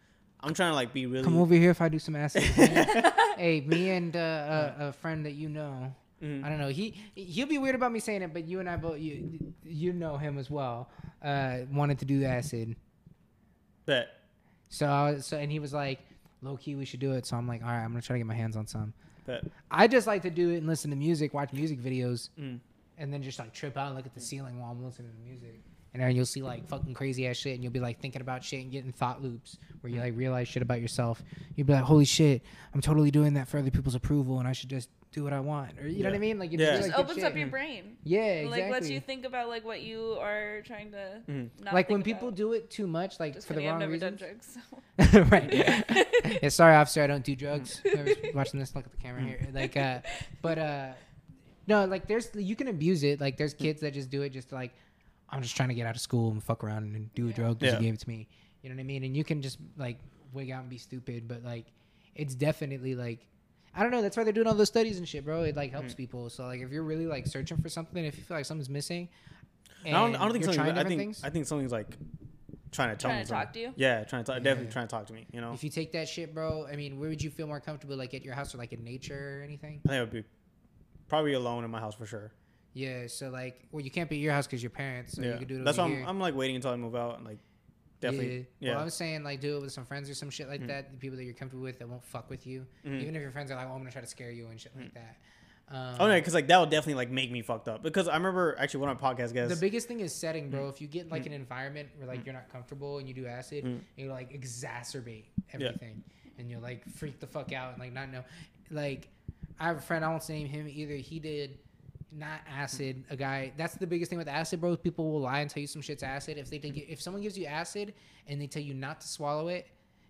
I'm trying to like be really. Come over here if I do some acid. [LAUGHS] hey, me and uh, a, a friend that you know. Mhm. I don't know. He he'll be weird about me saying it, but you and I both you you know him as well. Uh, wanted to do acid, Bet. so so and he was like, low key, we should do it. So I'm like, all right, I'm gonna try to get my hands on some. Bet. I just like to do it and listen to music, watch music videos, Mm. and then just like trip out and look at the ceiling while I'm listening to music. And then you'll see like fucking crazy ass shit, and you'll be like thinking about shit and getting thought loops where you like realize shit about yourself. You'll be like, "Holy shit, I'm totally doing that for other people's approval, and I should just do what I want." Or you know what I mean? Like, you Yeah. just, Just like, good opens shit. up your brain. Yeah, exactly. Like lets you think about like what you are trying to. Mhm. Not like when think people about. do it too much, like Just for the kidding, I've wrong never done drugs. So. [LAUGHS] right. [LAUGHS] yeah, sorry, officer. I don't do drugs. [LAUGHS] Whoever's watching this, look at the camera here. Like, uh, but uh, no, like there's you can abuse it. Like there's kids that just do it just to, like I'm just trying to get out of school and fuck around and do a Yeah. drug because Yeah. you gave it to me. You know what I mean? And you can just like wig out and be stupid, but like it's definitely like. I don't know. That's why they're doing all those studies and shit, bro. It like helps Mhm. people. So like, if you're really like searching for something, if you feel like something's missing, I don't. I don't think you're something. trying I different think. things, I think something's like trying to tell Trying me to talk to you? Yeah, trying to talk. Definitely Yeah. trying to talk to me. You know. if you take that shit, bro, I mean, where would you feel more comfortable? Like at your house or like in nature or anything? I think it would be probably alone in my house for sure. Yeah, so like, well, you can't be at your house because your parents, so you yeah. could do it That's why. I'm, I'm like waiting until I move out and like definitely. Yeah. Yeah. Well, I'm saying like do it with some friends or some shit like Mhm. that. The people that you're comfortable with that won't fuck with you, Mhm. even if your friends are like, "Oh, I'm gonna try to scare you" and shit like that. Um, Oh no, because like that would definitely like make me fucked up. Because I remember actually one of my podcast guests. The biggest thing is setting, bro. Mm. If you get like Mm. an environment where like Mm. you're not comfortable and you do acid, Mm. you like exacerbate everything, and you'll like freak the fuck out and like not know. Like, I have a friend. I won't name him either. He did not acid. A guy. That's the biggest thing with acid, bro. People will lie and tell you some shit's acid. If they take if someone gives you acid and they tell you not to swallow it,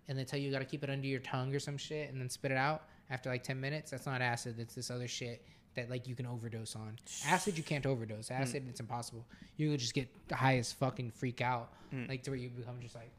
and they tell you you got to keep it under your tongue or some shit and then spit it out after like 10 minutes that's not acid that's this other shit that like you can overdose on acid you can't overdose acid it's impossible you could just get high as fucking freak out Mm. like to where you become just like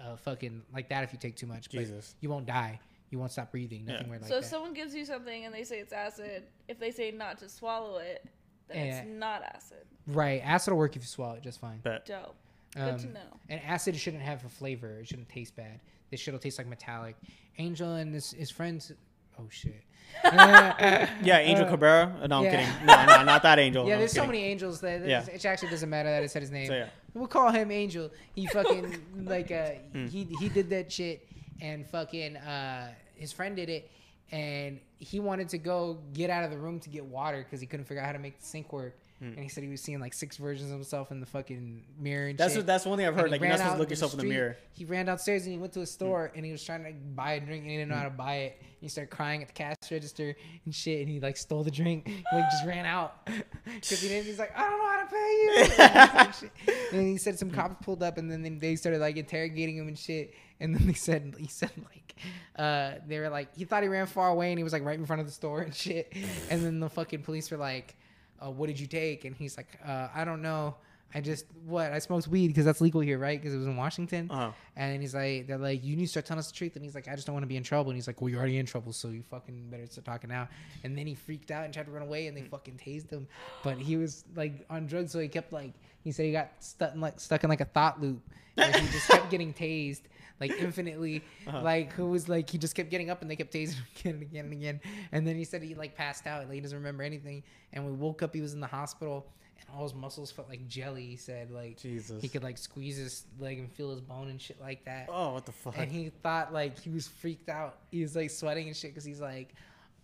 uh fucking like that if you take too much but Jesus. you won't die you won't stop breathing nothing Yeah. weird like so if someone gives you something and they say it's acid, if they say not to swallow it, then Yeah. it's not acid. right acid will work if you swallow it just fine Bet. Dope. Good to Um, know. And acid shouldn't have a flavor. It shouldn't taste bad. This shit'll taste like metallic. Angel and his, his friends. Oh shit. [LAUGHS] Yeah, Angel Uh, Cabrera. Uh, No, I'm yeah. kidding. No, no, not that Angel. [LAUGHS] Yeah, I'm there's so many angels that that- Yeah. it actually doesn't matter that I said his name. So yeah. We'll call him Angel. He fucking [LAUGHS] like uh Mm. he he did that shit and fucking uh his friend did it and he wanted to go get out of the room to get water because he couldn't figure out how to make the sink work. Mm. And he said he was seeing like six versions of himself in the fucking mirror and That's shit. what, that's one thing I've heard. he Like you're not supposed to look yourself in the mirror. He ran downstairs and he went to a store and he was trying to buy a drink and he didn't know how to buy it. And He started crying at the cash register and shit, and he like stole the drink. He, like just ran out [LAUGHS] because he didn't. He's like, I don't know how to pay you. and, [LAUGHS] and he said some [LAUGHS] cops pulled up and then they started like interrogating him and shit. And then they said he said like uh they were like he thought he ran far away and he was like right in front of the store and shit. And then the fucking police were like, uh, "What did you take?" And he's like, uh, "I don't know." I just what I smoked weed because that's legal here, right? Because it was in Washington. Uh-huh. And he's like, they're like, you need to start telling us the truth. And he's like, I just don't want to be in trouble. And he's like, well, you're already in trouble, so you fucking better start talking now. And then he freaked out and tried to run away, and they fucking tased him. But he was like on drugs, so he kept like, he said he got stuck in like stuck in like a thought loop, And he just kept [LAUGHS] getting tased like infinitely. Uh-huh. Like who was like he just kept getting up and they kept tasing him [LAUGHS] again and again and again. And then he said he like passed out, like he doesn't remember anything. And we woke up, he was in the hospital. And all his muscles felt like jelly. He said, like Jesus. he could like squeeze his leg and feel his bone and shit like that. Oh, what the fuck? And he thought like he was freaked out. He was like sweating and shit because he's like,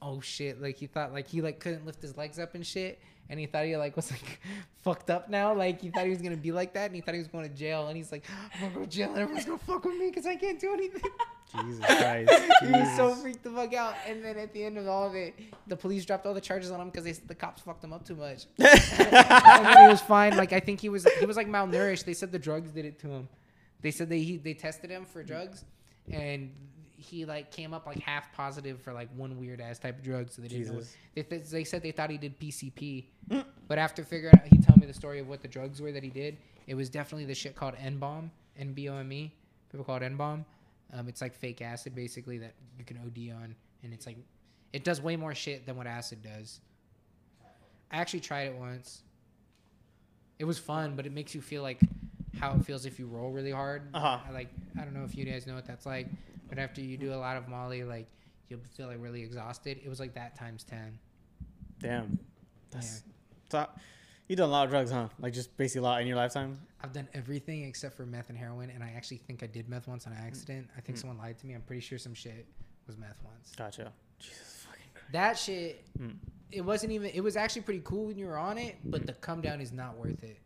oh shit, like he thought like he like couldn't lift his legs up and shit. And he thought he like was like [LAUGHS] fucked up now. Like he thought he was gonna be like that, and he thought he was going to jail. And he's like, I'm gonna go to jail, and everyone's gonna fuck with me because I can't do anything. [LAUGHS] Jesus [LAUGHS] Christ. he was so freaked the fuck out. And then at the end of all of it, the police dropped all the charges on him because the cops fucked him up too much. and he was fine. Like I think he was he was like malnourished. They said the drugs did it to him. They said they he, they tested him for drugs, and he like came up like half positive for like one weird ass type of drug. So they didn't know. Jesus. They, th- they said they thought he did PCP, but after figuring out, he told me the story of what the drugs were that he did. It was definitely the shit called N bomb, N B O M E. People call it N bomb. Um, it's like fake acid basically that you can OD on, and it's like it does way more shit than what acid does. I actually tried it once. It was fun, but it makes you feel like how it feels if you roll really hard. Uh-huh. I like I don't know if you guys know what that's like, but after you do a lot of Molly, like you'll feel like really exhausted. It was like that times ten. Damn. That's so, you done a lot of drugs, huh? Like just basically a lot in your lifetime. I've done everything except for meth and heroin, and I actually think I did meth once on accident. I think Mm. someone lied to me. I'm pretty sure some shit was meth once. Gotcha. Jesus fucking Christ. That shit, Mm. it wasn't even. It was actually pretty cool when you were on it, but the come down is not worth it.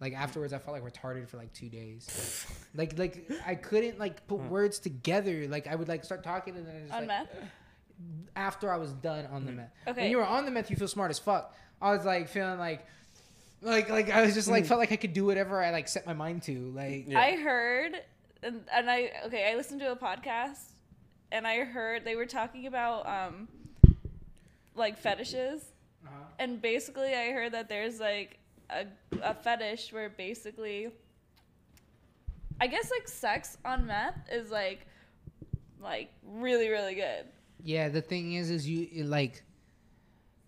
Like afterwards, I felt like retarded for like two days. Like like I couldn't like put words together. Like I would like start talking and then I just On like, meth? after I was done on the Mm. meth. Okay. When you were on the meth, you feel smart as fuck. I was like feeling like, like like I was just like felt like I could do whatever I like set my mind to. Like Yeah. I heard, and, and I okay, I listened to a podcast, and I heard they were talking about um, like fetishes, uh and basically I heard that there's like a a fetish where basically, I guess like sex on meth is like, like really really good. yeah, the thing is, is you it, like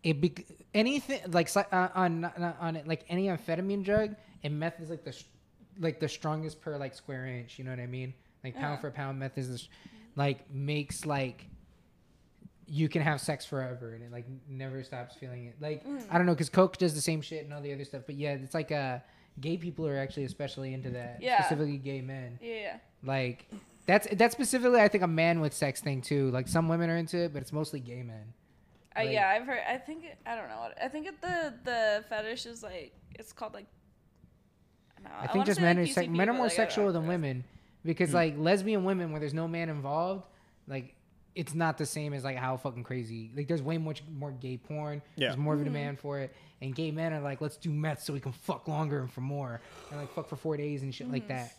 it bec anything like uh, on on on it like any amphetamine drug and meth is like the sh- like the strongest per like square inch. You know what I mean? Like pound Uh-huh. for pound, meth is the sh- like makes like you can have sex forever and it like never stops feeling it. Like Mm. I don't know, because coke does the same shit and all the other stuff. But yeah, it's like uh, gay people are actually especially into that. Yeah. Specifically, gay men. Yeah, yeah. Like that's that's specifically I think a man with sex thing too. Like some women are into it, but it's mostly gay men. Uh, Like- yeah, I've heard. I think I don't know. what I think it, the the fetish is like it's called like. I, I, think just men like, are sec- men are more like, sexual than women because Hmm. like lesbian women where there's no man involved, like it's not the same as like how fucking crazy. Like there's way much more gay porn. Yeah. There's more of a Mhm. demand for it, and gay men are like, let's do meth so we can fuck longer and for more, and like fuck for four days and shit like Mhm. that.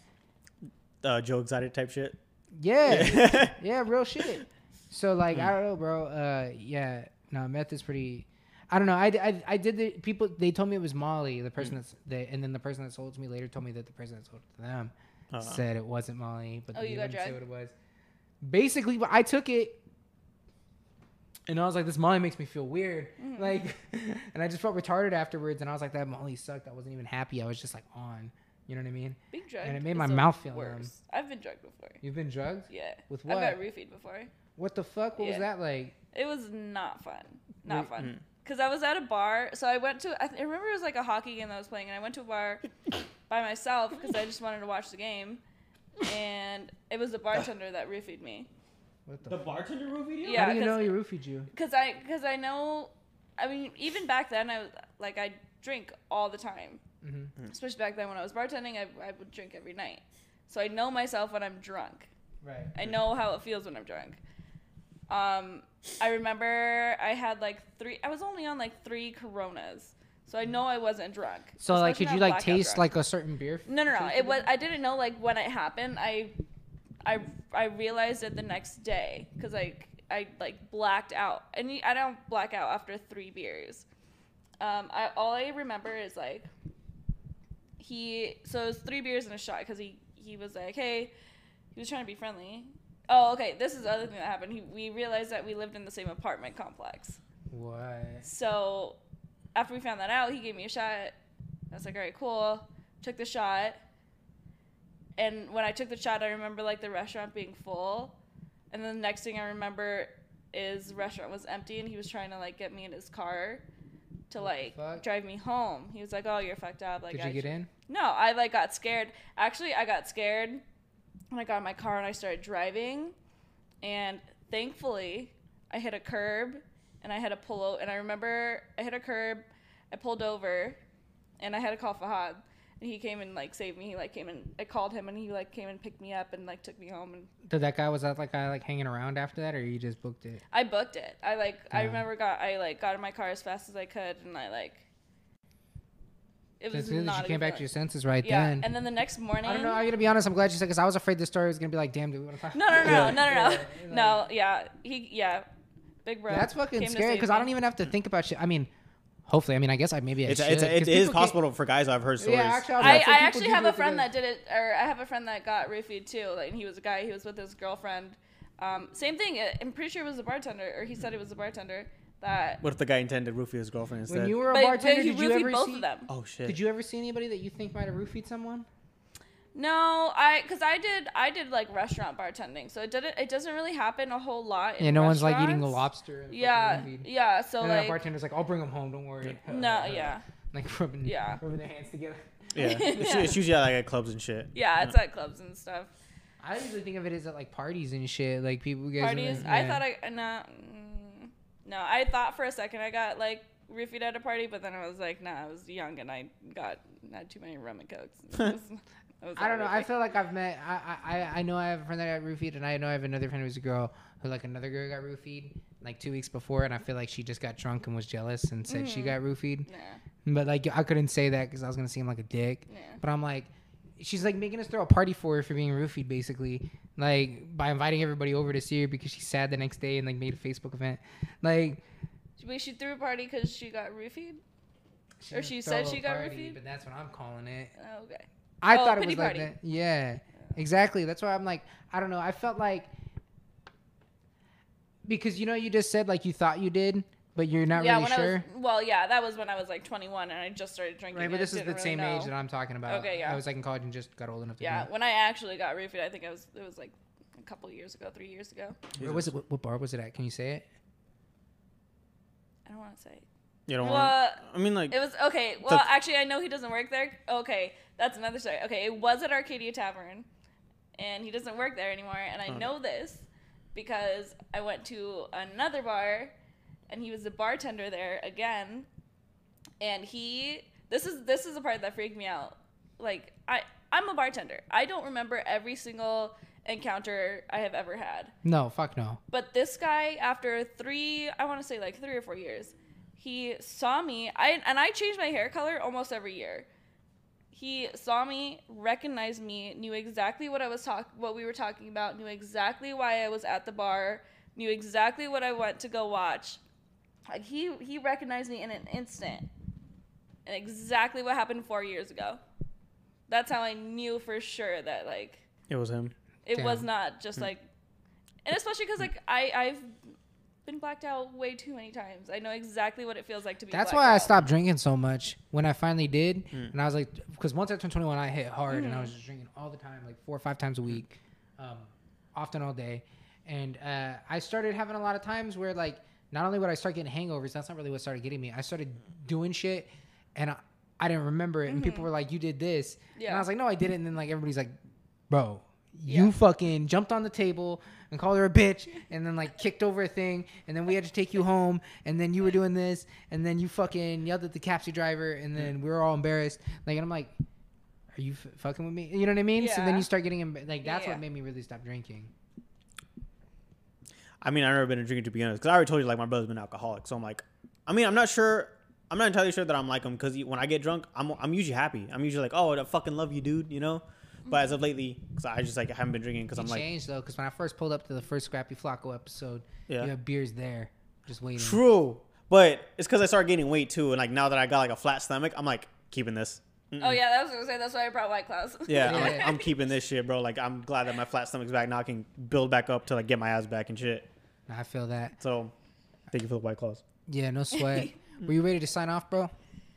Uh, Joe Exotic type shit. Yeah, yeah, [LAUGHS] real shit. So like I don't know, bro. Uh, yeah, no, meth is pretty. I don't know. I, I, I did the people. They told me it was Molly, the person that's the, and then the person that sold it to me later told me that the person that sold it to them Uh, said it wasn't Molly, but Oh, they you got wouldn't say drugged? what it was. Basically, but I took it, and I was like, "This Molly makes me feel weird," Mhm. like, [LAUGHS] and I just felt retarded afterwards. And I was like, "That Molly sucked." I wasn't even happy. I was just like on. You know what I mean? Being drugged and it made my mouth feel numb. worst. I've been drugged before. You've been drugged Yeah. with what? I've got roofied before. what the fuck? What was that like? It was not fun. Not Wait, fun. mm. Because I was at a bar. So I went to, I, th- I remember it was like a hockey game that I was playing. And I went to a bar [LAUGHS] by myself because I just wanted to watch the game. And it was the [LAUGHS] bartender that roofied me. What the? The bartender roofied you? Yeah, How do you know 'cause- he roofied you? Cause I, cause I know, I mean, even back then, I was like, I drink all the time. Mm-hmm. Especially back then when I was bartending, I, I would drink every night. So I know myself when I'm drunk. Right. I know how it feels when I'm drunk. Um, I remember I had like three. I was only on like three Coronas, so I know I wasn't drunk. So like, could you like taste drunk. like a certain beer? No, no, no. It was. I didn't know like when it happened. I, I, I realized it the next day because like I like blacked out, and I don't black out after three beers. Um, I all I remember is like he. So it was three beers and a shot because he he was like, hey, he was trying to be friendly. Oh, okay. This is the other thing that happened. He, we realized that we lived in the same apartment complex. What? So after we found that out, he gave me a shot. I was like, all right, cool. Took the shot. And when I took the shot, I remember like the restaurant being full. And then the next thing I remember is the restaurant was empty and he was trying to like get me in his car to like drive me home. He was like, "Oh, you're fucked up." Like, Did I you get should- in? no, I like got scared. Actually, I got scared when I got in my car and I started driving. And thankfully, I hit a curb and I had to pull out. And I remember I hit a curb, I pulled over, and I had to call Fahad. And he came and like saved me. He like came and I called him, and he like came and picked me up and like took me home. And Did that guy was that like guy like hanging around after that, or you just booked it? I booked it. I like I remember got I like got in my car as fast as I could, and I like. It was not you came back to your senses right Yeah, then. and then the next morning. I don't know. I'm gonna be honest. I'm glad you said because I was afraid the story was gonna be like, damn, dude. What if I... No, no, no, Yeah. no, no, no, Yeah, no. Yeah, he, yeah, big bro. That's fucking came to scary because I don't even have to think about shit. I mean, hopefully, I mean, I guess I maybe I It's, should. it's, 'cause it is people possible for guys. I've heard Can't, stories. yeah, actually, I, was I, about to say, I people actually do have do a it friend together. that did it, or I have a friend that got roofied too. Like, and he was a guy. He was with his girlfriend. Um, same thing. uh, I'm pretty sure it was a bartender, or he said it was a bartender. That What if the guy intended to roofie his girlfriend instead? When you were a but, but bartender, he did you roofied ever both see? of them. oh shit. Did you ever see anybody that you think might have roofied someone? No, I because I did I did like restaurant bartending, so it didn't it doesn't really happen a whole lot. In Yeah, no one's like eating a lobster. and Yeah, yeah. So and like bartender's like, I'll bring them home. Don't worry. [LAUGHS] no, [LAUGHS] yeah, Like rubbing, Yeah. rubbing their hands together. Yeah, It's, [LAUGHS] Yeah. it's usually like at clubs and shit. yeah. It's at clubs and stuff. I usually think of it as at like parties and shit. Like people guys. parties. like- I thought I no, mm, no. I thought for a second I got like roofied at a party, but then I was like, nah, I was young and I got not too many rum and cokes. It was- it was I don't know. I feel like I've met. I, I I know I have a friend that got roofied, and I know I have another friend who's a girl who like another girl got roofied like two weeks before, and I feel like she just got drunk and was jealous and said she Mhm. got roofied. Nah, But like I couldn't say that because I was gonna seem like a dick. nah. But I'm like, she's like making us throw a party for her for being roofied, basically, like by inviting everybody over to see her because she's sad the next day and like made a Facebook event. Like, Wait, she threw a party because she got roofied. Or she said she got party, roofied? But that's what I'm calling it. Oh, okay. I Oh, thought it was like that. Yeah, exactly. That's why I'm like, I don't know. I felt like because you know you just said like you thought you did, but you're not yeah, really when sure. I was well, yeah, that was when I was like 21 and I just started drinking. Right, but this is the really same age that I'm talking about. Okay, yeah. I was like in college and just got old enough to Yeah, when I actually got roofied, I think I was it was like a couple years ago, three years ago. Where was it? What, what bar was it at? Can you say it? I don't want to say. You don't want. Well, I mean, like, it was okay. Well, actually, I know he doesn't work there. Okay, that's another story. Okay, it was at Arcadia Tavern, and he doesn't work there anymore. And I Okay. know this because I went to another bar, and he was the bartender there again. And he, this is this is the part that freaked me out. Like I, I'm a bartender. I don't remember every single encounter I have ever had. No, fuck no. But this guy, after three, I want to say like three or four years, he saw me. I and I change my hair color almost every year. He saw me, recognized me, knew exactly what I was talk, what we were talking about, knew exactly why I was at the bar, knew exactly what I went to go watch. Like he he recognized me in an instant, and exactly what happened four years ago. That's how I knew for sure that like it was him. it was not just hmm. like and especially because like i i've been blacked out way too many times i know exactly what it feels like to be That's blacked why I out. stopped drinking so much when I finally did, Mm. and I was like, because once I turned 21, I hit hard, and I Mhm. was just drinking all the time, like four or five times a week, um, often all day, and uh, I started having a lot of times where like not only would I start getting hangovers, that's not really what started getting me. I started doing shit, and I, I didn't remember it, and people were like, "You did this," yeah. and I was like, "No, I didn't," and then like everybody's like, "Bro." You Yeah. fucking jumped on the table and called her a bitch, and then like kicked over a thing, and then we had to take you home, and then you were doing this, and then you fucking yelled at the taxi driver, and then we were all embarrassed. Like, and I'm like, "Are you f- fucking with me?" You know what I mean? So then you start getting emb- like that's Yeah. what made me really stop drinking. I mean, I've never been a drinker to begin with because I already told you like my brother's been alcoholic. So I'm like, I mean, I'm not sure. I'm not entirely sure that I'm like him because when I get drunk, I'm I'm usually happy. I'm usually like, oh, I fucking love you, dude. You know. But as of lately, because I just like I haven't been drinking because I'm like, changed though, because when I first pulled up to the first Scrappy Flacco episode, yeah, you have beers there, just waiting. true. But it's because I started gaining weight too, and like now that I got like a flat stomach, I'm like keeping this. Mm-mm. oh yeah that was gonna say that's why i brought white claws Yeah, I'm, like, I'm keeping this shit, bro. Like, I'm glad that my flat stomach's back now. I can build back up to like get my ass back and shit. I feel that. So, thank you for the white claws. Yeah, no sweat. [LAUGHS] were you ready to sign off, bro?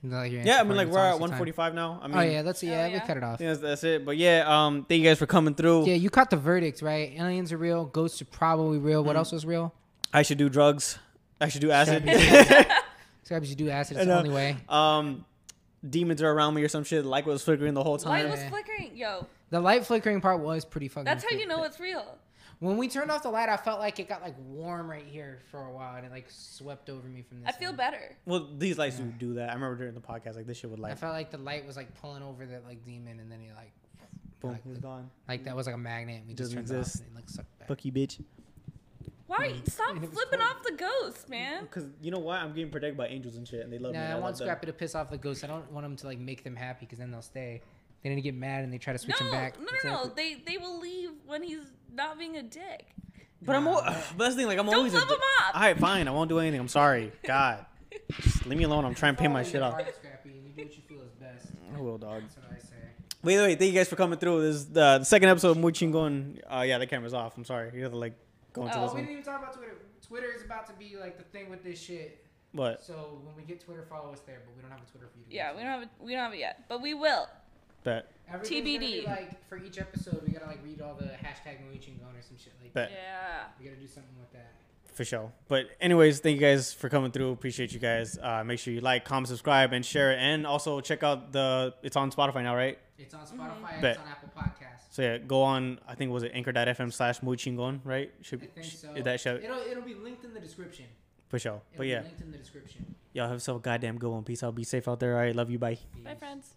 No, Yeah, I mean, like we're at almost the time. 145 now. I mean, oh yeah, let's yeah, Oh, we cut it off. yeah, that's, that's it. But yeah, um, thank you guys for coming through. Yeah, you caught the verdict, right? Aliens are real. Ghosts are probably real. What Mhm. else was real? I should do drugs. I should do acid. Scrappy, [LAUGHS] you do acid. It's the only way. um, demons are around me or some shit. Like was flickering the whole time. light was Yeah. flickering yo The light flickering part was pretty fucking. that's how you know it's real When we turned off the light, I felt like it got like warm right here for a while, and it like swept over me from this. I feel end. better. Well, these lights Yeah. do do that. I remember during the podcast, like this shit would light. I felt like the light was like pulling over the like demon, and then it like, boom, like, it's gone. like that was like a magnet. and We just Doesn't turned exist. it off, and it like sucked back. Fuck you, bitch. Why? [LAUGHS] Stop flipping cool. off the ghost, man. Because you know what? I'm getting protected by angels and shit, and they love me. Nah, I want. Scrappy to piss off the ghosts. I don't want them to like make them happy because then they'll stay. They need to get mad and they try to switch no, him back. no, no, no. They they will leave when he's not being a dick. But I'm, Nah. al- but that's the thing. Like I'm Don't always. a flip di- him off. All right, fine. I won't do anything. I'm sorry. God, just leave me alone. I'm trying to pay my Follow shit your off. heart, Scrappy, and you do what you feel is best. I will, dog. That's what I say. Wait, wait. Thank you guys for coming through. This is the, the second episode of Muy Chingon. Uh, yeah, the camera's off. I'm sorry. You have to like go into Oh, this Oh, we one. didn't even talk about Twitter. Twitter is about to be like the thing with this shit. What? So when we get Twitter, follow us there. But we don't have a Twitter for you. To Yeah, we don't have it. We don't have it yet, but we will. Bet. Everything's gonna be, TBD. like for each episode, we gotta like read all the hashtag MuyChingon or some shit like. Bet. Yeah. We gotta do something with that. For sure. But anyways, thank you guys for coming through. Appreciate you guys. Uh, make sure you like, comment, subscribe, and share it. And also check out the. It's on Spotify now, right? It's on Spotify. and Bet. It's on Apple Podcasts. So yeah, go on. I think was it anchor.fm slash Muy Chingon, right? Should I think so. is that show It'll it'll be linked in the description. for sure. It'll But be yeah, linked in the description. y'all have yourself a goddamn good one. Peace out. Be safe out there. All right, love you. Bye. Bye, Peace. friends.